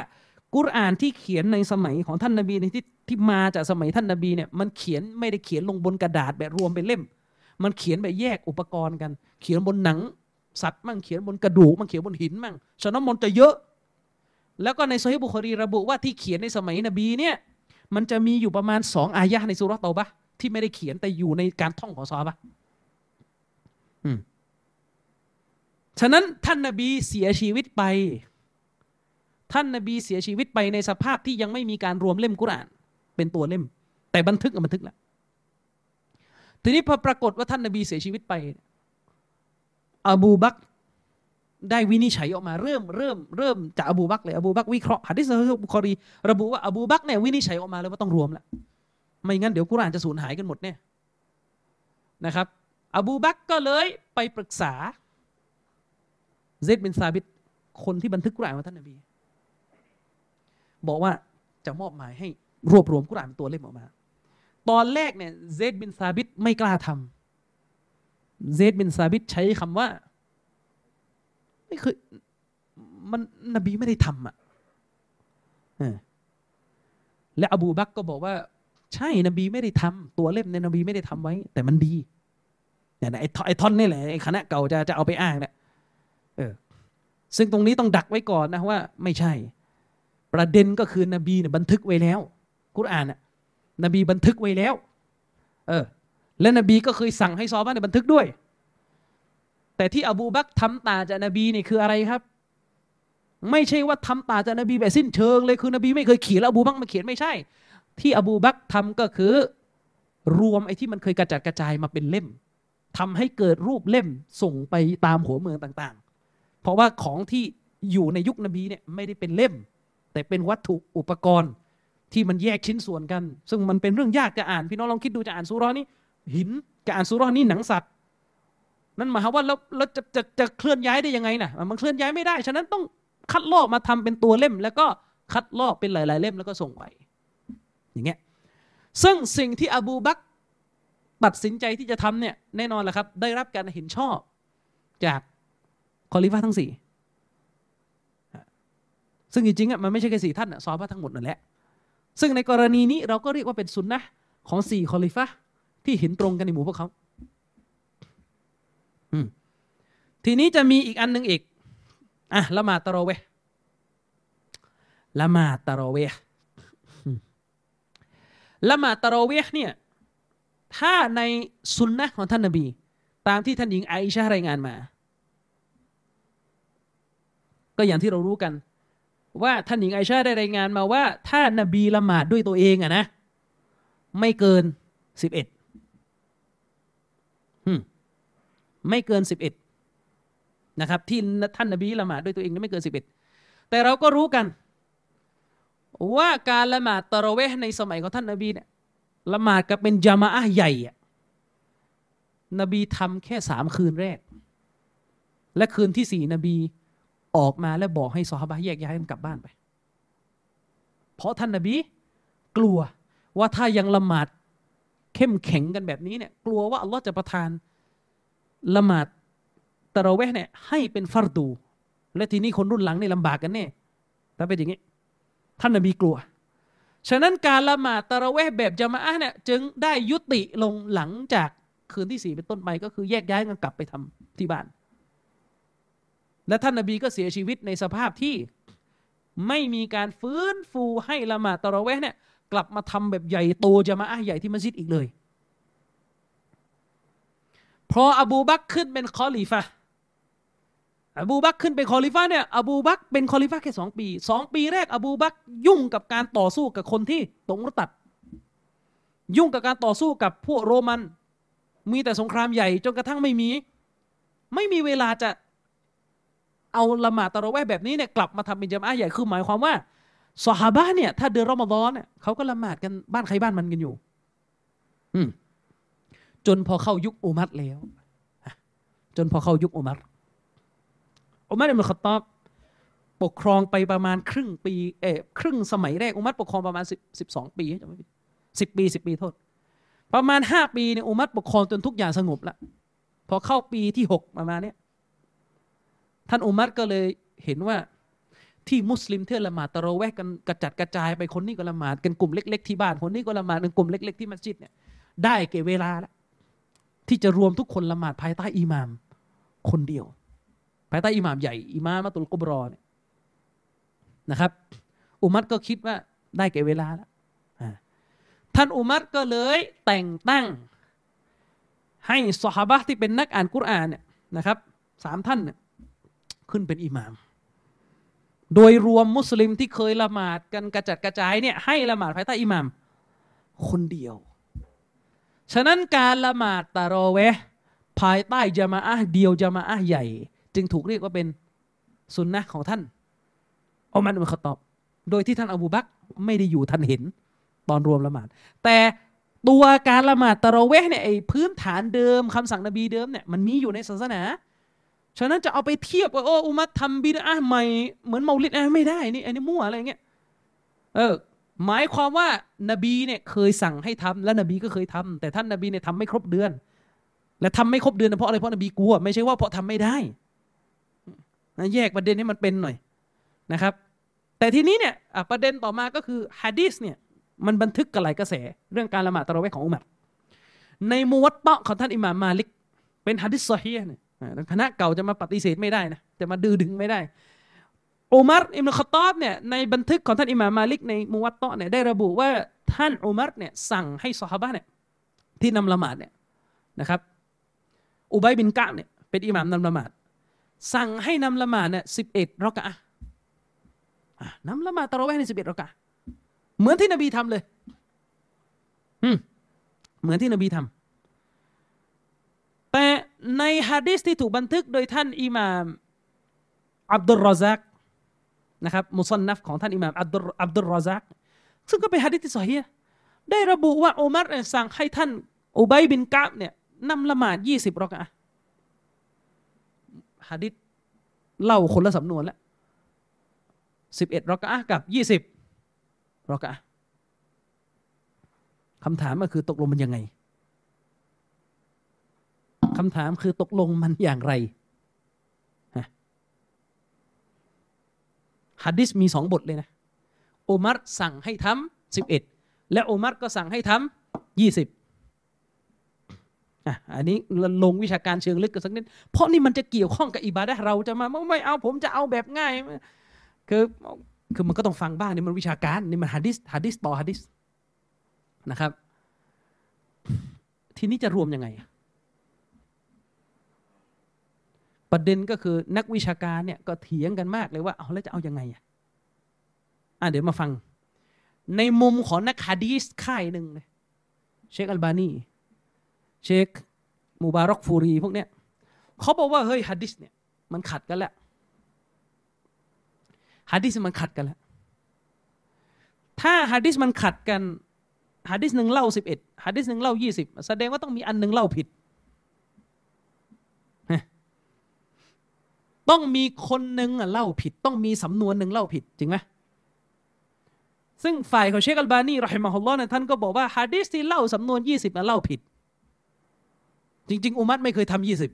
กุรอานที่เขียนในสมัยของท่านนบีในที่ที่มาจากสมัยท่านนบีเนี่ยมันเขียนไม่ได้เขียนลงบนกระดาษแบบรวมเป็นเล่ม มันเขียนแบบแยกอุปกรณ์กัน เขียนบนหนังสัตว์มั่งเขียนบนกระดูกมั่งเขียนบนหินมั่งฉะนั้นมันจะเยอะ แล้วก็ในโซฮีบุคอรีระบุว่าที่เขียนในสมัยนบีเนี่ยมันจะมีอยู่ประมาณสองอายะในสุรตอบะที่ไม่ได้เขียนแต่อยู่ในการท่องของซอบะอืม ฉะนั้นท่านนบีเสียชีวิตไป ท่านนบีเสียชีวิตไปในสภาพที่ยังไม่มีการรวมเล่มกุราน เป็นตัวเล่ม แต่บันทึกบันทึกแล้วทีนี้พอปรากฏว่าท่านนบีเสียชีวิตไป อบูบักได้วินิจฉัยออกมาเริ่มเริ่มเริ่มจากอบูบักเลยอบูบักวิเคราะห์หะดิษบุคอรี ระบุว่าอบูบักเนี่ยวินิจฉัยออกมาเลยว่าต้องรวมแล้วไม่งั้นเดี๋ยวกุรานจะสูญหายกันหมดเนี่ยนะครับ อบูบักก็เลยไปปรึกษา เซดบินซาบิดคนที่บันทึกกุรอานของท่านนบี บอกว่าจะมอบหมายให้รวบรวมกุรอานเป็นตัวเล่มออกมา ตอนแรกเนี่ยเซดบินซาบิดไม่กล้าทำเซดบินซาบิดใช้คำว่า ไม่เคยมันนบีไม่ได้ทำอะและอบูบักก็บอกว่า ใช่นบีไม่ได้ทำตัวเล่มในนบีไม่ได้ทำไว้ แต่มันดีเนี่ยไอ้ไอ้ท่อนนี่แหละไอ้คณะเก่าจะจะเอาไปอ้างเนี่ย เออซึ่งตรงนี้ต้องดักไว้ก่อนนะว่า ไม่ใช่ ประเด็นก็คือนบีเนี่ยบันทึกไว้แล้ว กุรอานน่ะนบีบันทึกไว้แล้ว เออ และนบีก็เคยสั่งให้ซอบ้านในบันทึกด้วย แต่ที่อบูบักทำตาจากนบีนี่คืออะไรครับ ไม่ใช่ว่าทำตาจากนบีแบบสิ้นเชิงเลยคือนบีไม่เคยเขียนแล้วอบูบักมาเขียนไม่ใช่ ที่อบูบักทำก็คือรวมไอ้ที่มันเคยกระจัดกระจายมาเป็นเล่มทำให้เกิดรูปเล่มส่งไปตามหัวเมืองต่าง เพราะว่าของที่อยู่ในยุคนบีเนี่ยไม่ได้เป็นเล่ม แต่เป็นวัตถุอุปกรณ์ที่มันแยกชิ้นส่วนกัน ซึ่งมันเป็นเรื่องยากจะอ่าน พี่น้องลองคิดดูจะอ่านสุรานี้หินจะอ่านสุรานี้หนังสัตว์นั่นหมายความว่าเราเราจะจะจะเคลื่อนย้ายได้ยังไงนะมันเคลื่อนย้ายไม่ได้ ฉะนั้นต้องคัดลอกมาทำเป็นตัวเล่ม แล้วก็คัดลอกเป็นหลาย ๆ เล่มแล้วก็ส่งไปอย่างเงี้ยซึ่งสิ่งที่อบูบักตัดสินใจที่จะทำเนี่ยแน่นอนแหละครับ ได้รับการเห็นชอบจาก คอลิฟ้าทั้งสี่ซึ่งจริงๆอะมันไม่ใช่แค่สี่ท่านอะซอฮาบะทั้งหมดนั่นแหละ ซึ่งในกรณีนี้เราก็เรียกว่าเป็นสุนนะของสี่คอลิฟะที่เห็นตรงกันในหมู่พวกเขาทีนี้จะมีอีกอันหนึ่งอีกอะละหมาดตะรอเวียะห์ละหมาดตะโรเวละหมาดตะโรเวเนี่ยถ้าในสุนนะของท่านนบี ตามที่ท่านหญิงไอชารายงานมา ก็อย่างที่เรารู้กัน ว่าท่านหญิงไอชาได้รายงานมาว่า ถ้านบีละหมาดด้วยตัวเองอะนะ ไม่เกินสิบเอ็ดไม่เกินสิบเอ็ดนะครับ ที่ท่านนบีละหมาดด้วยตัวเองไม่เกินสิบเอ็ดแต่เราก็รู้กันว่าการละหมาดตะระเวในสมัยของท่านนบีเนี่ยละหมาดกับเป็นจามะใหญ่อะนบีทำแค่สามคืนแรก และคืนที่สี่นบี ออกมาแล้วบอกให้ซอฮาบะแยกย้ายกันกลับบ้านไป เพราะท่านนบีกลัวว่าถ้ายังละหมาดเข้มแข็งกันแบบนี้เนี่ย กลัวว่าอัลลอฮ์จะประทานละหมาดตะเราแวะเนี่ยให้เป็นฟัรดู และทีนี้คนรุ่นหลังนี่ลำบากกันแน่ถ้าเป็นอย่างนี้ ท่านนบีกลัว ฉะนั้นการละหมาดตะเราแวะแบบจามะเนี่ยจึงได้ยุติลงหลังจากคืนที่สี่เป็นต้นไปก็คือแยกย้ายกันกลับไปทำที่บ้าน และท่านนบีก็เสียชีวิตในสภาพที่ไม่มีการฟื้นฟูให้ละหมาดตะระเวเนี่ยกลับมาทำแบบใหญ่โตจะมาอะใหญ่ที่มัสยิดอีกเลย พออบูบักขึ้นเป็นคอลีฟะอบูบักขึ้นเป็นคอลิฟะเนี่ยอบูบักเป็นคอลิฟะแค่สองปีสองปีแรก อบูบักยุ่งกับการต่อสู้กับคนที่ตงรตัด ยุ่งกับการต่อสู้กับพวกโรมัน มีแต่สงครามใหญ่จนกระทั่งไม่มี ไม่มีเวลาจะ เอาละหมาดตะระแวแบบนี้เนี่ยกลับมาทำเป็นจามะใหญ่คือหมายความว่าสหาบะเนี่ยถ้าเดือนรอมฎอนเนี่ยเขาก็ละหมาดกันบ้านใครบ้านมันกันอยู่ อืมจนพอเข้ายุคอุมัรแล้ว จนพอเข้ายุคอุมัรอุมัรอิบนุขตอบปกครองไปประมาณครึ่งปีเออครึ่งสมัยแรกอุมัรปกครองประมาณสิบสิบสองปีจะไม่ผิดสิบปีสิบปีโทษ ประมาณห้าปีเนี่ยอุมัรปกครองจนทุกอย่างสงบแล้วพอเข้าปีที่หกประมาณเนี้ย ท่านอุมัรก็เลยเห็นว่าที่มุสลิมเที่ละหมาดตะโรแวกกันกระจัดกระจายไปคนนี้ก็ละหมาดกันกลุ่มเล็ก ๆ ที่บ้านคนนี้ก็ละหมาดกันกลุ่มเล็ก ๆ ที่มัสยิดเนี่ยได้เก็บเวลาแล้วที่จะรวมทุกคนละหมาดภายใต้อิหมาม คนเดียว ภายใต้อิหมามใหญ่อิมามมาตุลกุบรอเนี่ยนะครับ อุมัรก็คิดว่าได้เก็บเวลาแล้วท่านอุมัรก็เลยแต่งตั้ง ให้สหบะที่เป็นนักอ่านกุรอานเนี่ยนะครับสามท่านเนี่ย ขึ้นเป็นอิหมาม โดยรวมมุสลิมที่เคยละหมาดกันกระจัดกระจายเนี่ยให้ละหมาดภายใต้อิหมาม คนเดียว ฉะนั้นการละหมาดตะรอเวภายใต้จามาอะเดียวจามาอะใหญ่ จึงถูกเรียกว่าเป็นสุนนะของท่านอุมัรอุลขตอบ โดยที่ท่านอบูบักไม่ได้อยู่ท่านเห็นตอนรวมละหมาด แต่ตัวการละหมาดตะรอเวะเนี่ยไอ้พื้นฐานเดิมคำสั่งนบีเดิมเนี่ยมันมีอยู่ในศาสนา ฉะนั้นจะเอาไปเทียบว่าโอ้อุมัตทำบิดอะใหม่เหมือนเมาลิดอะไม่ได้นี่อันนี้มั่วอะไรเงี้ยเออหมายความว่านบีเนี่ยเคยสั่งให้ทำและนบีก็เคยทำแต่ท่านนบีเนี่ยทำไม่ครบเดือน และทำไม่ครบเดือนเพราะอะไรเพราะนบีกลัว ไม่ใช่ว่าเพราะทำไม่ได้นะแยกประเด็นนี้มันเป็นหน่อยนะครับ แต่ทีนี้เนี่ยประเด็นต่อมาก็คือฮะดีสเนี่ยมันบันทึกกระไหลกระแส เรื่องการละหมาดตะเระเวของอุมัรในมุวัตเตะของท่านอิหม่ามมาลิก เป็นฮะดิษซอฮีเนี่ย คณะเก่าจะมาปฏิเสธไม่ได้นะจะมาดื้อดึงไม่ได้อุมัรอิมนุขตอบเนี่ยในบันทึกของท่านอิหม่ามาลิกในมุวัตตะเนี่ยได้ระบุว่าท่านอุมัรเนี่ยสั่งให้ซอฮาบะเนี่ยที่นำละหมาดเนี่ยนะครับ อุบัยบินกะเนี่ยเป็นอิหม่ามนำละหมาด สั่งให้นำละหมาดเนี่ยสิบเอ็ดรอกะนำละหมาดตะระเวในสิบเอ็ดรอกะเหมือนที่นบีทำเลยอืมเหมือนที่นบีทำแต่ ในฮะดิษที่ถูกบันทึกโดยท่านอิหม่ามอับดุลรอซักนะครับมุสนนัฟของท่านอิหม่ามอับดุลอับดุลรอซักซึ่งก็เป็นฮะดิษที่สฮีได้ระบุว่าอุมัรสั่งให้ท่านอุบัยบินกะบเนี่ยนำละหมาดยี่สิบรอกะฮะดิษเล่าคนละสำนวนแล้วสิบเอ็ดรอกะกับยี่สิบรอกะคำถามก็คือตกลงมันยังไง คำถามคือตกลงมันอย่างไรฮัดดิสมีสองบทเลยนะอุมัรสั่งให้ทำสิบเอ็ดและอุมัรก็สั่งให้ทำยี่สิบอะอันนี้ลงวิชาการเชิงลึกกันสักนิด เพราะนี่มันจะเกี่ยวข้องกับอิบาดะเราจะมาไม่เอาผมจะเอาแบบง่าย คือคือมันก็ต้องฟังบ้างนี่มันวิชาการนี่มันฮัดดิสฮัดดิสต่อฮัดดิสนะครับ ทีนี้จะรวมยังไง ประเด็นก็คือนักวิชาการเนี่ยก็เถียงกันมากเลยว่าเอาแล้วจะเอายังไงอะอะเดี๋ยวมาฟัง ในมุมของนักฮะดีสค่ายหนึ่งเลยเชคอัลบานีเชคมูบารอกฟูรีพวกเนี้ยเขาบอกว่าเฮ้ยฮะดิษเนี่ยมันขัดกันแล้วฮะดิษมันขัดกันแล้วถ้าฮะดิษมันขัดกันฮะดิษหนึ่งเล่าสิบเอ็ดฮะดิษหนึ่งเล่ายี่สิบแสดงว่าต้องมีอันหนึ่งเล่าผิด ต้องมีคนหนึ่งเล่าผิด ต้องมีสำนวนหนึ่งเล่าผิดจริงไหมซึ่งฝ่ายของเชคอัลบานีรอฮิมะฮุลลอฮ์เนี่ยท่านก็บอกว่าฮะดิษที่เล่าสำนวนยี่สิบเล่าผิด จริง ๆ อุมัตไม่เคยทำยี่สิบ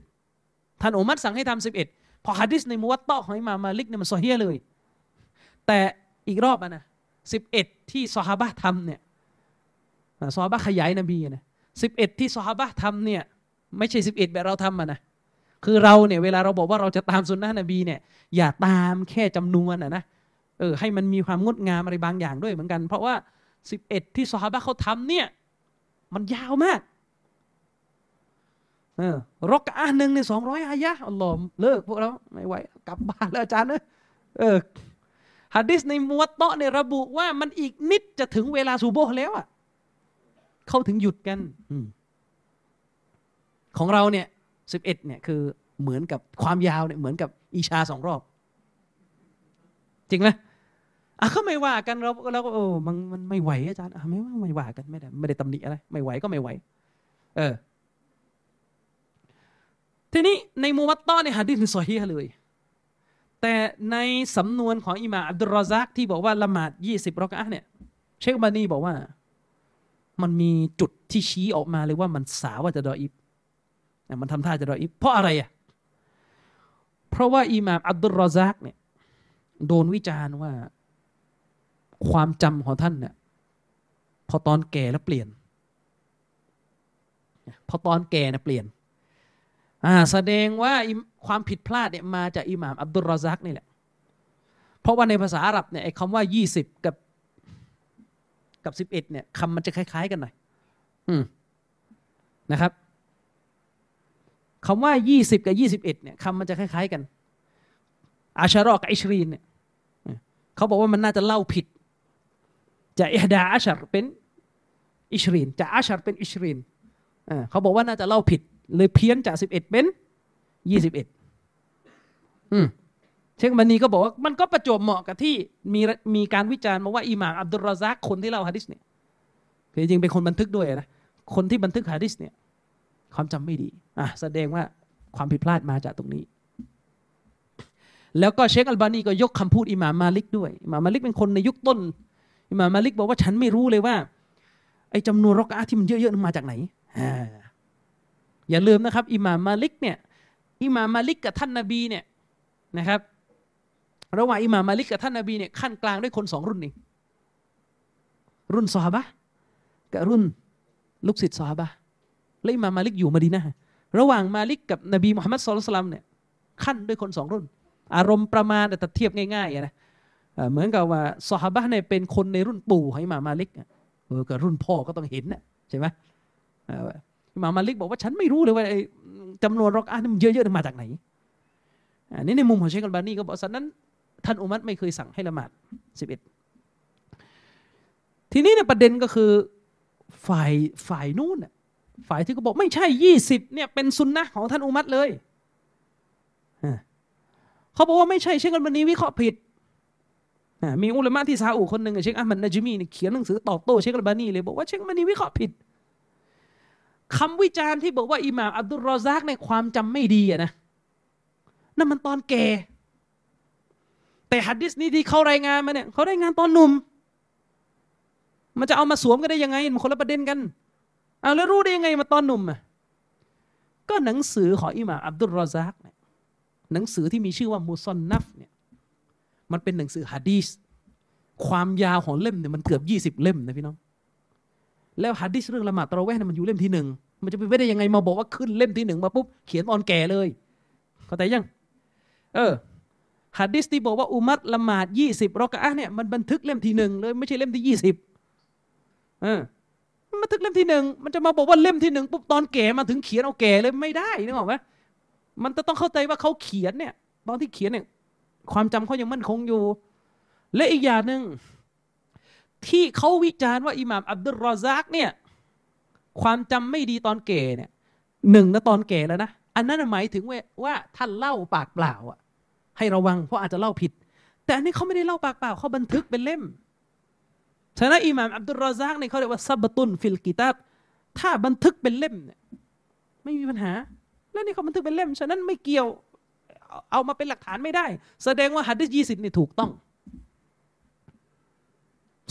ท่านอุมัตสั่งให้ทำสิบเอ็ดพอฮะดิษในมุวัตตะของอิมามาลิกเนี่ยมันโซเฮียเลย แต่อีกรอบอะนะสิบเอ็ดที่ซอฮาบะทำเนี่ยซอฮาบะขยายนบีนะสิบเอ็ดที่ซอฮาบะทำเนี่ยไม่ใช่สิบเอ็ดแบบเราทำอะนะ คือเราเนี่ยเวลาเราบอกว่าเราจะตามสุนนะนบีเนี่ยอย่าตามแค่จำนวนอะนะเออให้มันมีความงดงามอะไรบางอย่างด้วยเหมือนกัน เพราะว่าสิบเอ็ดที่ซอฮาบะเขาทำเนี่ยมันยาวมากเออรกอ่านหนึ่งในสองร้อยอายะอัลลอฮ์เลิกพวกเราไม่ไหวกลับบ้านแล้วอาจารย์เออฮะดิษในมวตเตาะเนี่ยระบุว่ามันอีกนิดจะถึงเวลาซูโบแล้วอะเขาถึงหยุดกันของเราเนี่ย สิบเอ็ดเนี่ยคือเหมือนกับความยาวเนี่ยเหมือนกับอีชาสองรอบ จริงไหมอะก็ไม่ว่ากันเราเราก็โอ้มันมันไม่ไหวอาจารย์อะไม่ว่าไม่ว่ากันไม่ได้ไม่ได้ตำหนิอะไร ไม่ไหวก็ไม่ไหว เออ ทีนี้ในมูวัตต้อในฮะดิษซอฮีเลย แต่ในสำนวนของอิหม่าอับดุลรอซักที่บอกว่าละหมาดยี่สิบรอกะเนี่ยเชคบานีบอกว่า มันมีจุดที่ชี้ออกมาเลยว่ามันสาว่าจะดออิบ มันทำท่าจะดออิบเพราะอะไรอะเพราะว่าอิหม่ามอับดุลรอซักเนี่ยโดนวิจารณ์ว่า ความจำของท่านเนี่ยพอตอนแก่แล้วเปลี่ยน พอตอนแก่เนี่ยเปลี่ยนอ่าแสดงว่าความผิดพลาดเนี่ยมาจากอิหม่ามอับดุลรอซักนี่แหละ เพราะว่าในภาษาอาหรับเนี่ยไอ้คำว่ายี่สิบกับกับสิบเอ็ดเนี่ยคำมันจะคล้าย ๆ กันหน่อยอืมนะครับ คำว่ายี่สิบกับยี่สิบเอ็ดเนี่ยคำมันจะคล้าย ๆกัน อาชารอกับอิชรีนเนี่ยเขาบอกว่ามันน่าจะเล่าผิดจะอิฮดาอัชารเป็นอิชรีนจะอัชารเป็นอิชรีนเขาบอกว่าน่าจะเล่าผิด เลยเพี้ยนจากสิบเอ็ดเป็นยี่สิบเอ็ดเชคมานีก็บอกว่ามันก็ประจวบเหมาะกับที่มีมีการวิจารณ์มาว่าอิหม่ามอับดุลรซักคนที่เล่าฮะดิษเนี่ยจริงเป็นคนบันทึกด้วยนะคนที่บันทึกฮะดิษเนี่ย ความจำไม่ดีอะแสดงว่าความผิดพลาดมาจากตรงนี้ แล้วก็เชคอัลบานีก็ยกคำพูดอิหม่ามมาลิกด้วยอิหม่ามมาลิกเป็นคนในยุคต้นอิหม่ามมาลิกบอกว่าฉันไม่รู้เลยว่าไอ้จำนวนรอกอะอัตที่มันเยอะๆมาจากไหนอย่าลืมนะครับอิหม่ามมาลิกเนี่ยอิหม่ามมาลิกกับท่านนาบีเนี่ยนะครับ ระหว่างอิหม่ามมาลิกกับท่านนบีเนี่ยคั่นกลางด้วยคนสองรุ่นนี้รุ่นซอฮาบะกับรุ่นลูกศิษย์ซอฮาบะ และอิหม่ามมาลิกอยู่มาดีนะระหว่างมาลิกกับนบีมุฮัมมัดสุลตัลลัมเนี่ยขั้นด้วยคนสองรุ่น อารมณ์ประมาณแต่เทียบง่ายๆนะเหมือนกับว่าซอฮาบะเนี่ยเป็นคนในรุ่นปู่ของอิหม่ามาลิกเออกับรุ่นพ่อก็ต้องเห็นนะใช่ไหมอิหม่ามมาลิกบอกว่าฉันไม่รู้เลยว่าจำนวนรอกอานี่มันเยอะๆมาจากไหนอันนี้ในมุมของเชคกัลบานีก็บอกฉะนั้น ท่านอุมัตไม่เคยสั่งให้ละหมาดสิบเอ็ดทีนี้เนี่ยประเด็นก็คือฝ่ายฝ่ายนู้น ฝ่ายที่เขาบอกไม่ใช่ยี่สิบเนี่ยเป็นซุนนะของท่านอุมัตเลยเขาบอกว่าไม่ใช่เชคกัลบานีวิเคราะห์ผิดมีอุลามะที่ซาอุคนหนึ่งเชคอัลมันนจมีเขียนหนังสือตอบโต้เชคกัลบานีเลยบอกว่าเชคกัลบานีวิเคราะห์ผิดคำวิจารณ์ที่บอกว่าอิหม่ามอับดุลรอซากในความจำไม่ดีอะนะนั่นมันตอนแก่แต่ฮัดดิสนี้ที่เขารายงานมาเนี่ยเขารายงานตอนหนุ่ม มันจะเอามาสวมกันได้ยังไงมันคนละประเด็นกัน เอาแล้วรู้ได้ยังไงมาตอนหนุ่มอะก็หนังสือของอิหม่าอับดุลรอซากเนี่ยหนังสือที่มีชื่อว่ามูซอนนัฟเนี่ยมันเป็นหนังสือฮัดดิสความยาวของเล่มเนี่ยมันเกือบยี่สิบเล่มนะพี่น้อง แล้วฮัดดิสเรื่องละหมาดตะเวห์มันอยู่เล่มที่หนึ่งมันจะไปได้ยังไงมาบอกว่าขึ้นเล่มที่หนึ่งมาปุ๊บเขียนตอนแก่เลยเข้าใจยัง เออฮัดดิสที่บอกว่าอุมัตละหมาดยี่สิบรอกะเนี่ยมันบันทึกเล่มที่หนึ่งเลยไม่ใช่เล่มที่ยี่สิบเออ บันทึกเล่มที่หนึ่งมันจะมาบอกว่าเล่มที่หนึ่งปุ๊บตอนแก่มาถึงเขียนเอาแก่เลยไม่ได้นึกออกไหมมันจะต้องเข้าใจว่าเขาเขียนเนี่ย ตอนที่เขียนเนี่ย ความจำเขายังมั่นคงอยู่ และอีกอย่างหนึ่งที่เขาวิจารณ์ว่าอิหม่ามอับดุลรอซักเนี่ย ความจำไม่ดีตอนแก่เนี่ยหนึ่งนะตอนแก่แล้วนะอันนั้นหมายถึงว่าท่านเล่าปากเปล่าอะ ให้ระวังเพราะอาจจะเล่าผิด แต่อันนี้เขาไม่ได้เล่าปากเปล่าเขาบันทึกเป็นเล่ม ฉะนั้นอิหม่ามอับดุลรอซักเนี่ยเขาเรียกว่าثبت في الكتاب ถ้าบันทึกเป็นเล่มเนี่ยไม่มีปัญหา แล้วนี่เขาบันทึกเป็นเล่ม ฉะนั้นไม่เกี่ยวเอามาเป็นหลักฐานไม่ได้ แสดงว่าฮัดดิษยี่สิบนี่ถูกต้อง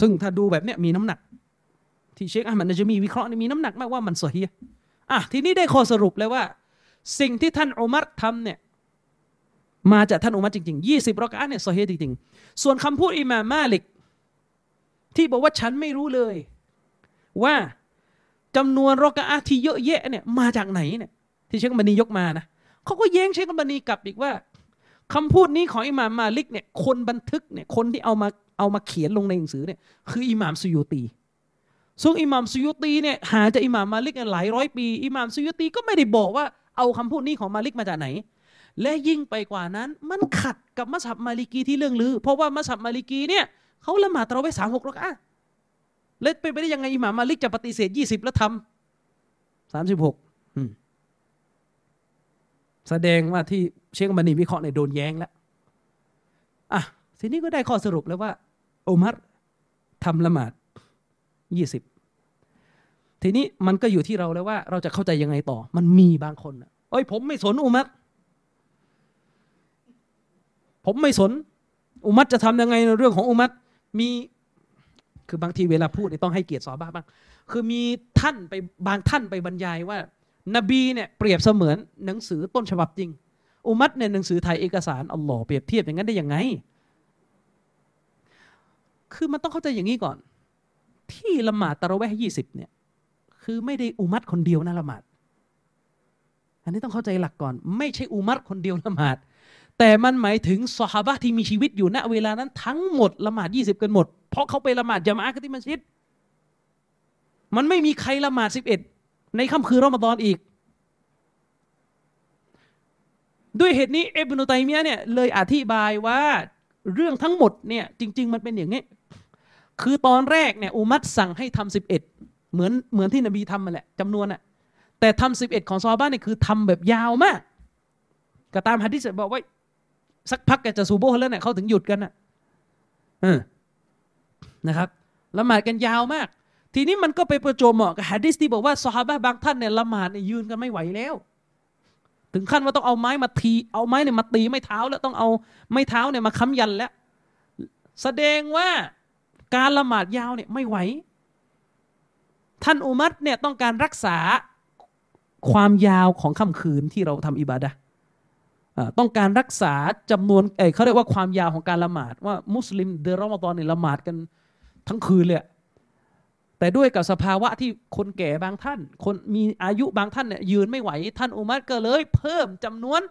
ซึ่งถ้าดูแบบเนี้ยมีน้ำหนัก ที่เชคอามันจะมีวิเคราะห์นี่มีน้ำหนักมากว่ามันสฮีอะทีนี้ได้ข้อสรุปเลยว่า สิ่งที่ท่านอุมัรทำเนี่ยมาจากท่านอุมัรจริงๆยี่สิบรอกาเนี่ยสฮีจริงๆ ส่วนคำพูดอิมามมาลิก ที่บอกว่าฉันไม่รู้เลย ว่าจำนวนรอกาที่เยอะแยะเนี่ยมาจากไหนเนี่ยที่เชคบันียกมานะเขาก็แย้งเชคบันีกลับอีกว่าคำพูดนี้ของอิหม่ามมาลิกเนี่ยคนบันทึกเนี่ยคนที่เอามาเอามาเขียนลงในหนังสือเนี่ยคืออิหม่ามซุยูตีซึ่งอิหม่ามซุยุตีเนี่ยหาจากอิหม่ามมาลิกหลายร้อยปีอิหม่ามซุยุตีก็ไม่ได้บอกว่าเอาคำพูดนี้ของมาลิกมาจากไหน และยิ่งไปกว่านั้นมันขัดกับมัสยิดมาลิกีที่เรื่องลือ เพราะว่ามัสยิดมาลิกีเนี่ย เขาละหมาดตราไว้สามหกรักอะเล็ดไปไปได้ยังไงอิหม่ามมาลิกจะปฏิเสธยี่สิบแล้วทำสามสิบหกแสดงว่าที่เชคมานีวิเคราะห์ในโดนแย้งแล้วอะทีนี้ก็ได้ข้อสรุปแล้วว่าอุมัรทำละหมาดยี่สิบทีนี้มันก็อยู่ที่เราแล้วว่า เราจะเข้าใจยังไงต่อ มันมีบางคนเอ้ย ผมไม่สนอุมัตผมไม่สน อุมัตจะทำยังไงในเรื่องของอุมัต มีคือบางทีเวลาพูดต้องให้เกียรติสอบ้าบ้าง คือมีท่านไปบางท่านไปบรรยายว่า นบีเนี่ยเปรียบเสมือนหนังสือต้นฉบับจริง อุมัตเนี่ยหนังสือไทยเอกสารอัลลอฮ์เปรียบเทียบอย่างนั้นได้ยังไง คือมันต้องเข้าใจอย่างนี้ก่อน ที่ละหมาดตะระเวห์ยี่สิบเนี่ย คือไม่ได้อุมัดคนเดียวนะละหมาด อันนี้ต้องเข้าใจหลักก่อน ไม่ใช่อุมัดคนเดียวละหมาด แต่มันหมายถึงสหบะที่มีชีวิตอยู่ณเวลานั้นทั้งหมดละหมาดยี่สิบกันหมด เพราะเขาไปละหมาดจามะกันที่มัสยิด มันไม่มีใครละหมาดสิบเอ็ดในค่ำคืนรอมฎอนอีก ด้วยเหตุนี้เอบนุตัยมียเนี่ยเลยอธิบายว่าเรื่องทั้งหมดเนี่ยจริง ๆ มันเป็นอย่างนี้ คือตอนแรกเนี่ยอุมัตสั่งให้ทำสิบเอ็ดเหมือนเหมือนที่นบีทำมาแหละจำนวนอะแต่ทำสิบเอ็ดของซอบ้านเนี่ยคือทำแบบยาวมากก็ตามฮะดิษบอกว่า สักพักแกจะซูโบแล้วเนี่ยเขาถึงหยุดกันอะนะครับละหมาดกันยาวมาก ทีนี้มันก็ไปประจวบเหมาะกับฮะดิษที่บอกว่าซอฮาบะบางท่านเนี่ยละหมาดเนี่ยยืนกันไม่ไหวแล้ว ถึงขั้นว่าต้องเอาไม้มาที เอาไม้เนี่ยมาตีไม่เท้าแล้วต้องเอาไม้เท้าเนี่ยมาค้ำยันแล้ว แสดงว่าการละหมาดยาวเนี่ยไม่ไหว ท่านอุมัตเนี่ยต้องการรักษาความยาวของค่ำคืนที่เราทำอิบาดะ ต้องการรักษาจำนวนเเขาเรียกว่าความยาวของการละหมาด ว่ามุสลิมเดือนรอมฎอนนี่ยละหมาดกันทั้งคืนเลยแต่ด้วยกับสภาวะที่คนแก่บางท่าน คนมีอายุบางท่านเนี่ยยืนไม่ไหว ท่านอุมัรก็เลย เพิ่มจำนวน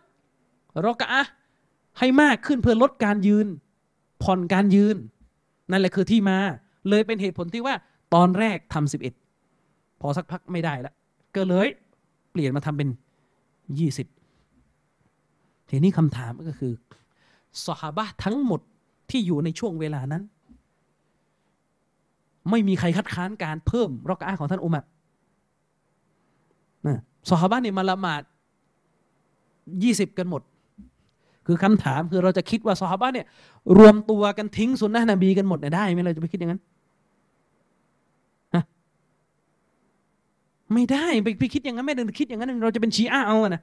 รอกะให้มากขึ้นเพื่อลดการยืน ผ่อนการยืน นั่นแหละคือที่มา เลยเป็นเหตุผลที่ว่าตอนแรกทำสิบเอ็ดพอสักพักไม่ได้แล้วก็เลยเปลี่ยนมาทำเป็นยี่สิบ ทีนี้คำถามก็คือสหบะทั้งหมดที่อยู่ในช่วงเวลานั้น ไม่มีใครคัดค้านการเพิ่มรอกอาของท่านอุมัรนะสหบะเนี่ยมาละหมาดยี่สิบกันหมด คือคำถามคือเราจะคิดว่าสหบะเนี่ย รวมตัวกันทิ้งสุนนะนบีกันหมดได้ไหมเราจะไปคิดอย่างนั้นไม่ได้ไปไปคิดอย่างนั้นไม่ได้คิดอย่างนั้น เราจะเป็นชีอะเอาอะนะ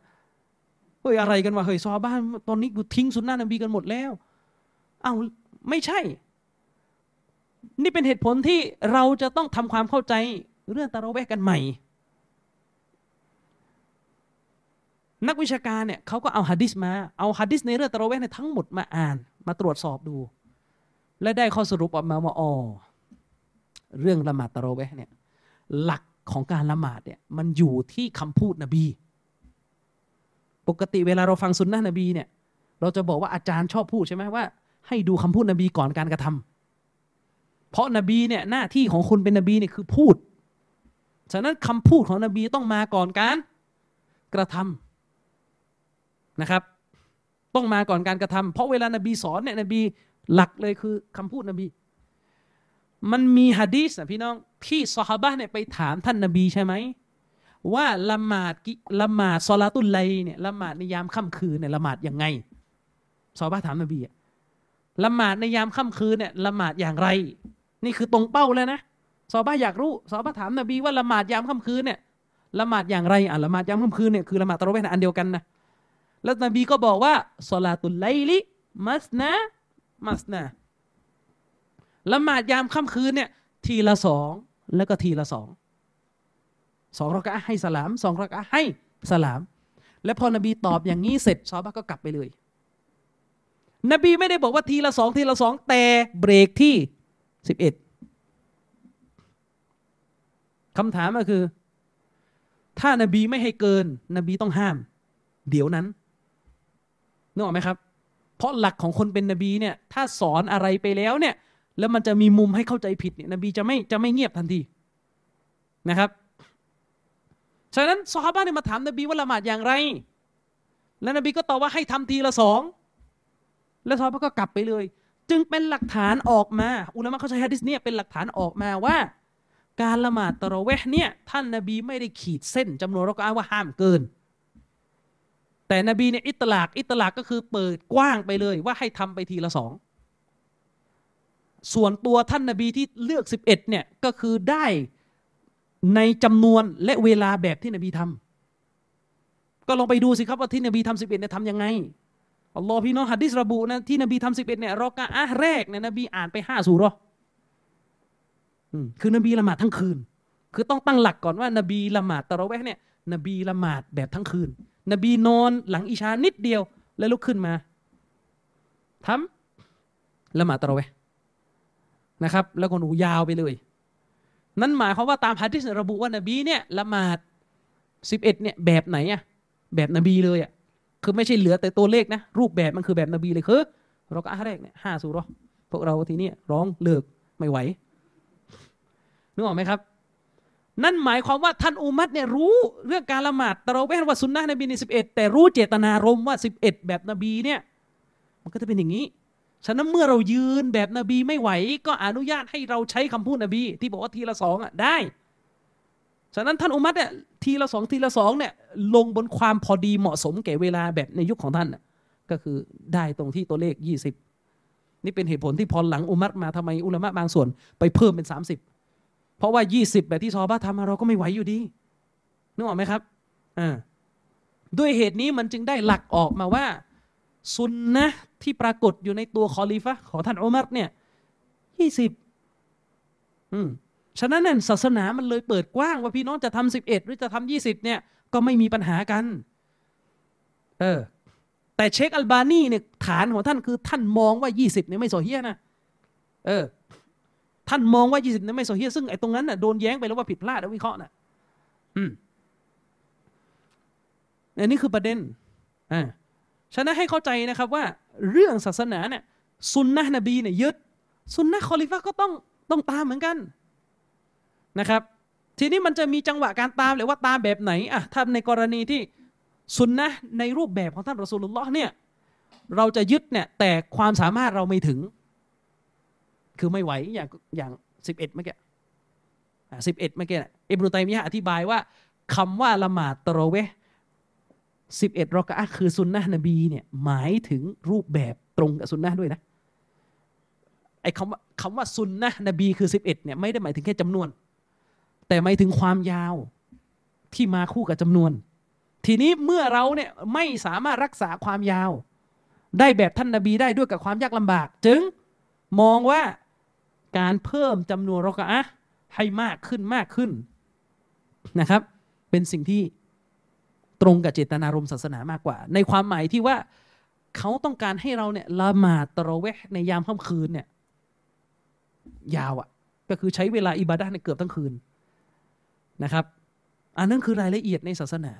เฮ้ยอะไรกันวะเฮ้ยซอบ้านตอนนี้กูทิ้งสุนนะนบีกันหมดแล้ว เอาไม่ใช่ นี่เป็นเหตุผลที่เราจะต้องทำความเข้าใจเรื่องตะราแวกกันใหม่ นักวิชาการเนี่ยเขาก็เอาฮะดิษมา เอาฮะดิษในเรื่องตะราแวกในทั้งหมดมาอ่าน มาตรวจสอบดู และได้ข้อสรุปออกมาว่าอ๋อเรื่องละหมาดตะราแวกเนี่ยหลักของการละหมาดเนี่ยมันอยู่ที่คำพูดนบี ปกติเวลาเราฟังสุนนะนบีเนี่ย เราจะบอกว่าอาจารย์ชอบพูดใช่ไหมว่า ให้ดูคำพูดนบีก่อนการกระทำเพราะนบีเนี่ยหน้าที่ของคนเป็นนบีเนี่ยคือพูด ฉะนั้นคำพูดของนบีต้องมาก่อนการกระทำนะครับ ต้องมาก่อนการกระทำเพราะเวลานบีสอนเนี่ยนบีหลักเลยคือคำพูดนบี มันมีฮะดีษนะพี่น้องที่ซอฮาบะเนี่ยไปถามท่านนบีใช่ไหม ว่าละหมาดละหมาดซอลาตุลไลเนี่ยละหมาดในยามค่ำคืนเนี่ยละหมาดยังไงซอฮาถามนบีอะละหมาดในยามค่ำคืนเนี่ยละหมาดอย่างไร นี่คือตรงเป้าแล้วนะซอฮาอยากรู้ซอฮาถามนบีว่าละหมาดยามค่ำคืนเนี่ยละหมาดอย่างไรอะละหมาดยามค่ำคืนเนี่ยคือละหมาดตะเระเวห์อันเดียวกันนะแล้วนบีก็บอกว่าซอลาตุลไลลิมัสนะมัสนะละหมาดยามค่ำคืนเนี่ยทีละสองแล้วก็ทีละสอง สองรักะให้สลามสองรักะให้สลาม และพอนบีตอบอย่างนี้เสร็จซอบะก็กลับไปเลย นบีไม่ได้บอกว่าทีละสองทีละสองแต่เบรกที่สิบเอ็ดคำถามก็คือ ถ้านบีไม่ให้เกิน นบีต้องห้าม เดี๋ยวนั้นนึกออกไหมครับ เพราะหลักของคนเป็นนบีเนี่ย ถ้าสอนอะไรไปแล้วเนี่ย แล้วมันจะมีมุมให้เข้าใจผิดเนี่ย นบีจะไม่จะไม่เงียบทันทีนะครับ ฉะนั้นซอฮาบะเนี่ยมาถามนบีว่าละหมาดอย่างไร แล้วนบีก็ตอบว่าให้ทำทีละสองแล้วซอฮาบะก็กลับไปเลย จึงเป็นหลักฐานออกมา อุลามะเขาใช้ฮะดิษเนี่ยเป็นหลักฐานออกมาว่า การละหมาดตะเระเวหเนี่ยท่านนบีไม่ได้ขีดเส้นจำนวนเราก็อ้างว่าห้ามเกิน แต่นบีเนี่ยอิตลากอิตลากก็คือเปิดกว้างไปเลยว่าให้ทำไปทีละสองส่วนตัวท่านนาบีที่เลือก 11เนี่ยก็คือได้ ในจำนวนและเวลาแบบที่นบีทำก็ลองไปดูสิครับว่าที่นบีทำสิบเอ็ดเนี่ยทำยังไงอัลลอฮ์พี่น้องฮัดดิสระบุนะที่นบีทำสิบเอ็ดเนี่ยรอกะอะแรกเนี่ยนบีอ่านไปห้าสูรอคือนบีละหมาดทั้งคืน คือต้องตั้งหลักก่อนว่านบีละหมาดตะระแวะเนี่ยนบีละหมาดแบบทั้งคืน นบีนอนหลังอิชานิดเดียว แล้วลุกขึ้นมาทำละหมาดตะระแวะนะครับ แล้วก็หนูยาวไปเลย นั่นหมายความว่าตามฮะดิษระบุว่านบีเนี่ยละหมาดสิบเอ็ดเนี่ยแบบไหนอะแบบนบีเลยอะคือไม่ใช่เหลือแต่ตัวเลขนะรูปแบบมันคือแบบนบีเลยคือเราก็อะแรกเนี่ยห้าสูรอพวกเราทีนี้ร้องเลิกไม่ไหวนึกออกไหมครับ นั่นหมายความว่าท่านอุมัตเนี่ยรู้เรื่องการละหมาดแต่เราแว่นว่าสุนนะนบีในสิบเอ็ดแต่รู้เจตนารมณ์ว่าสิบเอ็ดแบบนบีเนี่ย มันก็จะเป็นอย่างนี้ ฉะนั้นเมื่อเรายืนแบบนบีไม่ไหว ก็อนุญาตให้เราใช้คำพูดนบี ที่บอกว่าทีละสองอะได้ ฉะนั้นท่านอุมัตเนี่ยทีละสองทีละสองเนี่ยลงบนความพอดีเหมาะสมแก่เวลาแบบในยุคของท่านก็คือได้ตรงที่ตัวเลขยี่สิบนี่เป็นเหตุผลที่พอหลังอุมัตมาทำไมอุลามะบางส่วน ไปเพิ่มเป็นสามสิบเพราะว่ายี่สิบแบบที่ซอบ้าทำมาเราก็ไม่ไหวอยู่ดีนึกออกไหมครับอ่าด้วยเหตุนี้มันจึงได้หลักออกมาว่าสุนนะ ที่ปรากฏอยู่ในตัวคอลีฟะของท่านอุมัรเนี่ยยี่สิบอืมฉะนั้นนั่นศาสนามันเลยเปิดกว้าง ว่าพี่น้องจะทำสิบเอ็ดหรือจะทำยี่สิบเนี่ย ก็ไม่มีปัญหากัน เออ แต่เชคอัลบานีเนี่ยฐานของท่านคือท่านมองว่า20เนี่ยไม่โซเฮียนะเออ ท่านมองว่า20เนี่ยไม่โซเฮียซึ่งไอ้ตรงนั้นน่ะโดนแย้งไปแล้วว่าผิดพลาดแล้ววิเคราะห์น่ะ อืมอันนี้คือประเด็นอ่า ฉะนั้นให้เข้าใจนะครับว่าเรื่องศาสนาเนี่ยซุนนะนบีเนี่ยยึดซุนนะคอลิฟะก็ต้องต้องตามเหมือนกันนะครับ ทีนี้มันจะมีจังหวะการตามหรือว่าตามแบบไหนอะถ้าในกรณีที่สุนนะในรูปแบบของท่านรอสูลุลลอฮ์เนี่ยเราจะยึดเนี่ยแต่ความสามารถเราไม่ถึง คือไม่ไหวอย่างอย่างสิบเอ็ดเมื่อกี้สิบเอ็ดเมื่อกี้อิบนุตัยมียะอธิบายว่าคำว่าละหมาดตะโรเว สิบเอ็ดรอกะคือสุนนะนบีเนี่ยหมายถึงรูปแบบตรงกับสุนนะด้วยนะไอ้คำว่าคำว่าสุนนะนบีคือสิบเอ็ดเนี่ยไม่ได้หมายถึงแค่จำนวน แต่หมายถึงความยาวที่มาคู่กับจำนวน ทีนี้เมื่อเราเนี่ยไม่สามารถรักษาความยาว ได้แบบท่านนบีได้ด้วยกับความยากลำบาก จึงมองว่าการเพิ่มจำนวนรอกะให้มากขึ้นมากขึ้นนะครับ เป็นสิ่งที่ ตรงกับเจตนารมณ์ศาสนามากกว่า ในความหมายที่ว่าเขาต้องการให้เราเนี่ยละหมาดตะรเวะในยามค่ำคืนเนี่ยยาวอะ่ะ ก็คือใช้เวลาอิบาดะในเกือบทั้งคืนนะครับ อันนั้นคือรายละเอียดในศาสนา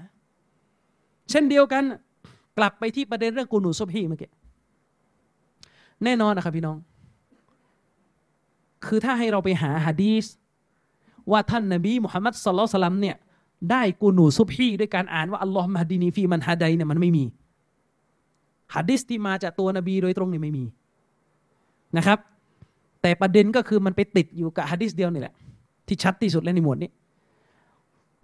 เช่นเดียวกันกลับไปที่ประเด็นเรื่องกูนูซบฮีเมื่อกี้แน่นอนนะครับพี่น้อง คือถ้าให้เราไปหาฮะดีสว่าท่านนบีมุฮัมมัดสลลัลสลัมเนี่ย ได้กูนูซุบฮีด้วยการอ่านว่าอัลลอฮ์มาดีนีฟีมันฮะไดเนี่ยมันไม่มีฮะดิษที่มาจากตัวนบีโดยตรงเนี่ยไม่มีนะครับ แต่ประเด็นก็คือมันไปติดอยู่กับฮะดิษเดียวนี่แหละ ที่ชัดที่สุดเลยในหมวดนี้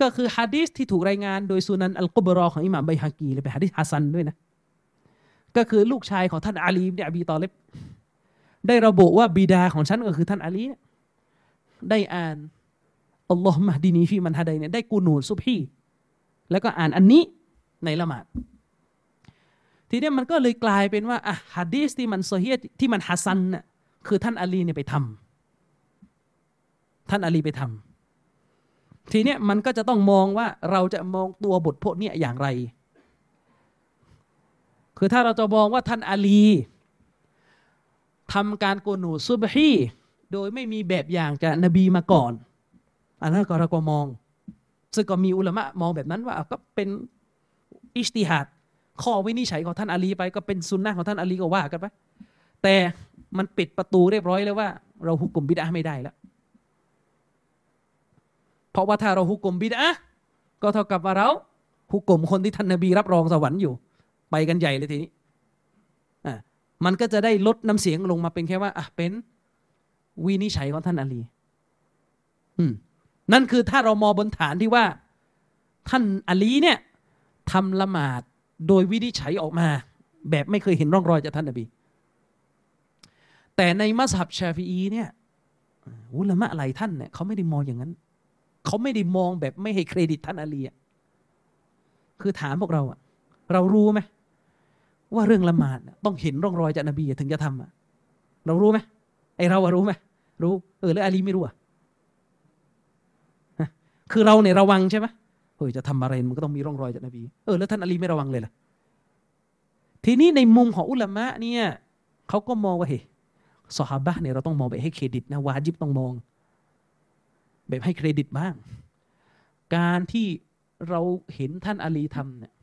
ก็คือฮะดิษที่ถูกรายงานโดยสุนันอัลกุบรอของอิหม่ามไบฮากีเลยเป็นฮะดิษฮัสซันด้วยนะก็คือลูกชายของท่านอาลีเนี่ยอบีตอเลบได้ระบุว่าบิดาของฉันก็คือท่านอาลีได้อ่าน อัลลอฮ์มะดีนีฟีมันฮะไดเนี่ยได้กูนูดซุบฮีแล้วก็อ่านอันนี้ในละหมาดทีนี้มันก็เลยกลายเป็นว่าอะฮะดีสที่มันโซเฮียที่มันฮัสซันน่ะคือท่านอาลีเนี่ยไปทำท่านอาลีไปทำทีเนี้ยมันก็จะต้องมองว่าเราจะมองตัวบทพวกนี้อย่างไร คือถ้าเราจะมองว่าท่านอาลีทำการกูนูซุบฮีโดยไม่มีแบบอย่างจากนบีมาก่อน อันนั้นก็เราก็มอง ซึ่งก็มีอุลามะมองแบบนั้นว่าก็เป็นอิสติฮัดข้อวินิจฉัยของท่านอาลีไปก็เป็นซุนนะของท่านอาลีก็ว่ากันไปแต่มันปิดประตูเรียบร้อยแล้วว่า เราฮุกกลมบิดาไม่ได้แล้วเพราะว่าถ้าเราฮุกกลมบิดาก็เท่ากับว่าเราฮุกกลมคนที่ท่านนบีรับรองสวรรค์อยู่ ไปกันใหญ่เลยทีนี้อ่ามันก็จะได้ลดน้ำเสียงลงมาเป็นแค่ว่าอะเป็นวินิจฉัยของท่านอาลี อืม นั่นคือถ้าเรามองบนฐานที่ว่า ท่านอาลีเนี่ยทำละหมาดโดยวินิจฉัยออกมา แบบไม่เคยเห็นร่องรอยจากท่านนบี แต่ในมัสฮับชาฟีอีเนี่ยอุลามะหลายท่านเนี่ยเขาไม่ได้มองอย่างนั้น เขาไม่ได้มองแบบไม่ให้เครดิตท่านอาลีอะคือถามพวกเราอะเรารู้ไหมว่าเรื่องละหมาดต้องเห็นร่องรอยจากนบีถึงจะทำอะเรารู้ไหมไอเราอะรู้ไหมรู้เออแล้วอาลีไม่รู้อะ คือเราเนี่ยระวังใช่ไหมเฮ้ยจะทำอะไรมันก็ต้องมีร่องรอยจากนบีเออแล้วท่านอาลีไม่ระวังเลยล่ะทีนี้ในมุมของอุลามะเนี่ยเขาก็มองว่าเฮ้ยสฮาบะเนี่ยเราต้องมองแบบให้เครดิตนะวาจิบต้องมอง แบบให้เครดิตบ้าง การที่เราเห็นท่านอาลีทำเนี่ย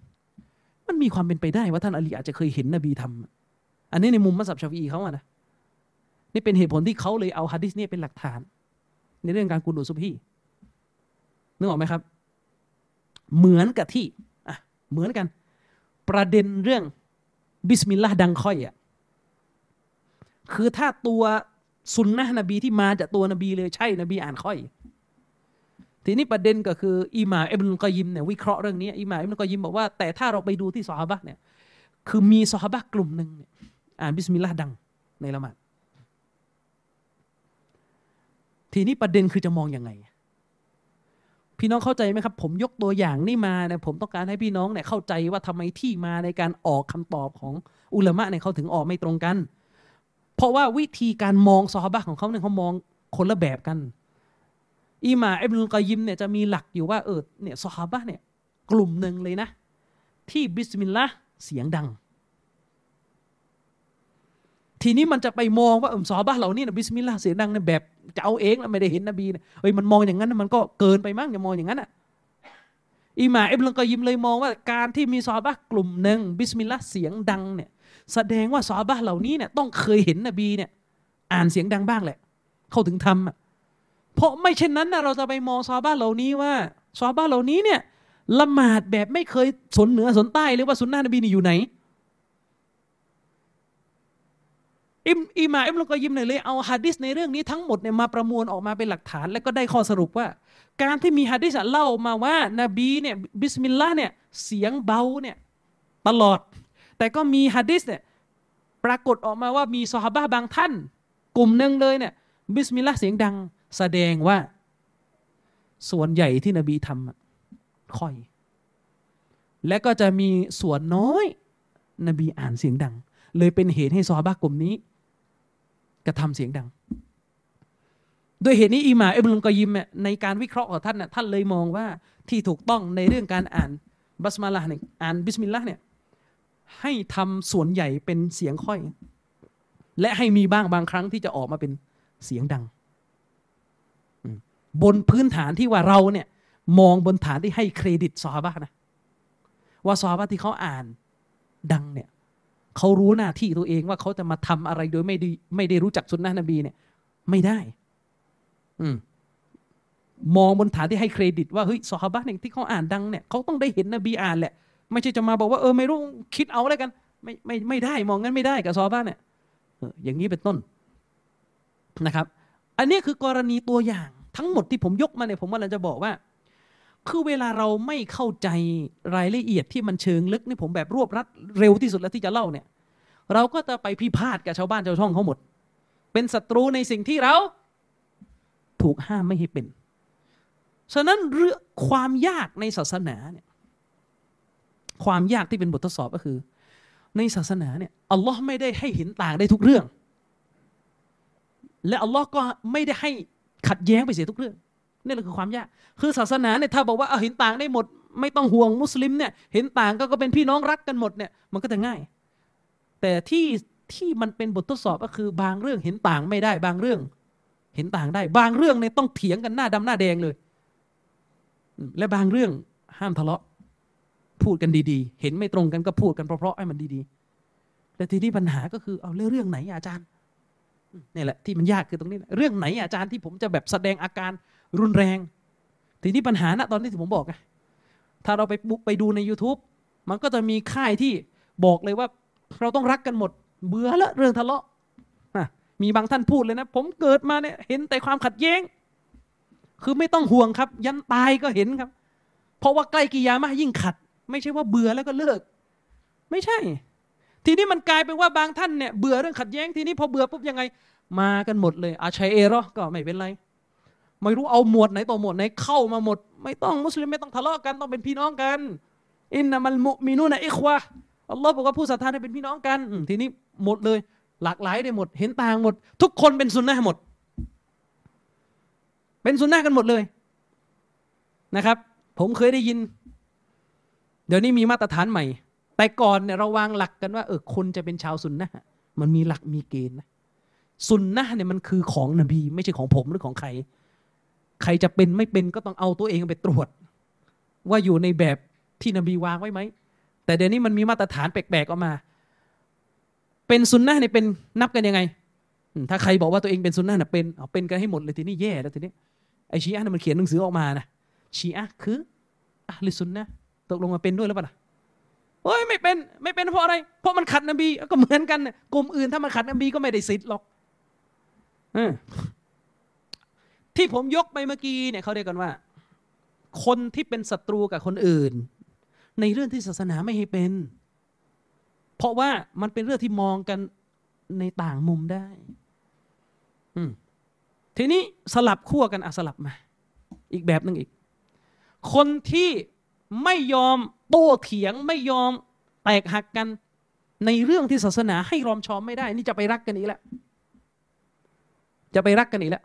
มันมีความเป็นไปได้ว่าท่านอาลีอาจจะเคยเห็นนบีทำอันนี้ในมุมมัสยิดชาฟีเขาอะนะนี่เป็นเหตุผลที่เขาเลยเอาฮะดิษนี่ยเป็นหลักฐาน ในเรื่องการกุนูตซุบฮี นึกออกไหมครับ เหมือนกับที่อะเหมือนกัน ประเด็นเรื่องบิสมิลลาห์ดังค่อยอะคือถ้าตัวสุนนะนบีที่มาจากตัวนบีเลยใช่นบีอ่านค่อย ทีนี้ประเด็นก็คืออิหม่ามอิบนุกอยิมเนี่ยวิเคราะห์เรื่องนี้อิหม่ามอิบนุกอยิมบอกว่าแต่ถ้าเราไปดูที่ซอฮาบะเนี่ยคือมีซอฮาบะกลุ่มหนึ่งเนี่ยอ่านบิสมิลลาห์ดังในละหมาดทีนี้ประเด็นคือจะมองอยังไง พี่น้องเข้าใจไหมครับ ผมยกตัวอย่างนี่มาเนี่ยผมต้องการให้พี่น้องเนี่ยเข้าใจว่าทำไมที่มาในการออกคำตอบของอุลามะเนี่ยเขาถึงออกไม่ตรงกัน เพราะว่าวิธีการมองซอฮาบะของเขาเนี่ยเขามองคนละแบบกันอิมาอิบนุลกอยิมเนี่ยจะมีหลักอยู่ว่าเออเนี่ยซอฮาบะเนี่ยกลุ่มหนึ่งเลยนะ ที่บิสมิลลาห์เสียงดัง ทีนี้มันจะไปมองว่าอุมซอบ้าเหล่านี้นะบิสมิลลาห์เสียงดังนะแบบจะเอาเองแล้วไม่ได้เห็นนบีนะเฮ้ยมันมองอย่างนั้นมันก็เกินไปมั้งอย่ามองอย่างนั้นอะอิหม่ามอิบนุกอยิมเลยมองว่าการที่มีซอบ้ากลุ่มหนึ่งบิสมิลลาห์เสียงดังเนี่ยแสดงว่าซอบ้าเหล่านี้เนี่ยต้องเคยเห็นนบีเนี่ยอ่านเสียงดังบ้างแหละ เขาถึงทำอะเพราะไม่เช่นนั้นนะเราจะไปมองซอบ้าเหล่านี้ว่าซอบ้าเหล่านี้เนี่ยละหมาดแบบไม่เคยสนเหนือสนใต้เลยว่าสุนนะนบีนี่อยู่ไหน อิมอิหม่ามอิบนุกอยิมเนี่ยเลยเอาฮะดิษในเรื่องนี้ทั้งหมดเนี่ยมาประมวลออกมาเป็นหลักฐาน แล้วก็ได้ข้อสรุปว่า การที่มีฮะดิษเล่ามาว่านบีเนี่ยบิสมิลลาห์เนี่ยเสียงเบาเนี่ยตลอด แต่ก็มีฮะดิษเนี่ยปรากฏออกมาว่ามีซอฮาบะบางท่าน กลุ่มหนึ่งเลยเนี่ยบิสมิลลาห์เสียงดังแสดงว่า ส่วนใหญ่ที่นบีทำค่อย และก็จะมีส่วนน้อย นบีอ่านเสียงดัง เลยเป็นเหตุให้ซอฮาบะกลุ่มนี้ กระทำเสียงดังโดยเหตุนี้อิหม่ามอิบนุลกอยยิมในการวิเคราะห์ของท่านน่ะท่านเลยมองว่าที่ถูกต้องในเรื่องการอ่านบัสมาลาเนี่ยอ่านบิสมิลลาห์เนี่ยให้ทำส่วนใหญ่เป็นเสียงค่อย และให้มีบ้างบางครั้งที่จะออกมาเป็นเสียงดัง บนพื้นฐานที่ว่าเราเนี่ยมองบนฐานที่ให้เครดิตซอฮาบะนะว่าซอฮาบะที่เขาอ่านดังเนี่ย เขารู้หน้าที่ตัวเองว่าเขาจะมาทำอะไรโดยไม่ได้ไม่ได้รู้จักสุนนะนบีเนี่ย ไม่ได้ อืมมองบนฐานที่ให้เครดิตว่าเฮ้ยสฮาบะเนี่ยที่เขาอ่านดังเนี่ยเขาต้องได้เห็นนบีอ่านแหละ ไม่ใช่จะมาบอกว่าเออไม่รู้คิดเอาอะไรกัน ไม่ไม่ไม่ได้มองงั้นไม่ได้กับซอฮาบะเนี่ยอย่างนี้เป็นต้นนะครับ อันนี้คือกรณีตัวอย่างทั้งหมดที่ผมยกมาเนี่ยผมว่าเราจะบอกว่า คือเวลาเราไม่เข้าใจรายละเอียดที่มันเชิงลึกนี่ผมแบบรวบรัดเร็วที่สุดแล้วที่จะเล่าเนี่ย เราก็จะไปพิพาทกับชาวบ้านชาวช่องเขาหมด เป็นศัตรูในสิ่งที่เรา ถูกห้ามไม่ให้เป็น ฉะนั้นเรื่องความยากในศาสนาเนี่ยความยากที่เป็นบททดสอบก็คือ ในศาสนาเนี่ยอัลลอฮ์ไม่ได้ให้เห็นต่างได้ทุกเรื่อง และอัลลอฮ์ก็ไม่ได้ให้ขัดแย้งไปเสียทุกเรื่อง นี่แหละคือความยาก คือศาสนาเนี่ยถ้าบอกว่าเห็นต่างได้หมด ไม่ต้องห่วงมุสลิมเนี่ยเห็นต่างก็เป็นพี่น้องรักกันหมดเนี่ยมันก็จะง่าย แต่ที่ที่มันเป็นบททดสอบก็คือบางเรื่องเห็นต่างไม่ได้ บางเรื่อง เห็นต่างได้ บางเรื่องเนี่ยต้องเถียงกันหน้าดำหน้าแดงเลย และบางเรื่องห้ามทะเลาะ พูดกันดีๆ เห็นไม่ตรงกันก็พูดกันเพราะๆให้มันดีๆ แต่ทีนี้ปัญหาก็คือเอาเรื่องไหนอาจารย์นี่แหละที่มันยากคือตรงนี้ เรื่องไหนอาจารย์ที่ผมจะแบบแสดงอาการ รุนแรง ทีนี้ปัญหาณตอนนี้ที่ผมบอกไงถ้าเราไปไปดูใน YouTube มันก็จะมีค่ายที่บอกเลยว่า เราต้องรักกันหมด เบื่อแล้วเรื่องทะเลาะมีบางท่านพูดเลยนะ ผมเกิดมาเนี่ยเห็นแต่ความขัดแย้ง คือไม่ต้องห่วงครับ ยันตายก็เห็นครับ เพราะว่าใกล้กิยามะยิ่งขัด ไม่ใช่ว่าเบื่อแล้วก็เลิก ไม่ใช่ ทีนี้มันกลายเป็นว่าบางท่านเนี่ยเบื่อเรื่องขัดแย้งทีนี้พอเบื่อปุ๊บยังไง มากันหมดเลย อาชัยเอรอก็ไม่เป็นไร ไม่รู้เอาหมวดไหนต่อหมวดไหนเข้ามาหมด ไม่ต้องมุสลิมไม่ต้องทะเลาะกันต้องเป็นพี่น้องกันอินนามัลมุมินูนะอิควะอัลลอฮ์บอกว่าผู้ศรัทธาเป็นพี่น้องกันทีนี้หมดเลย หลากหลายได้หมด เห็นต่างหมด ทุกคนเป็นซุนนะหมด เป็นซุนนะกันหมดเลยนะครับ ผมเคยได้ยิน เดี๋ยวนี้มีมาตรฐานใหม่ แต่ก่อนเนี่ยเราวางหลักกันว่าเออคนจะเป็นชาวซุนนะมันมีหลักมีเกณฑ์นะซุนนะเนี่ยมันคือของนบี ไม่ใช่ของผมหรือของใคร ใครจะเป็นไม่เป็นก็ต้องเอาตัวเองไปตรวจ ว่าอยู่ในแบบที่นบีวางไว้ไหม แต่เดี๋ยวนี้มันมีมาตรฐานแปลกๆออกมา เป็นซุนนะเนี่ยเป็นนับกันยังไง ถ้าใครบอกว่าตัวเองเป็นซุนนะเนี่ยเป็นเอาเป็นกันให้หมดเลยทีนี้แย่แล้วทีนี้ไอชีอะห์มันเขียนหนังสือออกมานะชีอะห์คืออะลิซุนนะตกลงมาเป็นด้วยหรือเปล่าโอ้ยไม่เป็นไม่เป็นเพราะอะไร เพราะมันขัดนบีก็เหมือนกันกลุ่มอื่นถ้ามันขัดนบีก็ไม่ได้สิทธิ์หรอก ที่ผมยกไปเมื่อกี้เนี่ยเขาเรียกกันว่า คนที่เป็นศัตรูกับคนอื่น ในเรื่องที่ศาสนาไม่ให้เป็น เพราะว่ามันเป็นเรื่องที่มองกันในต่างมุมได้อืทีนี้สลับขั้วกันอะสลับมา อีกแบบหนึ่งอีก คนที่ไม่ยอมโต้เถียงไม่ยอมแตกหักกัน ในเรื่องที่ศาสนาให้รอมชอมไม่ได้ นี่จะไปรักกันอีกแล้วจะไปรักกันอีกแล้ว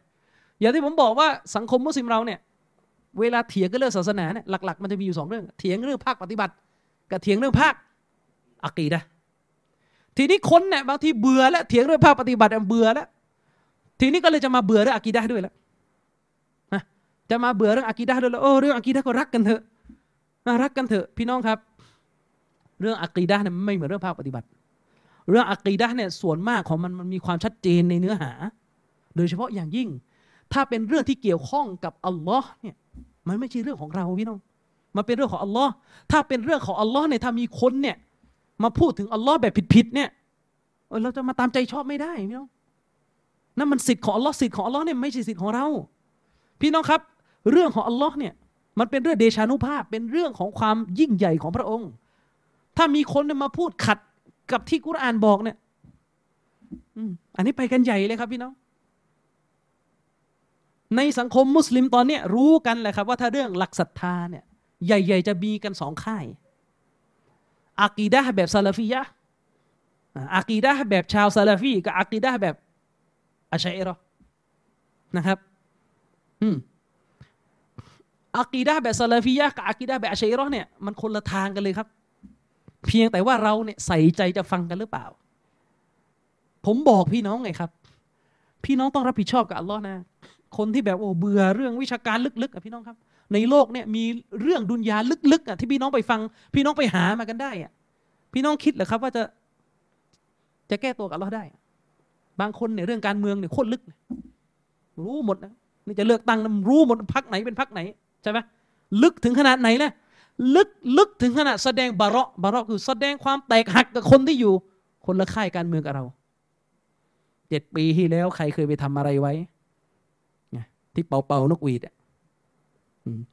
อย่างที่ผมบอกว่าสังคมมุสลิมเราเนี่ย เวลาเถียงกันเรื่องศาสนาเนี่ยหลัก ๆ มันจะมีอยู่สองเรื่อง เถียงเรื่องภาคปฏิบัติ กับเถียงเรื่องภาคอักีดะทีนี้คนเนี่ยบางทีเบื่อแล้วเถียงเรื่องภาคปฏิบัติเบื่อแล้วทีนี้ก็เลยจะมาเบื่อเรื่องอากีดะด้วยแล้วจะมาเบื่อเรื่องอากีดะด้วยแล้วโอ้เรื่องอากีดะก็รักกันเถอะรักกันเถอะพี่น้องครับ เรื่องอากีดะเนี่ยไม่เหมือนเรื่องภาคปฏิบัติ เรื่องอากีดะเนี่ยส่วนมากของมันมันมีความชัดเจนในเนื้อหา โดยเฉพาะอย่างยิ่ง ถ้าเป็นเรื่องที่เกี่ยวข้องกับอัลลอฮ์เนี่ยมันไม่ใช่เรื่องของเราพี่น้อง มันเป็นเรื่องของอัลลอฮ์ถ้าเป็นเรื่องของอัลลอฮ์เนี่ยถ้ามีคนเนี่ยมาพูดถึงอัลลอฮ์แบบผิดๆเนี่ยเราจะมาตามใจชอบไม่ได้พี่น้องนั่นมันสิทธิ์ของอัลลอฮ์สิทธิ์ของอัลลอฮ์เนี่ยไม่ใช่สิทธิ์ของเรา พี่น้องครับ เรื่องของอัลลอฮ์เนี่ยมันเป็นเรื่องเดชานุภาพเป็นเรื่องของความยิ่งใหญ่ของพระองค์ ถ้ามีคนมาพูดขัดกับที่กุรอานบอกเนี่ยอันนี้ไปกันใหญ่เลยครับพี่น้อง ในสังคมมุสลิมตอนนี้รู้กันแหละครับว่าถ้าเรื่องหลักศรัทธาเนี่ยใหญ่ ๆ จะมีกันสองค่ายอากีดะแบบซาลาฟียะอากีดะแบบชาวซาลาฟีกับอากีดะแบบอัชัยรอนะครับอืมอากีดะแบบซาลาฟียะกับอากีดะแบบอัชัยรอเนี่ยมันคนละทางกันเลยครับ เพียงแต่ว่าเราเนี่ยใส่ใจจะฟังกันหรือเปล่า ผมบอกพี่น้องไงครับ พี่น้องต้องรับผิดชอบกับอัลลอฮ์นะ คนที่แบบโอ้เบื่อเรื่องวิชาการลึกๆอะพี่น้องครับ ในโลกเนี่ยมีเรื่องดุนยาลึกๆอะที่พี่น้องไปฟัง พี่น้องไปหามากันได้อะพี่น้องคิดเหรอครับว่าจะจะแก้ตัวกับเราได้ บางคนเนี่ยเรื่องการเมืองเนี่ยโคตรลึกรู้หมดนะนี่จะเลือกตั้งรู้หมดพักไหนเป็นพักไหนใช่ไหมลึกถึงขนาดไหนนะลึกลึกถึงขนาดแสดงบาระบาระคือแสดงความแตกหักกับคนที่อยู่ คนละค่ายการเมืองกับเราเจ็ดปีที่แล้วใครเคยไปทำอะไรไว้ ที่เป่าเป่านกหวีดอะ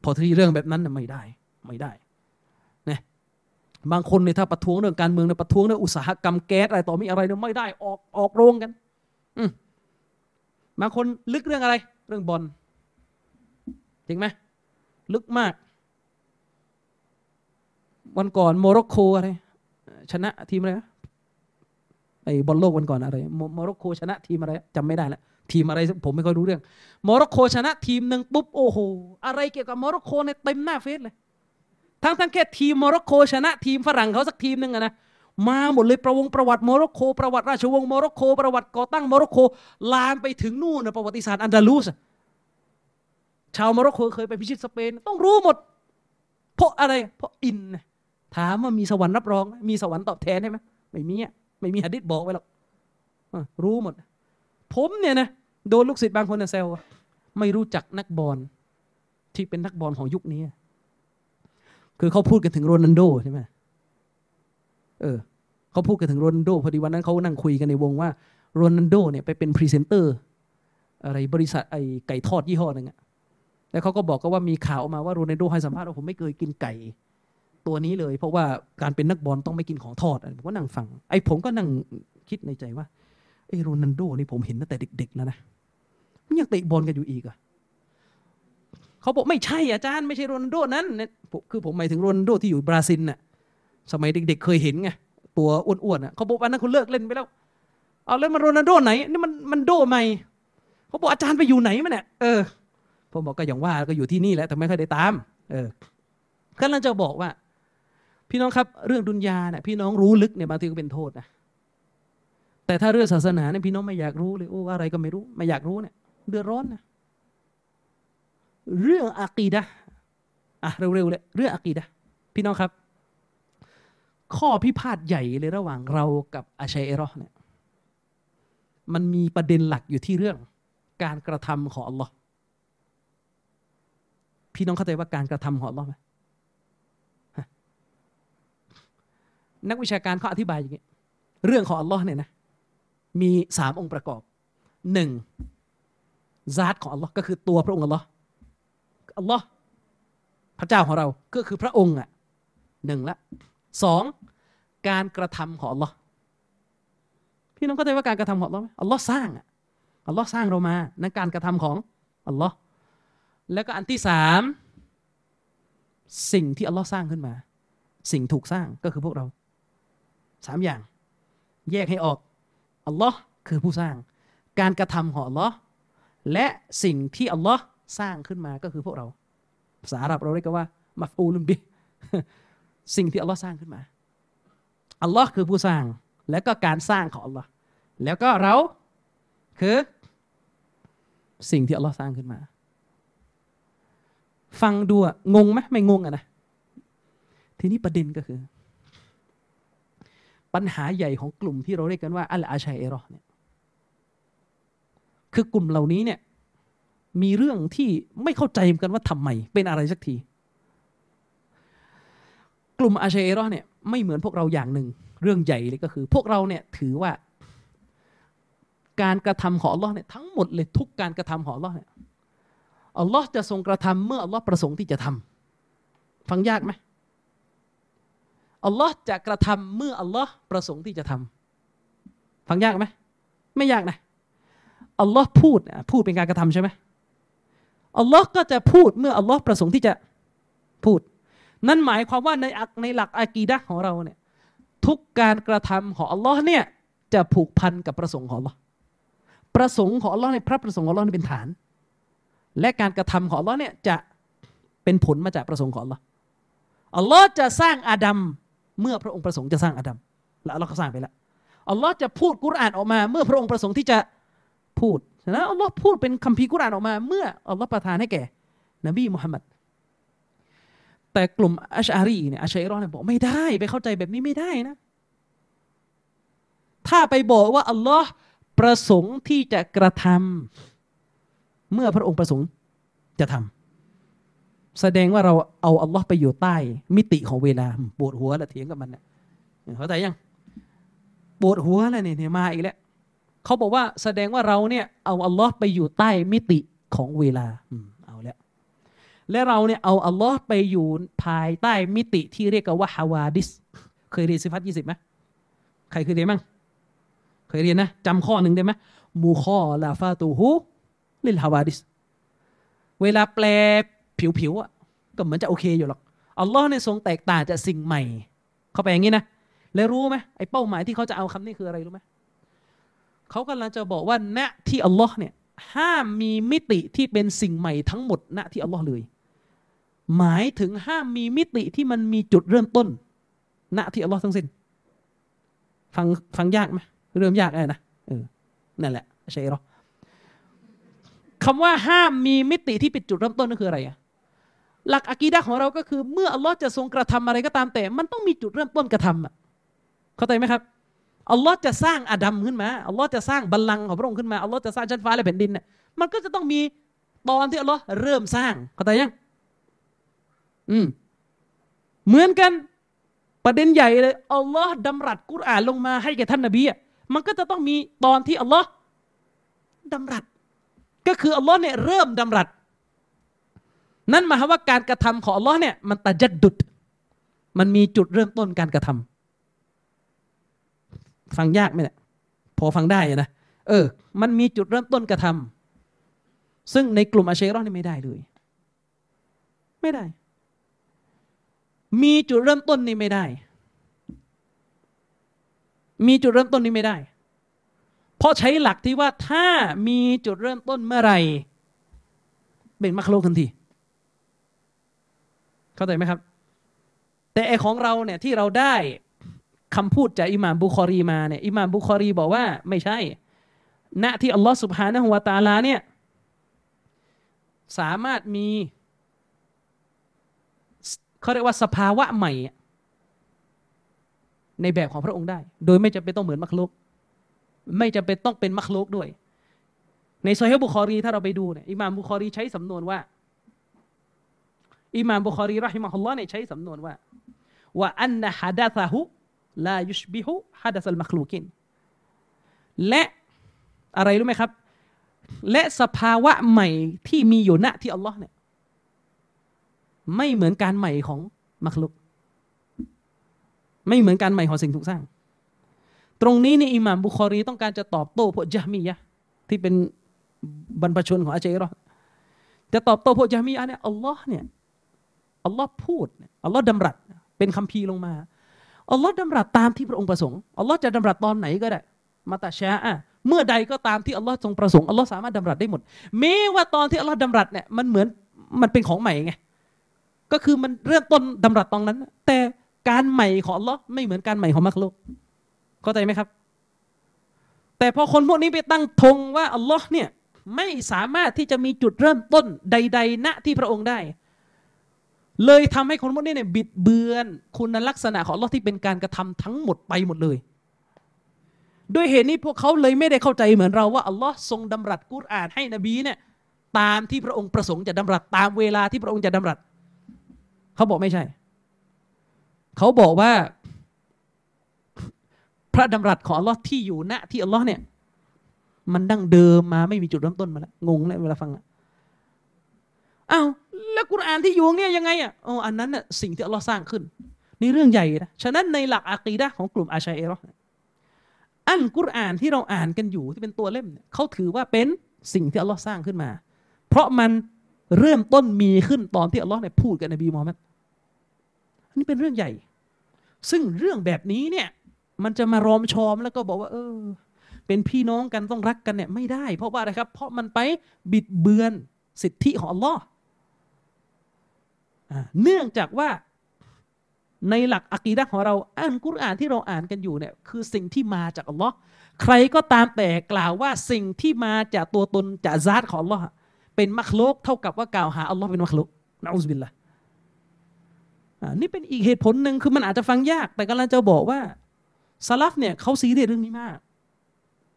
พอที่เรื่องแบบนั้นไม่ได้ ไม่ได้นะบางคนเนี่ยถ้าประท้วงเรื่องการเมืองเนี่ยประท้วงเรื่องอุตสาหกรรมแก๊สอะไรต่อมีอะไรเนี่ยไม่ได้ออกออกโรงกัน อืมบางคนลึกเรื่องอะไร เรื่องบอลจริงไหมลึกมาก วันก่อนโมร็อกโกอะไรชนะทีมอะไรไอ้บอลโลกวันก่อนอะไรโมร็อกโกชนะทีมอะไรจำไม่ได้แล้ว ทีมอะไรผมไม่ค่อยรู้เรื่องโมร็อกโกชนะ ทีมหนึ่งปุ๊บโอ้โหอะไรเกี่ยวกับโมร็อกโกในเต็มหน้าเฟซเลยทั้งทั้งแค่ทีมโมร็อกโกชนะ ทีมฝรั่งเขาสักทีมหนึ่งนะมาหมดเลยประวงประวัติโมร็อกโกประวัติราชวงศ์โมร็อกโกประวัติก่อตั้งโมร็อกโกลามไปถึงนู่นนะประวัติศาสตร์อันดาลูสชาวโมร็อกโกเคยไปพิชิตสเปน ต้องรู้หมด เพราะอะไร เพราะอิน ถามว่ามีสวรรค์รับรอง มีสวรรค์ตอบแทนได้ไหมไม่มีอะไม่มีหะดิษบอกไว้หรอกรู้หมด ผมเนี่ยนะ โดนลูกศิษย์บางคนแซวไม่รู้จักนักบอลที่เป็นนักบอลของยุคนี้ คือเขาพูดกันถึงโรนัลโดใช่ไหมเออเขาพูดกันถึงโรนัลโดพอดีวันนั้นเขานั่งคุยกันในวงว่าโรนัลโดเนี่ยไปเป็นพรีเซนเตอร์อะไรบริษัทไอไก่ทอดยี่ห้อหนึ่งอะแล้วเขาก็บอกก็ว่ามีข่าวออกมาว่าโรนัลโดให้สัมภาษณ์ว่าผมไม่เคยกินไก่ ตัวนี้เลย เพราะว่าการเป็นนักบอลต้องไม่กินของทอดผมก็นั่งฟัง ไอ้ผมก็นั่งคิดในใจว่า ไอ้โรนัลโดนี่ผมเห็นตั้งแต่เด็กๆแล้วนะมันยังเตะบอลกันอยู่อีกอะเขาบอกไม่ใช่อาจารย์ไม่ใช่โรนันโดนั้นคือผมหมายถึงโรนันโดที่อยู่บราซิลน่ะสมัยเด็กๆเคยเห็นไงตัวอ้วนๆอะเขาบอกว่านั้นคุณเลิกเล่นไปแล้ว เอาแล้วมาโรนันโดไหนนี่มันมันโดใหม่เขาบอกอาจารย์ไปอยู่ไหนมาเนี่ยเออผมบอกก็อย่างว่าก็อยู่ที่นี่แหละแต่ไม่เคยได้ตาม เออก็เราจะบอกว่า พี่น้องครับ เรื่องดุนยาเนี่ยพี่น้องรู้ลึกเนี่ยบางทีก็เป็นโทษนะ แต่ถ้าเรื่องศาสนาเนี่ยพี่น้องไม่อยากรู้เลยโอ้อะไรก็ไม่รู้ ไม่อยากรู้เนี่ยเดือดร้อนนะเรื่องอะกีดะอะเร็วๆเลยเรื่องอะกีดะพี่น้องครับ ข้อพิพาทใหญ่เลยระหว่างเรากับอาชัยเอรอเนี่ยมันมีประเด็นหลักอยู่ที่เรื่องการกระทำของอัลลอฮ์พี่น้องเข้าใจว่าการกระทำของอัลลอฮ์ไหมนักวิชาการเขาอธิบายอย่างนี้เรื่องของอัลลอฮ์เนี่ยนะ มีสามองค์ประกอบหนึ่งซาตของอัลลอฮ์ก็คือตัวพระองค์อัลลอฮ์อัลลอฮ์พระเจ้าของเราก็คือพระองค์อะหนึ่งละสองการกระทำของอัลลอฮ์พี่น้องเข้าใจว่าการกระทำของอัลลอฮ์ไหมอัลลอฮ์สร้างอะอัลลอฮ์สร้างเรามาในการกระทำของอัลลอฮ์แล้วก็อันที่สามสิ่งที่อัลลอฮ์สร้างขึ้นมา สิ่งถูกสร้างก็คือพวกเราสามอย่าง แยกให้ออก อัลลอฮ์คือผู้สร้าง การกระทำของอัลลอฮ์และสิ่งที่อัลลอฮ์สร้างขึ้นมาก็คือพวกเราภาษาอาหรับเราเรียกว่ามัฟอูลุมบิสิ่งที่อัลลอฮ์สร้างขึ้นมาอัลลอฮ์คือผู้สร้างแล้วก็การสร้างของอัลลอฮ์แล้วก็เราคือสิ่งที่อัลลอฮ์สร้างขึ้นมา ฟังดูงงไหมไม่งงอะนะทีนี้ประเด็นก็คือ ปัญหาใหญ่ของกลุ่มที่เราเรียกกันว่าอัลอาชัยเอรอเนี่ยคือกลุ่มเหล่านี้เนี่ยมีเรื่องที่ไม่เข้าใจกันว่าทำไมเป็นอะไรสักที กลุ่มอาชัยเอรอเนี่ยไม่เหมือนพวกเราอย่างหนึ่ง เรื่องใหญ่เลยก็คือ พวกเราเนี่ยถือว่าการกระทำของอัลลอฮ์เนี่ยทั้งหมดเลยทุกการกระทำของอัลลอฮ์เนี่ยอัลลอฮ์จะทรงกระทำเมื่ออัลลอฮ์ประสงค์ที่จะทำฟังยากไหม อัลลอฮ์จะกระทำเมื่ออัลลอฮ์ประสงค์ที่จะทำฟังยากไหมไม่ยากนะอัลลอฮ์พูดพูดเป็นการกระทำใช่ไหมอัลลอฮ์ก็จะพูดเมื่ออัลลอฮ์ประสงค์ที่จะพูด นั่นหมายความว่าในในหลักอากีดะของเราเนี่ยทุกการกระทำของอัลลอฮ์เนี่ยจะผูกพันกับประสงค์ของอัลลอฮ์ประสงค์ของอัลลอฮ์ในพระประสงค์ของอัลลอฮ์เป็นฐาน และการกระทำของอัลลอฮ์เนี่ยจะเป็นผลมาจากประสงค์ของอัลลอฮ์อัลลอฮ์จะสร้างอาดัม เมื่อพระองค์ประสงค์จะสร้างอาดัมและอัลลอฮ์ก็สร้างไปแล้วอัลลอฮ์จะพูดกุรอานออกมา เมื่อพระองค์ประสงค์ที่จะพูดฉะนั้นอัลลอฮ์พูดเป็นคัมภีร์กุรอานออกมา เมื่ออัลลอฮ์ประทานให้แก่ นบีมุฮัมมัดแต่กลุ่มอัชอารีเนี่ยอัชอารีเนี่ยบอกไม่ได้ไปเข้าใจแบบนี้ไม่ได้นะ ถ้าไปบอกว่าอัลลอฮ์ประสงค์ที่จะกระทำเมื่อพระองค์ประสงค์จะทำ แสดงว่าเราเอาอัลลอฮ์ไปอยู่ใต้ มิติของเวลาปวดหัวละเถียงกับมันเนี่ยเข้าใจยังปวดหัวแล้วเนี่ยมาอีกแล้วเขาบอกว่าแสดงว่าเราเนี่ยเอาอัลลอฮ์ไปอยู่ใต้มิติของเวลาเอาแล้วและเราเนี่ยเอาอัลลอฮ์ไปอยู่ภายใต้มิติที่เรียกว่าฮาวาดิส เคยเรียนสิฟัตยี่สิบไหมใครเคยเรียนบ้งเคยเรียนนะจำข้อหนึ่งได้ไหมมูคอลาฟาตูฮูลิลฮาวาดิส เวลาแปล ผิวๆอะก็เหมือนจะโอเคอยู่หรอกอัลลอฮ์เนี่ยทรงแตกต่างจากสิ่งใหม่ เข้าไปอย่างนี้นะแล้วรู้ไหมไอ้เป้าหมายที่เขาจะเอาคำนี้คืออะไรรู้ไหมเขากำลังจะบอกว่าณที่อัลลอฮ์เนี่ยห้ามมีมิติที่เป็นสิ่งใหม่ทั้งหมดณที่อัลลอฮ์เลย หมายถึงห้ามมีมิติที่มันมีจุดเริ่มต้นณที่อัลลอฮ์ทั้งสิ้นฟังฟังยากไหมเริ่มยากเลยนะเออนั่นแหละใช่หรอคำว่าห้ามมีมิติที่เป็นจุดเริ่มต้นนั่นคืออะไรอะ หลักอะกีดะของเราก็คือ เมื่ออัลลอฮ์จะทรงกระทำอะไรก็ตามแต่ มันต้องมีจุดเริ่มต้นกระทำอะเข้าใจไหมครับอัลลอฮ์จะสร้างอาดัมขึ้นมาอัลลอฮ์จะสร้างบัลลังก์ของพระองค์ขึ้นมาอัลลอฮ์จะสร้างชั้นฟ้าและแผ่นดินเนี่ยมันก็จะต้องมีตอนที่อัลลอฮ์เริ่มสร้างเข้าใจยังอืมเหมือนกันประเด็นใหญ่เลยอัลลอฮ์ดำรัสกุรอานลงมาให้แก่ท่านนบีอะมันก็จะต้องมีตอนที่อัลลอฮ์ดำรัสก็คืออัลลอฮ์เนี่ยเริ่มดำรัส นั่นหมายความว่าการกระทำของอัลลอฮ์เนี่ยมันตะจัดดุด มันมีจุดเริ่มต้นการกระทำฟังยากไหมเนี่ยพอฟังได้นะเออ มันมีจุดเริ่มต้นกระทำซึ่งในกลุ่มอาเชรอนนี่ไม่ได้เลย ไม่ได้ มีจุดเริ่มต้นนี่ไม่ได้ มีจุดเริ่มต้นนี้ไม่ได้ เพราะใช้หลักที่ว่าถ้ามีจุดเริ่มต้นเมื่อไหร่เป็นมัคโลกทันที เข้าใจไหมครับ แต่ไอของเราเนี่ยที่เราได้คำพูดจากอิหม่ามบุคอรีมาเนี่ยอิหม่ามบุคอรีบอกว่าไม่ใช่ ณที่อัลลอฮ์สุบฮานะฮุวาตาลาเนี่ยสามารถมีเขาเรียกว่าสภาวะใหม่ ในแบบของพระองค์ได้ โดยไม่จำเป็นต้องเหมือนมักลุก ไม่จำเป็นต้องเป็นมักลุกด้วย ในโซเฮบุคอรีถ้าเราไปดูเนี่ยอิหม่ามบุคอรีใช้สำนวนว่า อิหม่ามบุคอรีรอฮิมะฮุลลอฮ์เนี่ยใช้สำนวนว่าว่าอันนะฮะดะซะฮุลายุชบิฮุฮัดัลมักลูกินและอะไรรู้ไหมครับ และสภาวะใหม่ที่มีอยู่ณที่อัลลอฮ์เนี่ยไม่เหมือนการใหม่ของมักลุก ไม่เหมือนการใหม่ของสิ่งถูกสร้าง ตรงนี้นี่อิหม่ามบุคอรีต้องการจะตอบโต้พวกจามียะที่เป็นบรรพชนของอาเจรอจะตอบโต้พวกจามียะเนี่ยอัลลอฮ์เนี่ย อัลลอฮ์พูดอัลลอฮ์ดำรัสเป็นคำพีลงมาอัลลอฮ์ดำรัสตามที่พระองค์ประสงค์อัลลอฮ์จะดำรัสตอนไหนก็ได้มาตาชาอะเมื่อใดก็ตามที่อัลลอฮ์ทรงประสงค์อัลลอฮ์สามารถดำรัสได้หมดแม้ว่าตอนที่อัลลอฮ์ดำรัสเนี่ยมันเหมือนมันเป็นของใหม่ไงก็คือมันเริ่มต้นดำรัสตอนนั้น แต่การใหม่ของอัลลอฮ์ไม่เหมือนการใหม่ของมักลุกเข้าใจไหมครับ แต่พอคนพวกนี้ไปตั้งธงว่าอัลลอฮ์เนี่ยไม่สามารถที่จะมีจุดเริ่มต้นใด ๆ ณที่พระองค์ได้ เลยทำให้คนพวกนี้เนี่ยบิดเบือน คุณลักษณะของลอที่เป็นการกระทำทั้งหมดไปหมดเลย ด้วยเหตุนี้พวกเขาเลยไม่ได้เข้าใจเหมือนเราว่าอัลลอฮ์ทรงดำรัสกุรอานให้นบีเนี่ยตามที่พระองค์ประสงค์จะดำรัสตามเวลาที่พระองค์จะดำรัสเขาบอกไม่ใช่ เขาบอกว่า พระดำรัสของอัลลอฮ์ที่อยู่ณที่อัลลอฮ์เนี่ย มันดั้งเดิมมาไม่มีจุดเริ่มต้นมาแล้วงงเลยเวลาฟังอะ อ้าวแล้วกุรอานที่อยู่เนี่ยยังไงอะอ๋ออันนั้นน่ะสิ่งที่อัลลอฮ์สร้างขึ้น นี่เรื่องใหญ่นะฉะนั้นในหลักอะกีดะของกลุ่มอาชัยเอรออันกุรอานที่เราอ่านกันอยู่ที่เป็นตัวเล่มเนี่ยเขาถือว่าเป็นสิ่งที่อัลลอฮ์สร้างขึ้นมา เพราะมันเริ่มต้นมีขึ้นตอนที่อัลลอฮ์เนี่ยพูดกับนบีมูฮัมมัดอันนี้เป็นเรื่องใหญ่ ซึ่งเรื่องแบบนี้เนี่ย มันจะมารอมชอมแล้วก็บอกว่า เออ เป็นพี่น้องกันต้องรักกันเนี่ยไม่ได้ เพราะว่าอะไรครับ เพราะมันไปบิดเบือนสิทธิของอัลลอฮ์ เนื่องจากว่าในหลักอะกีดะของเราอ่านกุรอานที่เราอ่านกันอยู่เนี่ยคือสิ่งที่มาจากอัลลอฮ์ใครก็ตามแต่กล่าวว่าสิ่งที่มาจากตัวตนจากซาตของอัลลอฮ์เป็นมักลุกเท่ากับว่ากล่าวหาอัลลอฮ์เป็นมักลุกนะอุสบิลละนี่เป็นอีกเหตุผลหนึ่งคือมันอาจจะฟังยาก แต่กำลังจะบอกว่าซาลฟเนี่ยเขาซีเรียสเรื่องนี้มาก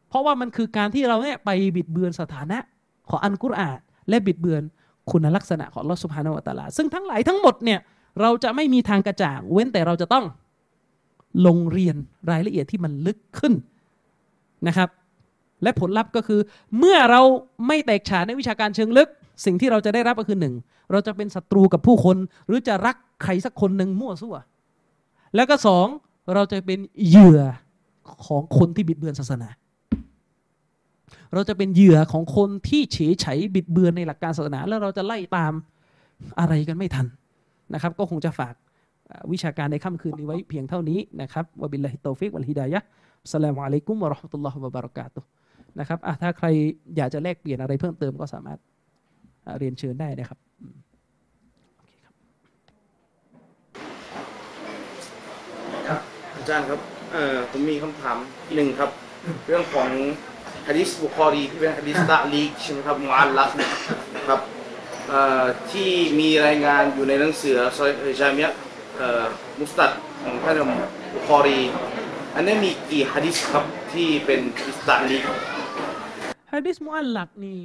เพราะว่ามันคือการที่เราเนี่ยไปบิดเบือนสถานะ ของอันกุรอานและบิดเบือน คุณลักษณะของลอสุบฮานวตะอาลา ซึ่งทั้งหลายทั้งหมดเนี่ยเราจะไม่มีทางกระจ่างเว้นแต่เราจะต้องลงเรียนรายละเอียดที่มันลึกขึ้นนะครับ และผลลัพธ์ก็คือ เมื่อเราไม่แตกฉานในวิชาการเชิงลึก สิ่งที่เราจะได้รับก็คือหนึ่งเราจะเป็นศัตรูกับผู้คน หรือจะรักใครสักคนหนึ่งมั่วซั่ว แล้วก็สองเราจะเป็นเหยื่อของคนที่บิดเบือนศาสนา เราจะเป็นเหยื่อของคนที่เฉยเฉยบิดเบือนในหลักการศาสนา แล้วเราจะไล่ตามอะไรกันไม่ทันนะครับ ก็คงจะฝากวิชาการในค่ำคืนนี้ไว้เพียงเท่านี้นะครับوبالله التوفيق والهدايةสลามอะลัยกุมวะราะห์มะตุลลอฮ์วะบะเราะกาตุนะครับถ้าใครอยากจะแลกเปลี่ยนอะไรเพิ่มเติมก็สามารถเรียนเชิญได้นะครับครับอาจารย์ครับเอ่อผมมีคำถามหนึ่งครับ เรื่องของ ฮะดิษบุคอรีที่เป็นฮะดิษตะลีกใช่ไหมครับมุอัลลักนี่ยครับที่มีรายงานอยู่ในหนังสือซอยจามิยะมุสตัดของท่านบุคอรี อันนี้มีกี่ฮะดิษครับที่เป็นฮะดิษตะลีกฮะดิษมุอัลลักนี่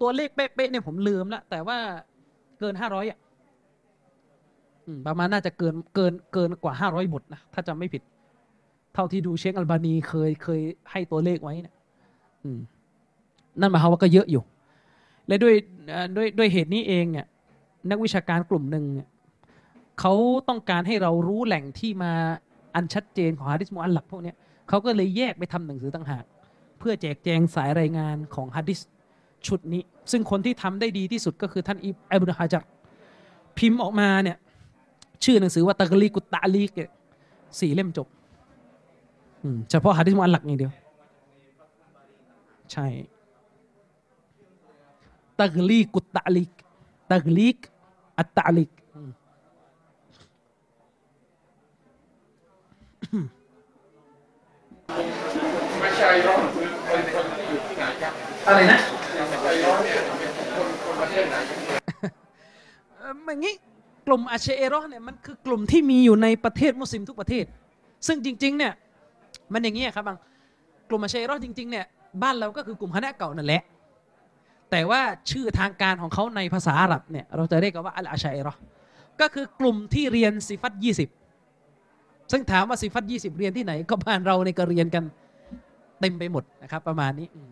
ตัวเลขเป๊ะๆเนี่ยผมลืมละแต่ว่าเกินห้าร้อยอะประมาณน่าจะเกินเกินเกินกว่าห้าร้อยบทนะ ถ้าจำไม่ผิด เท่าที่ดูเชคอัลบานีเคยเคยให้ตัวเลขไว้เนี่ย นั่นหมายความว่าก็เยอะอยู่ และด้วยด้วยด้วยเหตุนี้เองเนี่ยนักวิชาการกลุ่มหนึ่งเนี่ยเขาต้องการให้เรารู้แหล่งที่มาอันชัดเจนของฮะดิษมุอัลลักพวกนี้เขาก็เลยแยกไปทำหนังสือต่างหาก เพื่อแจกแจงสายรายงานของฮะดิษชุดนี้ ซึ่งคนที่ทำได้ดีที่สุดก็คือท่านอิบอับดุลฮะจัรพิมพ์ออกมาเนี่ยชื่อหนังสือว่าตักลีกุตตะลีกสี่เล่มจบมเฉพาะฮะดิษมุอัลลักอย่างเดียว ใช่ตักลีกุตตะลีกตักลีกอัตตะลีกอืมไม่ใช่ร้องคือคนคนที่อยู่ที่ไหนครับอะไรนะไม่ใช่ร้องเนี่ยเป็นคนคนประเทศไหนเอ่ออย่างนี้กลุ่มอาเชเอรอห์เนี่ยมันคือกลุ่มที่มีอยู่ในประเทศมุสลิมทุกประเทศ ซึ่งจริงๆเนี่ยมันอย่างนี้ยครับบางกลุ่มอาเชเอรอห์จริงๆเนี่ย บ้านเราก็คือกลุ่มคณะเก่านั่นแหละ แต่ว่าชื่อทางการของเขาในภาษาอาหรับเนี่ยเราจะเรียกว่าอัลอาชัยรอก็คือกลุ่มที่เรียนสิฟัตยี่สิบซึ่งถามว่าสิฟัตยี่สิบเรียนที่ไหน ก็บ้านเราในก็เรียนกันเต็มไปหมดนะครับ ประมาณนี้อืม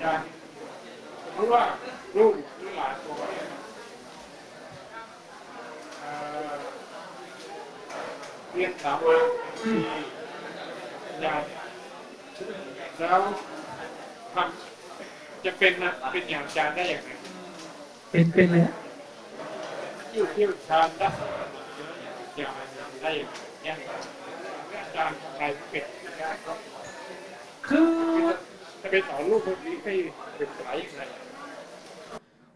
อย่างสมมติว่าลูกหรือหลานตัวเนี่ยเอ่อ เรียนสามวันที่ยายแล้วทำจะเป็นนะเป็นอย่างอาจารย์ได้อย่างไรเป็นเป็นเลยที่เที่ยวชาญด้านอย่างไรได้อย่างไรเนี่ยอาจารย์ใครเป็นการครับคือจะไปสอนลูกคนนี้ให้เป็นสายอย่างไร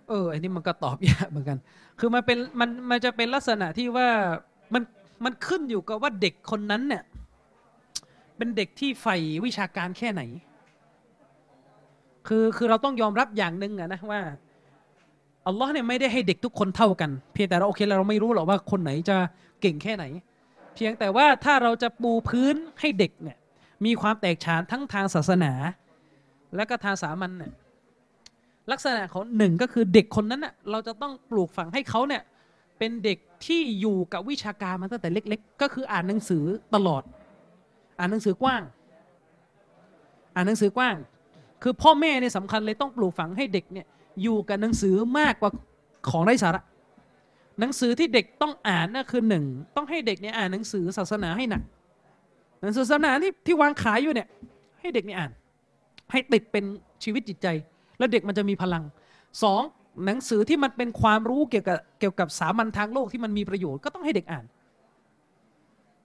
เออไอ้นี่มันก็ตอบยากเหมือนกัน คือมันเป็นมันมันจะเป็นลักษณะที่ว่ามัน มันขึ้นอยู่กับว่าเด็กคนนั้นเนี่ยเป็นเด็กที่ใฝ่วิชาการแค่ไหน คือคือเราต้องยอมรับอย่างหนึ่งอะนะว่าอัลลอฮ์เนี่ยไม่ได้ให้เด็กทุกคนเท่ากัน เพียงแต่เราโอเคเราไม่รู้หรอกว่าคนไหนจะเก่งแค่ไหน เพียงแต่ว่าถ้าเราจะปูพื้นให้เด็กเนี่ยมีความแตกฉานทั้งทางศาสนา และก็ทางสามัญเนี่ยลักษณะของหนึ่งก็คือเด็กคนนั้นน่ะเราจะต้องปลูกฝังให้เขาเนี่ยเป็นเด็ก ที่อยู่กับวิชาการมาตั้งแต่เล็ก ๆ ก็คืออ่านหนังสือตลอด อ่านหนังสือกว้าง อ่านหนังสือกว้าง คือพ่อแม่เนี่ยสำคัญเลยต้องปลูกฝังให้เด็กเนี่ยอยู่กับหนังสือมากกว่าของไร้สาระ หนังสือที่เด็กต้องอ่านนั่นคือหนึ่งต้องให้เด็กเนี่ยอ่านหนังสือศาสนาให้หนัก หนังสือศาสนาที่ที่วางขายอยู่เนี่ยให้เด็กเนี่ยอ่าน ให้ติดเป็นชีวิตจิตใจ แล้วเด็กมันจะมีพลังสอง หนังสือที่มันเป็นความรู้เกี่ยวกับเกี่ยวกับสามัญทางโลกที่มันมีประโยชน์ก็ต้องให้เด็กอ่าน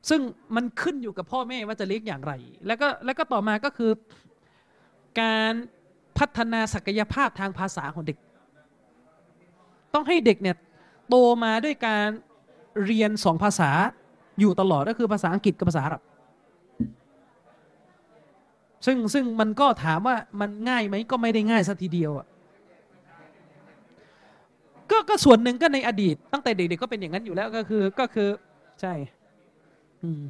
ซึ่งมันขึ้นอยู่กับพ่อแม่ว่าจะเลี้ยงอย่างไร แล้วก็แล้วก็ต่อมาก็คือ การพัฒนาศักยภาพทางภาษาของเด็ก ต้องให้เด็กเนี่ยโตมาด้วยการเรียนสองภาษาอยู่ตลอดก็คือภาษาอังกฤษกับภาษาอาหรับซึ่งซึ่งมันก็ถามว่ามันง่ายไหมก็ไม่ได้ง่ายสัทีเดียวอะ ก็ก็ส่วนหนึ่งก็ในอดีต ตั้งแต่เด็กๆก็เป็นอย่างนั้นอยู่แล้วก็คือก็คือใช่ อืม